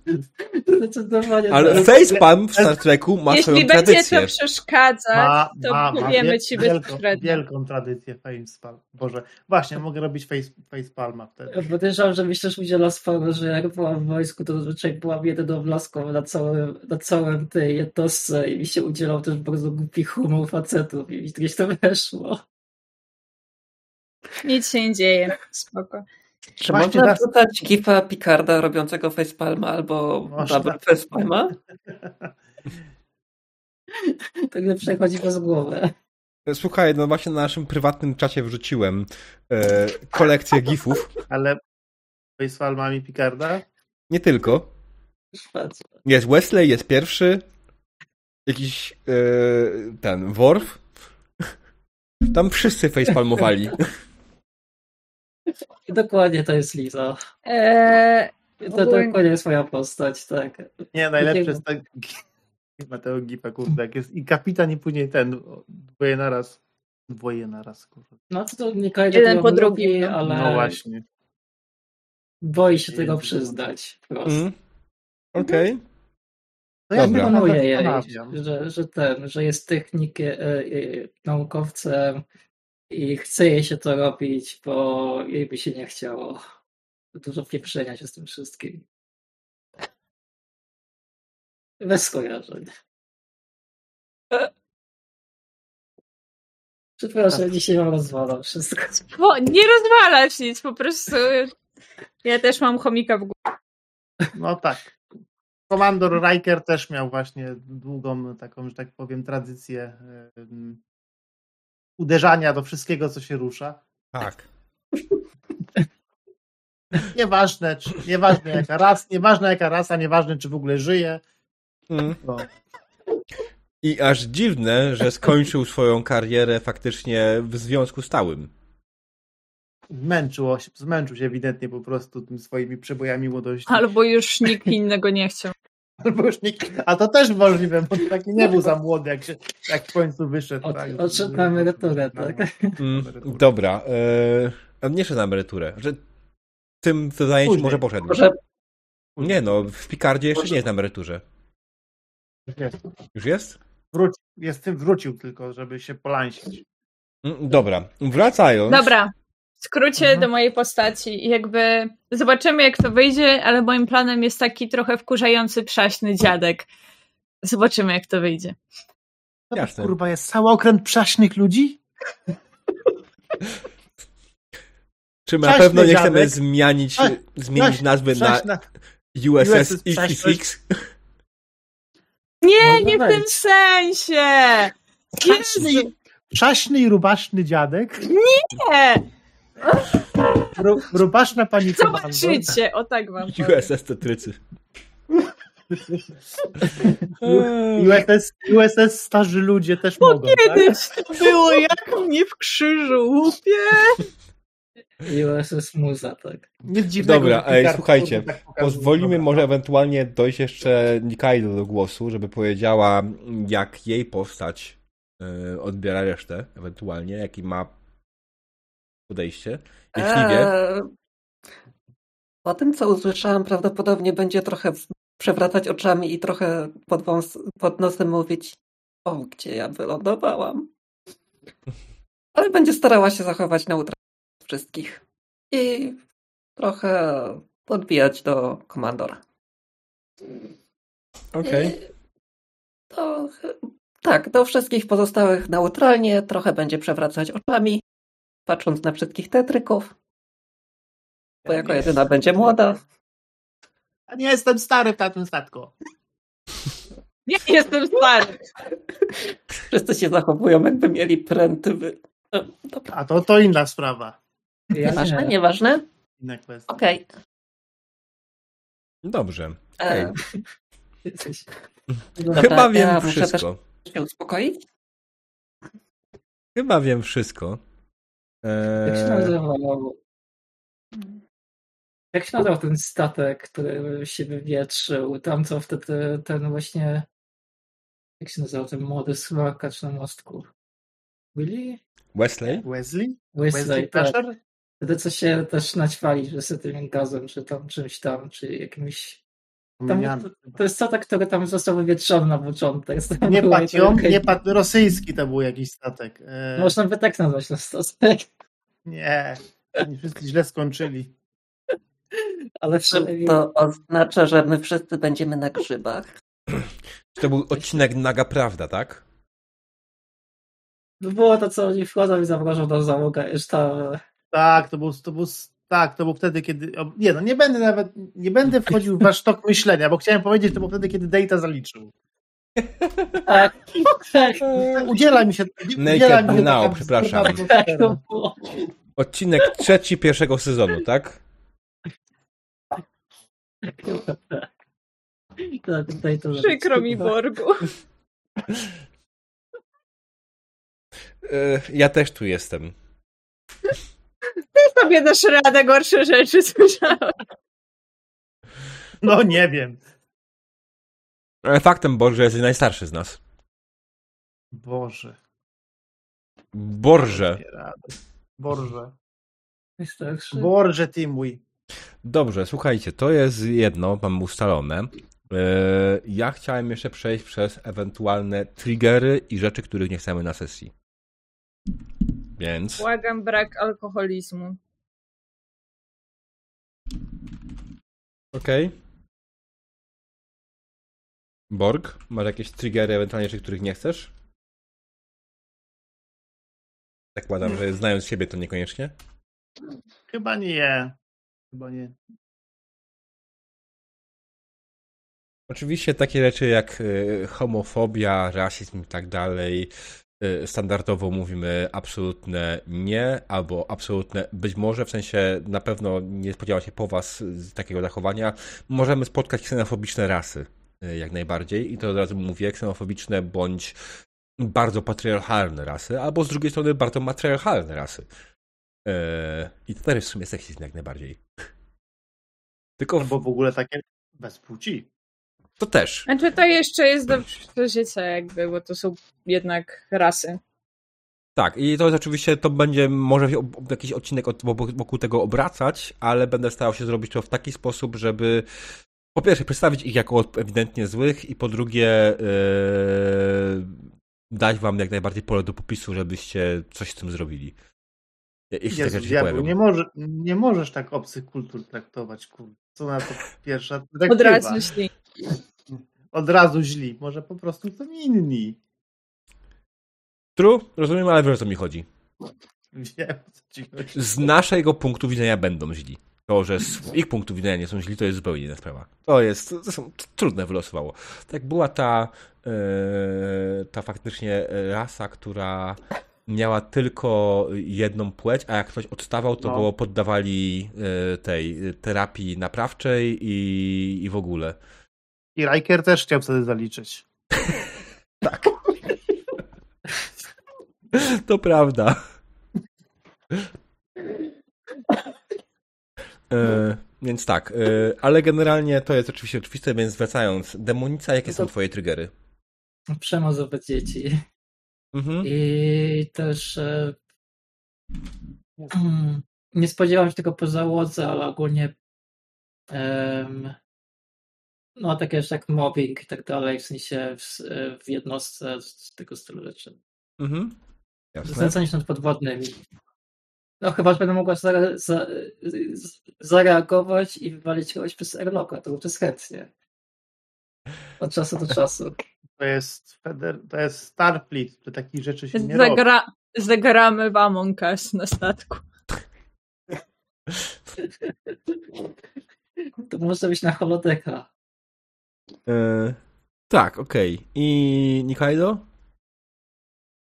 Zdecydowanie Ale tak. facepalm w Star Treku ma swoją Jeśli będzie tradycję. to przeszkadzać, Ma, to ma, ma powiemy wiel- ci wielką, bezpośrednio. wielką tradycję facepalm. Boże, właśnie, mogę robić face, facepalma wtedy. Podejrzewam, że myślisz udziela sporo, że jak byłam w wojsku, to zazwyczaj byłam jedyną blaską na całym, na całym tej jednostce i mi się udzielał też bardzo głupi humor facetów i mi gdzieś to weszło. Nic się nie dzieje. Spoko. Czy można teraz- wrzucać gifa Picarda robiącego facepalma albo Można. double facepalma? Tak mi przechodzi bez głowy. Słuchaj, no właśnie na naszym prywatnym czacie wrzuciłem e, kolekcję gifów. Ale facepalmami Picarda? Nie tylko. Jest Wesley, jest pierwszy. Jakiś e, ten, Worf. Tam wszyscy facepalmowali. Dokładnie to jest Liza. Eee, To Ogólnie- dokładnie jest moja postać, tak. Nie, najlepsze jest tak... Mateo Gipa, kurde, jak jest i kapitan i później ten, dwoje naraz. Dwoje naraz, kurde. No to to nie Kaido Jeden po drugim, no. ale No właśnie. boi się tego przyznać. Mm. Okej. No ja Dobra. się jej, że, że ten, że jest technikiem, e, e, naukowcem i chce jej się to robić, bo jej by się nie chciało. Dużo pieprzenia się z tym wszystkim. Bez skojarzeń. Przepraszam, dzisiaj mam rozwalam wszystko. bo nie rozwalasz nic, po prostu. Ja też mam chomika w głowie. No tak. Komandor Riker też miał właśnie długą taką, że tak powiem, tradycję uderzania do wszystkiego, co się rusza. Tak. Nieważne, czy, nieważne jaka ras, nieważne jaka rasa, nieważne czy w ogóle żyje. Mm. No. I aż dziwne, że skończył swoją karierę faktycznie w związku stałym. Zmęczył, się- zmęczył się ewidentnie po prostu tym swoimi przebojami młodości. Albo już nikt innego nie chciał. Albo już nikt, a to też możliwe, bo taki nie był za młody, jak, się, jak w końcu wyszedł. Od, tak. odszedł na emeryturę, No, tak? Mm, dobra. E, a nie szedł na emeryturę. Że tym zajęciu Później. może poszedł. Może Nie no, w Picardzie jeszcze nie jest na emeryturze. Nie, Już jest? Wrócił, jest tym wrócił tylko, żeby się polansić. Mm, Dobra. Wracając. Dobra, w skrócie Mhm. do mojej postaci. Jakby zobaczymy, jak to wyjdzie, ale moim planem jest taki trochę wkurzający, przaśny dziadek. Zobaczymy, jak to wyjdzie. Jasne. kurwa jest cały okręt przaśnych ludzi? Czy na pewno nie chcemy dziadek. zmienić, Przaś- zmienić przaś- nazwy na USS USS przaśny- XX? Nie, Może nie w tym sensie! przaśny, przaśny i rubaszny dziadek. nie! Ru, rubaszna pani Zobaczycie! O tak wam. USS Tetrycy. USS, USS starzy ludzie też mogą, tak? Kiedyś to było jak mnie w krzyżu łupie. USS Muza, tak. Nic dziwnego, Dobra, ej, słuchajcie, tak. Pozwolimy Dobra. może ewentualnie dojść jeszcze Nikaido do głosu, żeby powiedziała, jak jej postać y, odbiera resztę, ewentualnie, jaki ma podejście. Jeśli wie. Eee, Po tym, co usłyszałam, prawdopodobnie będzie trochę przewracać oczami i trochę pod, wąs, pod nosem mówić o, gdzie ja wylądowałam. Ale będzie starała się zachować neutralność wszystkich. I trochę podbijać do komandora. Okej. I To tak, do wszystkich pozostałych neutralnie, trochę będzie przewracać oczami, patrząc na wszystkich tetryków, bo jako jedyna będzie młoda. A nie jestem stary w tym statku. Nie jestem stary. Wszyscy się zachowują, jakby mieli pręty. Wy... E, Dobra. A to, to inna sprawa. Ja Nieważne, nie. nieważne. Inna kwestia. Okej. Dobrze. E, dobra, Chyba wiem ja muszę wszystko. też się uspokoić. Chyba wiem wszystko. Jak się Eee, nazywał? Jak się nazywał ten statek, który się wywietrzył? Tam co wtedy ten właśnie. Jak się nazywał ten młody smakacz na mostku? Willy? Wesley? Wesley? Wesley, Wesley tak. Wtedy co się też naćwali, że z tym gazem, czy tam czymś tam, czy jakimś. Tam, to, to jest statek, który tam został wywietrzony na początek. Nie Pation, nie pat, rosyjski to był jakiś statek. E, Można by tak nazwać ten statek, Nie, oni wszyscy źle skończyli. ale przynajmniej. To oznacza, że my wszyscy będziemy na grzybach. To był odcinek Naga Prawda, tak? To było to, co oni wchodzą i zaproszą do załogę, już tam. Tak, to był, to był, tak, to był wtedy, kiedy. Nie, no nie będę nawet, nie będę wchodził w wasz tok myślenia, bo chciałem powiedzieć, to był wtedy, kiedy Data zaliczył. Tak, tak, Udziela mi się. Naked udziela mi się Now, taka przepraszam. tak atmosfera. to było. Odcinek trzeci pierwszego sezonu, tak? Tak, tutaj to Przykro mi, Borgu. Eee, ja też tu jestem. Ty sobie dasz radę gorsze rzeczy, słyszałam. No nie wiem. Ale faktem, Boże, jest najstarszy z nas. Boże. Borże. Boże. Wystarczy. Boże, ty mój. Dobrze, słuchajcie, to jest jedno, mam ustalone. Eee, Ja chciałem jeszcze przejść przez ewentualne triggery i rzeczy, których nie chcemy na sesji. Więc. Błagam, brak alkoholizmu. Okej. Borg, masz jakieś triggery, ewentualnie których nie chcesz? Zakładam, że znając siebie to niekoniecznie. Chyba nie. Chyba nie. Oczywiście takie rzeczy jak y, homofobia, rasizm i tak dalej. Y, Standardowo mówimy absolutne nie, albo absolutne być może, w sensie na pewno nie spodziewam się po was z takiego zachowania. Możemy spotkać ksenofobiczne rasy. e, jak najbardziej. I to od razu mówię, ksenofobiczne bądź bardzo patriarchalne rasy, albo z drugiej strony bardzo matriarchalne rasy. I to też w sumie seksizm jak najbardziej. Tylko Albo w ogóle takie bez płci. To też. Znaczy to jeszcze jest do przeżycia jakby, bo to są jednak rasy. Tak, i to jest oczywiście, to będzie, może jakiś odcinek od, wokół tego obracać, ale będę starał się zrobić to w taki sposób, żeby po pierwsze przedstawić ich jako ewidentnie złych i po drugie yy, dać wam jak najbardziej pole do popisu, żebyście coś z tym zrobili. Jeśli takie Jezu, pojawią. nie, może, nie możesz tak obcych kultur traktować, kurde. Co na to pierwsza Od razu. Od razu źli. Może po prostu są inni. True, rozumiem, ale wiesz o co mi chodzi. Wiem, co ci chodzi. Z naszego punktu widzenia będą źli. To, że z ich punktu widzenia nie są źli, to jest zupełnie inna sprawa. To jest, to są to trudne wylosowało. Tak była ta, e, ta faktycznie rasa, która miała tylko jedną płeć, a jak ktoś odstawał, to No. go poddawali e, tej terapii naprawczej i, i w ogóle. I Riker też chciał wtedy zaliczyć. Tak. To prawda. E, więc tak, e, ale generalnie to jest oczywiście oczywiste, więc wracając. Demonica, jakie No są to- twoje triggery? Przemoc wobec dzieci. Mhm. I też e, mm, nie spodziewałem się tego po załodze, ale ogólnie no takie rzeczy jak mobbing i tak dalej, w sensie w, w jednostce z, z tego stylu rzeczy. Mhm. Jasne. Znęcanie się nad podwodnymi. No chyba, że będę mogła za, zareagować i wywalić kogoś przez airlocka, to przez chętnie. Od czasu do czasu. To jest, feder... to jest Starfleet, to takich rzeczy się nie robi. Zagra zagramy w Among Us na statku. To może być na holodeka. E, tak, okej. I Nikaido?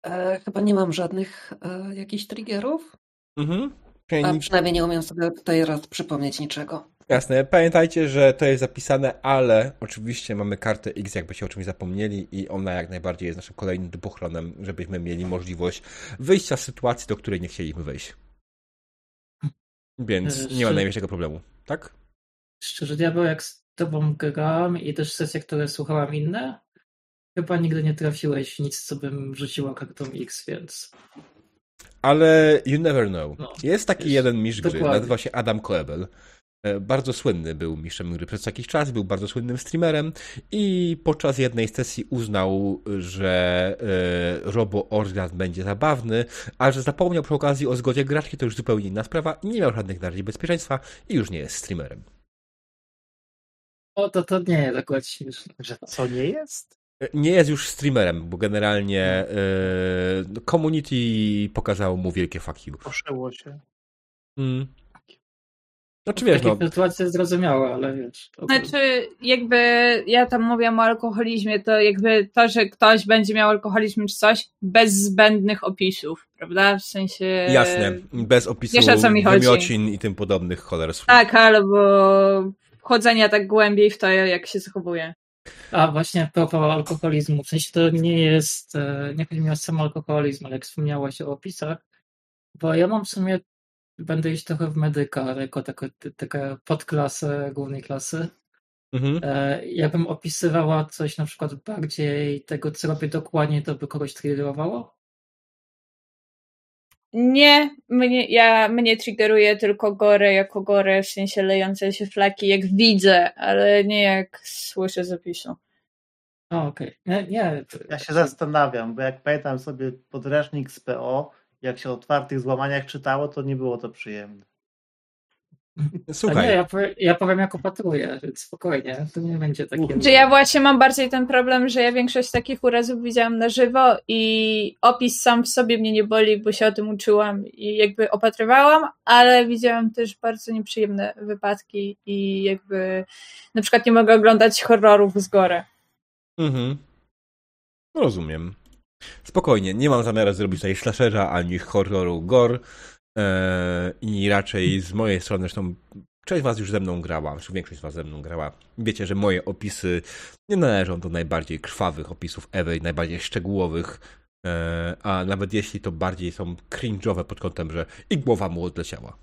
E, chyba nie mam żadnych e, jakichś triggerów. Mhm. A przynajmniej nie umiem sobie tutaj raz przypomnieć niczego. Jasne. Pamiętajcie, że to jest zapisane, ale oczywiście mamy kartę X, jakby się o czymś zapomnieli i ona jak najbardziej jest naszym kolejnym dupochronem, żebyśmy mieli możliwość wyjścia z sytuacji, do której nie chcieliśmy wejść. Więc E, nie ma szczerze- najmniejszego problemu, tak? Szczerze, diabeł, jak tobą grałem i też sesje, które słuchałam inne, chyba nigdy nie trafiłeś w nic, co bym rzuciła kartą X, więc Ale you never know. No, jest taki wiesz, jeden mistrz gry, dokładnie. nazywa się Adam Koebel. E, Bardzo słynny był mistrzem gry przez jakiś czas, był bardzo słynnym streamerem i podczas jednej sesji uznał, że e, Robo Organ będzie zabawny, a że zapomniał przy okazji o zgodzie graczki, to już zupełnie inna sprawa nie miał żadnych narzędzi bezpieczeństwa i już nie jest streamerem. O, to, to nie jest akurat śmieszne. Że co nie jest? E, Nie jest już streamerem, bo generalnie e, community pokazało mu wielkie fuck you. Poszyło się. Mm. Znaczy wiesz, Takie no, sytuacje zrozumiałe, ale wiesz. ogólnie. Znaczy, jakby ja tam mówię o alkoholizmie, to jakby to, że ktoś będzie miał alkoholizm czy coś, bez zbędnych opisów, prawda? W sensie. Jasne, bez opisu wiesz, o co mi chodzi. i tym podobnych choler. Tak, albo wchodzenia tak głębiej w to, jak się zachowuje. A właśnie a propos alkoholizmu, w sensie to nie jest, e, nie chodzi mi o sam alkoholizm, ale jak wspomniałaś o opisach, bo ja mam w sumie, będę iść trochę w medyka, jako taka, taka podklasę głównej klasy. Mhm. E, Jakbym opisywała coś na przykład bardziej tego, co robię dokładnie, to by kogoś triggerowało? Nie, mnie, ja, mnie triggeruje tylko gore jako gore, w sensie lejące się flaki, jak widzę, ale nie jak słyszę z opisu. O, okej. Nie, nie. Ja się zastanawiam, bo jak pamiętam sobie podręcznik z PO, jak się o otwartych złamaniach czytało, to nie było to przyjemne. A Słuchaj, nie, ja, powie- ja powiem jako patruję, więc spokojnie, to nie będzie takie... Że ja właśnie mam bardziej ten problem, że ja większość takich urazów widziałam na żywo i opis sam w sobie mnie nie boli, bo się o tym uczyłam i jakby opatrywałam, ale widziałam też bardzo nieprzyjemne wypadki i jakby na przykład nie mogę oglądać horrorów z gore. mhm. rozumiem. Spokojnie, nie mam zamiaru zrobić tutaj slashera ani horroru gore. E, I raczej z mojej strony, zresztą Część was już ze mną grała, czy większość z was ze mną grała. Wiecie, że moje opisy nie należą do najbardziej krwawych opisów ever najbardziej szczegółowych, e, a nawet jeśli to bardziej są cringe'owe pod kątem, że i głowa mu odleciała.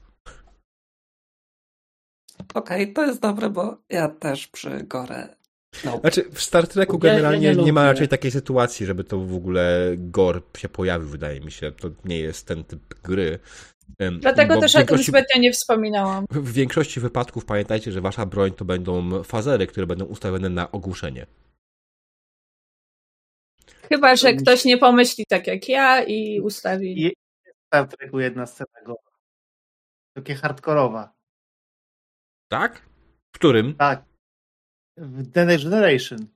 Okej, to jest dobre, bo ja też przy Gore. No. Znaczy, w Star Treku Ja- ja generalnie nie nie, ma raczej takiej sytuacji, żeby to w ogóle gore się pojawił, wydaje mi się. To nie jest ten typ gry. Dlatego bo też w o tym zbytnio nie wspominałam. W większości wypadków pamiętajcie, że wasza broń to będą fazery, które będą ustawione na ogłuszenie. Chyba, że ktoś nie pomyśli tak jak ja i ustawi. I w Star Treku jedna scena go. Takie hardkorowa. Tak? W którym? Tak. W The Next Generation.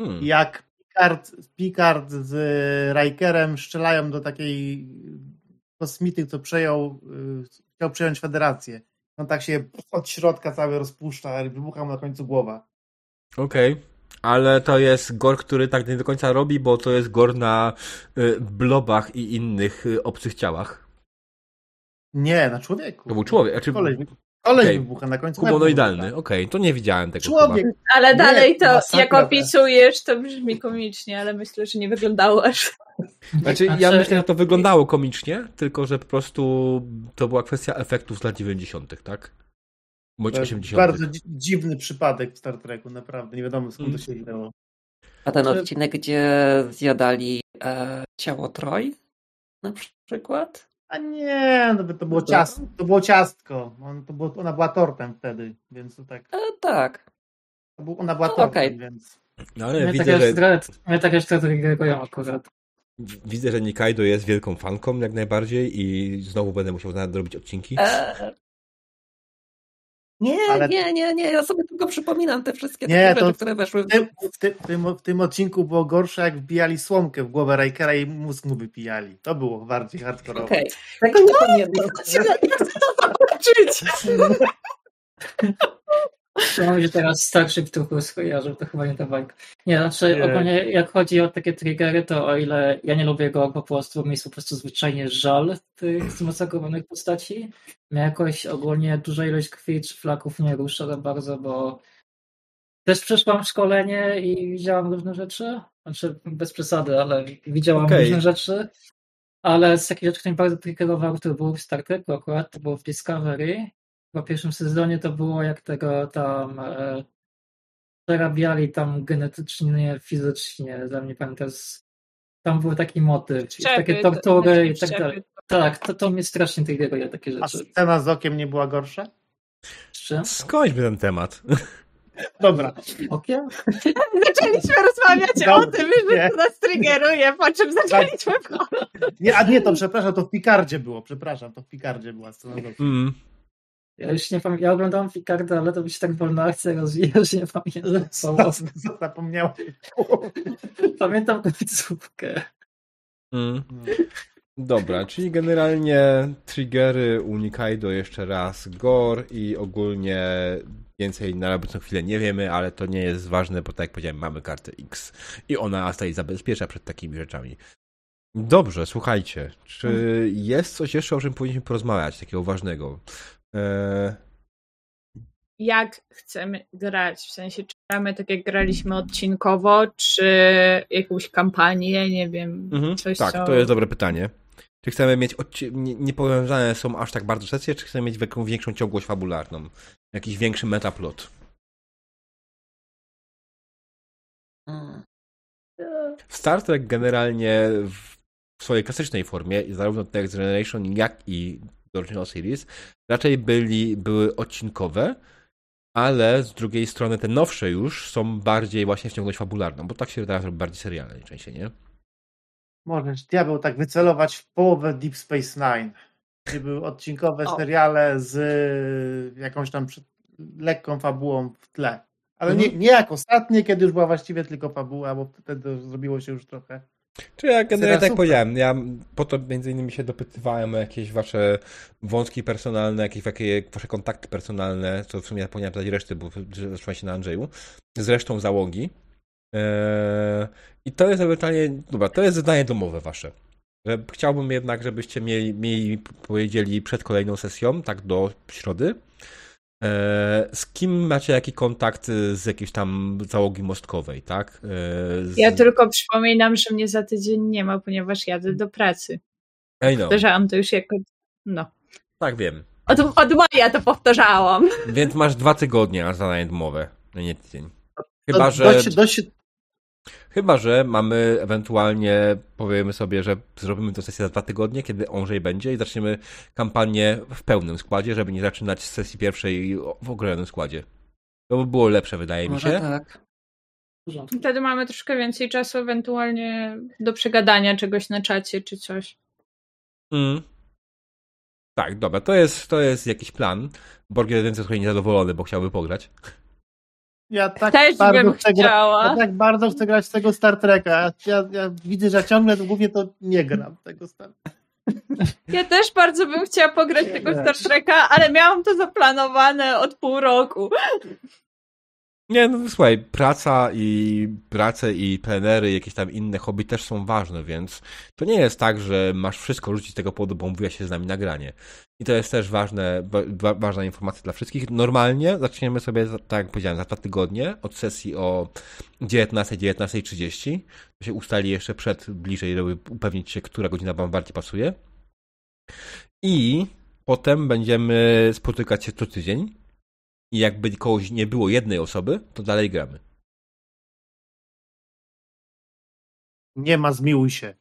Hmm. Jak Picard, Picard z Rikerem strzelają do takiej kosmity, co przejął, y, chciał przejąć federację. On tak się od środka cały rozpuszcza i wybucha mu na końcu głowa. Okej. Ale to jest gor, który tak nie do końca robi, bo to jest gor na y, blobach i innych y, obcych ciałach. Nie, na człowieku. To był człowiek. Znaczy, Koleś, koleś Okej. wybucha na końcu. kubonoidalny. łeb Okej, to nie widziałem tego Człowiek. chyba. Ale Nie, dalej to, masakra jak opisujesz, to brzmi komicznie, ale myślę, że nie wyglądało aż. Znaczy, ja myślę, że to wyglądało komicznie, tylko że po prostu to była kwestia efektów z lat 90., tak? Bądź To jest 80. Bardzo dzi- dziwny przypadek w Star Treku, naprawdę. Nie wiadomo skąd Mm. to się wzięło. A ten odcinek, gdzie zjadali e, ciało Troj na przykład? A nie, no, to było No. ciastko. To było ciastko. On, to było, ona była tortem wtedy, więc to tak. E, tak. To był, ona była No, tortem, okej. więc. No, ale Mnie widzę, takie że, mnie takie trochę reagują akurat. widzę, że Nikaido jest wielką fanką jak najbardziej i znowu będę musiał nadrobić odcinki. E, nie, Ale- nie, nie, nie, ja sobie tylko przypominam te wszystkie Nie, rzeczy, które weszły w tym, w, tym, w, tym, w tym odcinku było gorsze, jak wbijali słomkę w głowę Rikera i mózg mu wypijali. To było bardziej hardkorowe. Okej, tego nie pamiętam. Ja chcę to zobaczyć! Mi się teraz Starship Troopers skojarzył, to chyba nie ta bajka. Nie, znaczy Nie. ogólnie jak chodzi o takie triggery, to o ile ja nie lubię go po prostu, mi jest po prostu zwyczajnie żal tych zmasakrowanych postaci. Mnie jakoś ogólnie duża ilość krwi czy flaków nie rusza za bardzo, bo też przeszłam szkolenie i widziałam różne rzeczy. Znaczy bez przesady, ale widziałam Okej. różne rzeczy. Ale z takich rzeczy, które mnie bardzo triggerowały, to było w Star Treku akurat, to było w Discovery. Po pierwszym sezonie to było jak tego tam e, przerabiali tam genetycznie, fizycznie, dla mnie pamiętam, tam był taki motyw, i takie Szczepy, tortury to- i tak szczepy. dalej. Tak, to, to mnie strasznie triggeruje takie A rzeczy. scena z okiem nie była gorsza? Skończmy ten temat. Dobra. Okiem? Zaczęliśmy rozmawiać o tym, nie. że to nas triggeruje, po czym zaczęliśmy Nie, a nie, to przepraszam, to w Picardzie było. Przepraszam, to w Picardzie była scena z okiem. Mm. Ja już nie pamiętam, ja oglądałem Picarda, ale to by się tak wolna akcja rozwija, że nie pamiętam. połowy. Zapomniałem. Pamiętam końcówkę. Mm. Dobra, czyli generalnie triggery unikajdo jeszcze raz gore i ogólnie więcej na obecną chwilę nie wiemy, ale to nie jest ważne, bo tak jak powiedziałem, mamy kartę X i ona nas tutaj zabezpiecza przed takimi rzeczami. Dobrze, słuchajcie, czy jest coś jeszcze, o czym powinniśmy porozmawiać, takiego ważnego? Eee, jak chcemy grać, w sensie czy gramy tak jak graliśmy odcinkowo, czy jakąś kampanię, nie wiem, mhm, coś tak, co... to jest dobre pytanie. Czy chcemy mieć, odci- nie, nie powiązane są aż tak bardzo sesje, czy chcemy mieć jaką większą ciągłość fabularną? Jakiś większy metaplot? Mm. Star Trek generalnie w swojej klasycznej formie, zarówno Next Generation, jak i Original Series, raczej byli, były odcinkowe, ale z drugiej strony te nowsze już są bardziej właśnie w ciągłość fabularną, bo tak się teraz robi bardziej serialne najczęściej, nie? Możesz diabeł tak wycelować w połowę Deep Space Nine, gdzie były odcinkowe O. seriale z y, jakąś tam lekką fabułą w tle. Ale Mhm. nie, nie jak ostatnie, kiedy już była właściwie tylko fabuła, bo wtedy zrobiło się już trochę. Czy ja generalnie tak powiedziałem, ja po to między innymi się dopytywałem o jakieś wasze wątki personalne, jakieś takie wasze kontakty personalne, co w sumie zapomniałem dać reszty, bo zatrzymałem się na Andrzeju, z resztą załogi. Eee, I to jest ewentualnie, dobra, to jest zadanie domowe wasze. Chciałbym jednak, żebyście mieli, mieli, powiedzieli przed kolejną sesją, tak do środy, z kim macie jaki kontakt z jakiejś tam załogi mostkowej, tak? E, z... Ja tylko przypominam, że mnie za tydzień nie ma, ponieważ jadę do pracy. Ej no, Powtarzałam to już jako... No. tak wiem. Od, od maja to powtarzałam. Więc masz dwa tygodnie na zadanie domowe, no nie tydzień. Chyba, że, dość, dość, chyba, że mamy ewentualnie, powiemy sobie, że zrobimy tę sesję za dwa tygodnie, kiedy Onżej będzie i zaczniemy kampanię w pełnym składzie, żeby nie zaczynać z sesji pierwszej w okrojonym składzie. To by było lepsze, wydaje mi Może się. tak. Wtedy mamy troszkę więcej czasu ewentualnie do przegadania czegoś na czacie czy coś. Mm. Tak, dobra, to jest, to jest jakiś plan. Borg jest trochę niezadowolony, bo chciałby pograć. Ja tak Też bardzo chcę gra- chciała. Ja tak bardzo chcę grać tego Star Treka. Ja, ja widzę, że ciągle to głównie to nie gram tego Star Ja też bardzo bym chciała pograć tego. Star Treka, ale miałam to zaplanowane od pół roku. Nie, no słuchaj, praca i prace i plenery, jakieś tam inne hobby też są ważne, więc to nie jest tak, że masz wszystko rzucić z tego powodu, bo mówiła się z nami nagranie. I to jest też ważne, wa- wa- ważna informacja dla wszystkich. Normalnie zaczniemy sobie, tak jak powiedziałem, za dwa tygodnie od sesji o 19, 19.30. To się ustali jeszcze przed, bliżej, żeby upewnić się, która godzina wam bardziej pasuje. I potem będziemy spotykać się co tydzień. I jakby kogoś nie było jednej osoby, to dalej gramy. Nie ma, zmiłuj się.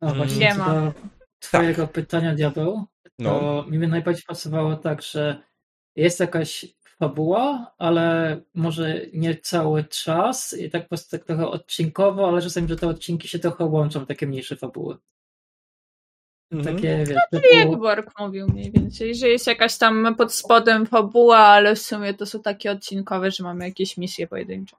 No właśnie Nie ma. twojego pytania, Diabeł, No. to mi by najbardziej pasowało tak, że jest jakaś fabuła, ale może nie cały czas i tak po prostu tak trochę odcinkowo, ale czasami, że te odcinki się trochę łączą, takie mniejsze fabuły. Mhm. Takie, wiesz, Jak typu, Borg mówił mniej więcej, że jest jakaś tam pod spodem fabuła, ale w sumie to są takie odcinkowe, że mamy jakieś misje pojedyncze.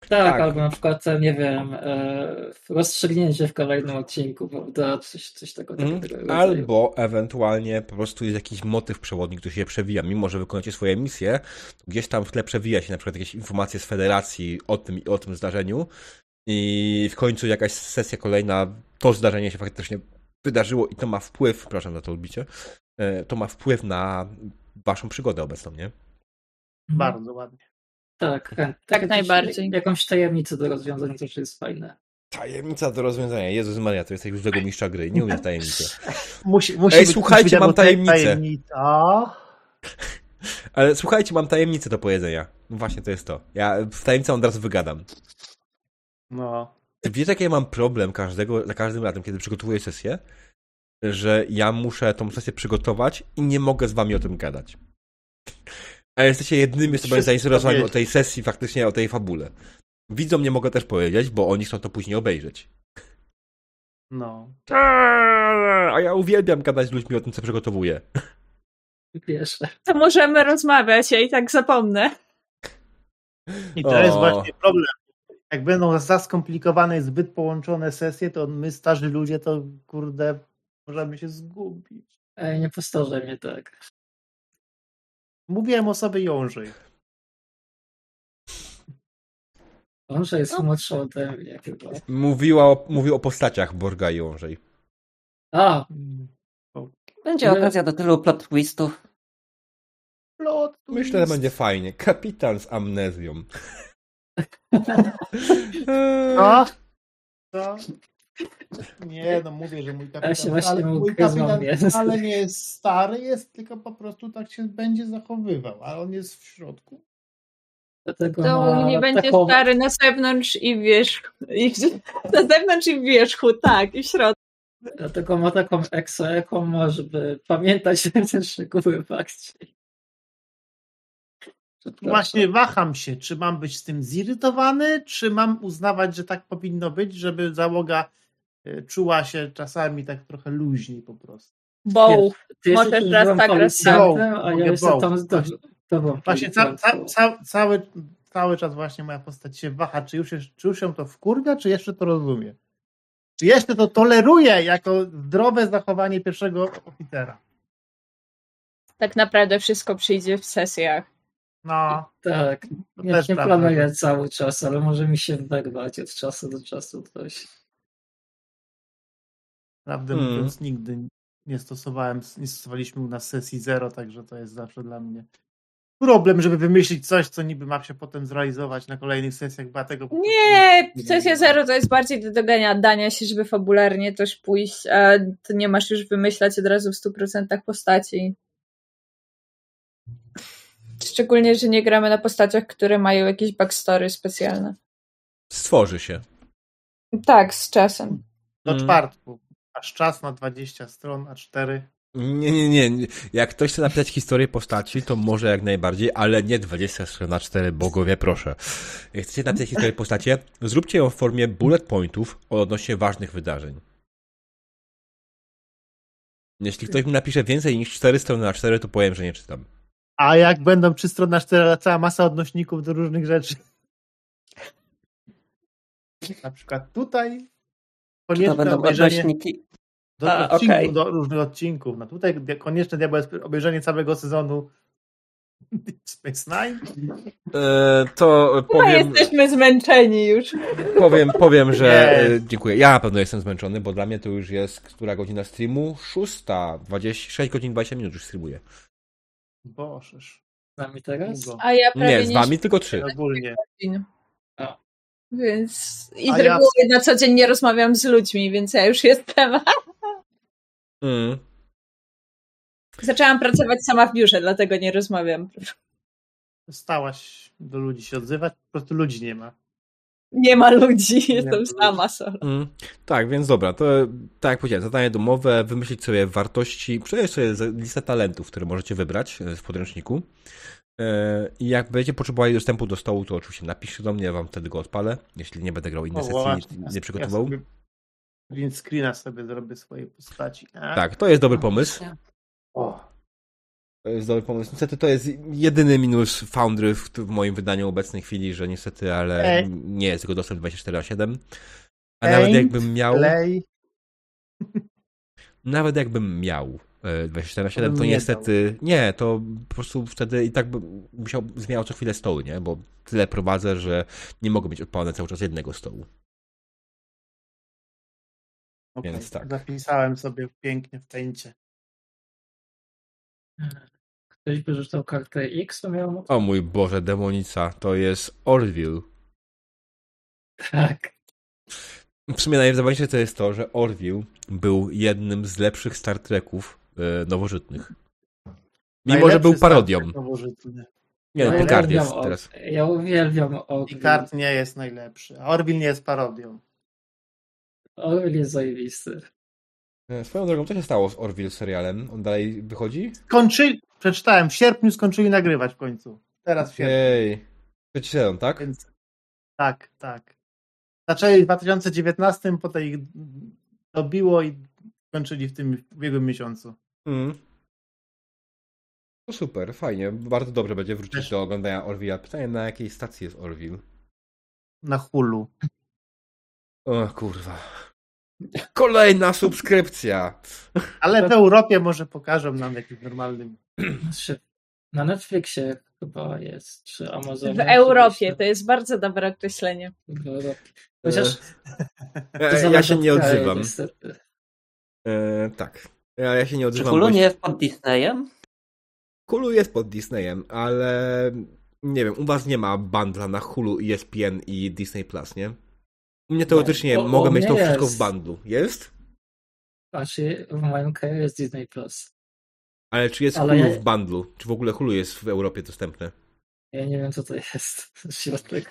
tak, tak. albo na przykład, nie wiem, e, rozstrzygnięcie w kolejnym odcinku, prawda, coś, coś tego, takiego rodzaju. Albo ewentualnie po prostu jest jakiś motyw przewodni, który się przewija. Mimo, że wykonacie swoje misje, gdzieś tam w tle przewija się na przykład jakieś informacje z federacji o tym i o tym zdarzeniu i w końcu jakaś sesja kolejna, to zdarzenie się faktycznie wydarzyło i to ma wpływ, przepraszam za to odbicie, e, to ma wpływ na waszą przygodę obecną, nie? Mhm. Bardzo ładnie. Tak. Tak Takie coś- najbardziej. Jakąś tajemnicę do rozwiązania też jest fajne. Tajemnica do rozwiązania. Jezus Maria, to jesteś już tego mistrza gry. Nie umiesz tajemnicy. Musi, musi Ej, być słuchajcie, mam tajemnicę. tajemnica. Ale słuchajcie, mam tajemnicę do powiedzenia. No właśnie, to jest to. Ja w tajemnicę od razu wygadam. No. Wiesz, jaki ja mam problem każdego, za każdym razem, kiedy przygotowuję sesję? Że ja muszę tą sesję przygotować i nie mogę z wami o tym gadać. A jesteście jedynymi osobami Wszystko zainteresowani o tej sesji, faktycznie o tej fabule. Widzom nie mogę też powiedzieć, bo oni chcą to później obejrzeć. No. A ja uwielbiam gadać z ludźmi o tym, co przygotowuję. Wiesz, To możemy rozmawiać, ja i tak zapomnę. I to jest O. właśnie problem. Jak będą za skomplikowane i zbyt połączone sesje, to my, starzy ludzie, to kurde, możemy się zgubić. ej, nie postarzaj mnie tak. Mówiłem o sobie jążej. Że jest No. młodszy ode mnie chyba. Mówiła o, mówił o postaciach Borga i Jążej. A, Będzie Ale- okazja do tylu plot twistów. Plot Myślę, że będzie fajnie. Kapitan z amnezją. Co? Co? Nie, no mówię, że mój kapitan, się właśnie ale, mój kapitan jest. ale nie jest stary, jest tylko po prostu tak się będzie zachowywał, a on jest w środku. dlatego To nie będzie taką, stary na zewnątrz i w wierzchu. I, na zewnątrz i w wierzchu, tak, i w środku. Dlatego ma taką exo-eką, żeby pamiętać te szczegóły bardziej. Przepraszam. Właśnie waham się, czy mam być z tym zirytowany, czy mam uznawać, że tak powinno być, żeby załoga e, czuła się czasami tak trochę luźniej po prostu. Boł. Ty Możesz raz tak, raz tak. a ja jestem tam z tobą Właśnie ca, ca, ca, cały, cały czas właśnie moja postać się waha, czy już, jest, czy już ją to wkurwia, czy jeszcze to rozumie. Czy jeszcze to toleruje jako zdrowe zachowanie pierwszego oficera. Tak naprawdę wszystko przyjdzie w sesjach. No, Tak, ja nie prawda. planuję cały czas, ale może mi się wyrwać od czasu do czasu coś. Prawdę Hmm. mówiąc, nigdy nie stosowałem, nie stosowaliśmy u nas sesji zero, także to jest zawsze dla mnie problem, żeby wymyślić coś, co niby ma się potem zrealizować na kolejnych sesjach, bo tego Nie, sesja zero to jest bardziej do dogania, dania się, żeby fabularnie też pójść, a to nie masz już wymyślać od razu w 100% postaci. Szczególnie, że nie gramy na postaciach, które mają jakieś backstory specjalne. Stworzy się. Tak, z czasem. Do Mm. czwartku. Aż czas na 20 stron, a 4. Nie, nie, nie, nie. Jak ktoś chce napisać historię postaci, to może jak najbardziej, ale nie 20 stron na 4, bogowie, proszę. Jak chcecie napisać historię postaci, zróbcie ją w formie bullet pointów odnośnie ważnych wydarzeń. Jeśli ktoś mi napisze więcej niż 4 strony na 4, to powiem, że nie czytam. A jak będą 3 strony na 4, ale cała masa odnośników do różnych rzeczy. Na przykład tutaj To konieczne będą obejrzenie odnośniki. do, A, odcinku, okej. do różnych odcinków. No tutaj konieczne diabło jest obejrzenie całego sezonu Space Nine. E, to Chyba powiem, jesteśmy zmęczeni już. powiem, powiem, że Nie. e, dziękuję. Ja na pewno jestem zmęczony, bo dla mnie to już jest która godzina streamu? Szósta, 20, 6 godzin 20 minut już streamuję. Bożeż. Z nami teraz? Długo. A ja prawie Nie, z wami tylko 3. Ogólnie. A. Więc i z ja- reguły na co dzień nie rozmawiam z ludźmi, więc ja już jestem. Mm. Zaczęłam pracować sama w biurze, dlatego nie rozmawiam. Stałaś do ludzi się odzywać, po prostu ludzi nie ma. Nie ma ludzi, jestem sama solo. Mm, tak, więc dobra, to tak jak powiedziałem, zadanie domowe, wymyślić sobie wartości, przejść sobie listę talentów, które możecie wybrać e, w podręczniku. E, I jak będziecie potrzebowali dostępu do stołu, to oczywiście napiszcie do mnie, ja wam wtedy go odpalę, jeśli nie będę grał innej sesji, właśnie. nie, nie przygotował. Ja sobie print screena sobie zrobię swojej postaci. A, Tak, to jest dobry pomysł. O, Dobry pomysł. Niestety to jest jedyny minus Foundry w, w moim wydaniu obecnej chwili, że niestety, ale Ej. nie jest jego dostęp 24 na 7. A Ej, nawet jakbym miał, Play. nawet jakbym miał e, 24 na 7, bym to nie niestety nie, to po prostu wtedy i tak bym musiał zmieniał co chwilę stoły, nie? Bo tyle prowadzę, że nie mogę mieć odpalone cały czas jednego stołu. Okej, Więc tak. Zapisałem sobie pięknie w pęcie. Ktoś by rzucał kartę X, to miał O mój Boże, demonica, to jest Orville. Tak. W sumie najzabawniejsze to jest to, że Orville był jednym z lepszych Star Treków e, nowożytnych. Mimo, że Najlepszy był Star parodią. Nie, no, Picard jest o- teraz. Ja uwielbiam o. Picard nie jest najlepszy, Orville nie jest parodią. Orwell jest zajebisty. E, Swoją drogą, co się stało z Orville serialem? On dalej wychodzi? Skończyli, przeczytałem, w sierpniu skończyli nagrywać w końcu. Teraz w sierpniu. Ej. Sezon, tak? Więc tak, tak. Zaczęli w 2019, potem ich dobiło i skończyli w tym ubiegłym miesiącu. Mm. No super, fajnie. Bardzo dobrze będzie wrócić Też. do oglądania Orville'a. Pytanie, na jakiej stacji jest Orville? Na Hulu. O kurwa. Kolejna subskrypcja. Ale w Europie może pokażą nam jakimś normalnym. Na Netflixie chyba jest, czy Amazonie. W Europie, to jest bardzo dobre określenie. W Europie. Chociaż Ja, się nie odzywam. E, tak. Ja, ja się nie Czy odzywam. Hulu bo- nie jest pod Disneyem? Hulu jest pod Disneyem, ale nie wiem, u was nie ma bundla na Hulu, ESPN i Disney Plus, nie? U mnie teoretycznie o- u mogę mieć to mnie wszystko jest. w bundlu. Jest? Znaczy, w moim kraju jest Disney Plus. Ale czy jest Ale Hulu ja- w bundlu? Czy w ogóle Hulu jest w Europie dostępne? Ja nie wiem, co to jest. Środek.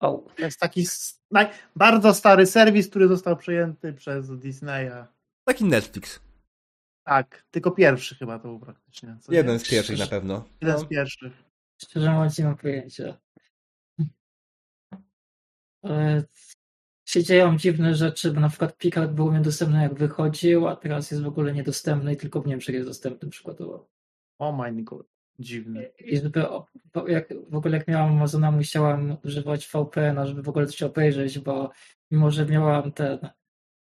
O, To jest taki naj, bardzo stary serwis, który został przejęty przez Disneya. Taki Netflix. Tak, tylko pierwszy chyba to był praktycznie. Jeden z pierwszych na pewno. Jeden No. z pierwszych. Szczerze mówiąc, nie mam pojęcia. Ale się dzieją dziwne rzeczy, bo na przykład Picard był niedostępny jak wychodził, a teraz jest w ogóle niedostępny i tylko w Niemczech jest dostępny przykładowo. Oh my god. Dziwne. I żeby, jak, w ogóle jak miałam Amazona, musiałam używać VPN-a, żeby w ogóle coś obejrzeć, bo mimo, że miałam ten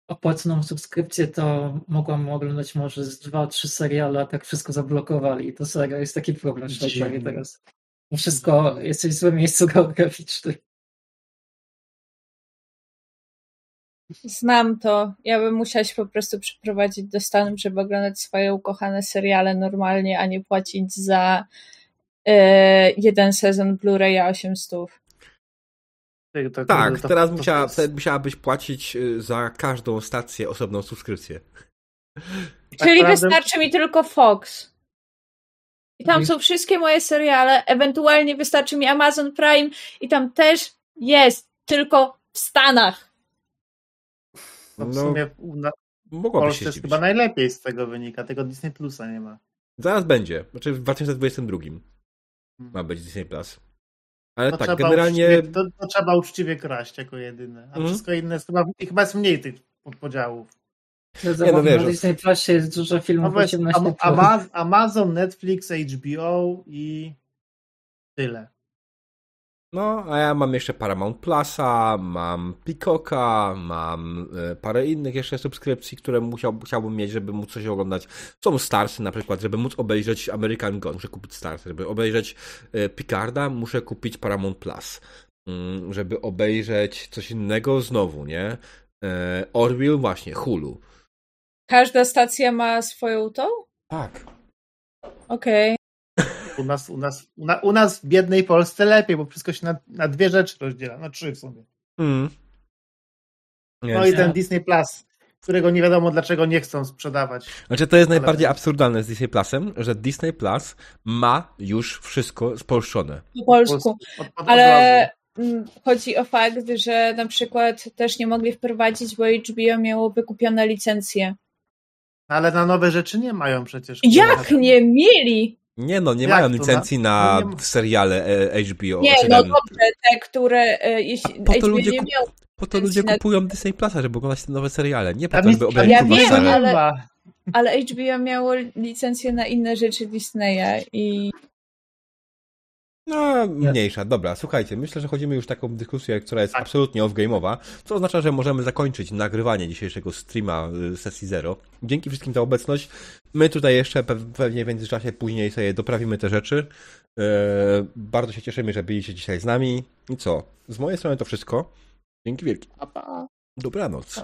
opłaconą subskrypcję, to mogłam oglądać może z dwa, trzy seriale, a tak wszystko zablokowali. I to serio jest taki problem w teraz. Wszystko, jesteś w złym miejscu geograficznym. Znam to. Ja bym musiała się po prostu przeprowadzić do Stanów, żeby oglądać swoje ukochane seriale normalnie, a nie płacić za e, jeden sezon Blu-raya 800. To- to- Tak, to- teraz to- musiała, to- musiałabyś płacić y, za każdą stację osobną subskrypcję. Tak Czyli naprawdę- wystarczy mi tylko Fox. I tam Mhm. są wszystkie moje seriale, ewentualnie wystarczy mi Amazon Prime i tam też jest, tylko w Stanach. No w No, sumie u- na Polsce się jest chyba najlepiej z tego wynika. Tego Disney Plusa nie ma. Zaraz będzie. Znaczy w 2022 ma być Disney Plus. Ale To tak, generalnie. Uczciwie, to, to trzeba uczciwie kraść jako jedyne. A Mhm. wszystko inne jest chyba, i chyba jest mniej tych podpodziałów. Zdecydowanie wiesz, na że- Disney Plusie jest dużo No filmów jest 18 Am- Ama- Amazon, Netflix, HBO i tyle. No, a ja mam jeszcze Paramount Plusa, mam Peacocka, mam e, parę innych jeszcze subskrypcji, które musiał, chciałbym mieć, żeby móc coś oglądać. Są Starsy na przykład, żeby móc obejrzeć American God, muszę kupić Starsy. Żeby obejrzeć e, Picarda, muszę kupić Paramount Plus. Mm, Żeby obejrzeć coś innego, znowu, nie? E, Orville, właśnie, Hulu. Każda stacja ma swoją tą? Tak. Okej. U nas, u, nas, u, na, u nas w biednej Polsce lepiej, bo wszystko się na, na dwie rzeczy rozdziela. No trzy w sumie. Mm. No Więc- i ten Disney Plus, którego nie wiadomo dlaczego nie chcą sprzedawać. Znaczy, to jest Ale- najbardziej absurdalne z Disney Plusem, że Disney Plus ma już wszystko spolszczone. Po polsku. Od, od, od Ale mm, chodzi o fakt, że na przykład też nie mogli wprowadzić, bo HBO miało wykupione licencje. Ale na nowe rzeczy nie mają przecież. Jak nie mieli? Nie no, nie Jak mają licencji na No nie ma- seriale e, HBO. Nie, no dobrze, te, które e, jeśli Po to HBO ludzie nie miał. Po to ludzie na- kupują Disney Plusa, żeby oglądać te nowe seriale. Nie po to, żeby obejrzeć Ja wiem, serial. ale-. Ale HBO miało licencję na inne rzeczy Disneya i No, mniejsza. Dobra, słuchajcie, myślę, że chodzimy już taką dyskusję, która jest Tak. absolutnie off-game'owa, co oznacza, że możemy zakończyć nagrywanie dzisiejszego streama y, sesji zero. Dzięki wszystkim za obecność. My tutaj jeszcze pe- pewnie w międzyczasie później sobie doprawimy te rzeczy. E, Bardzo się cieszymy, że byliście dzisiaj z nami. I co? Z mojej strony to wszystko. Dzięki wielkie. Dobranoc.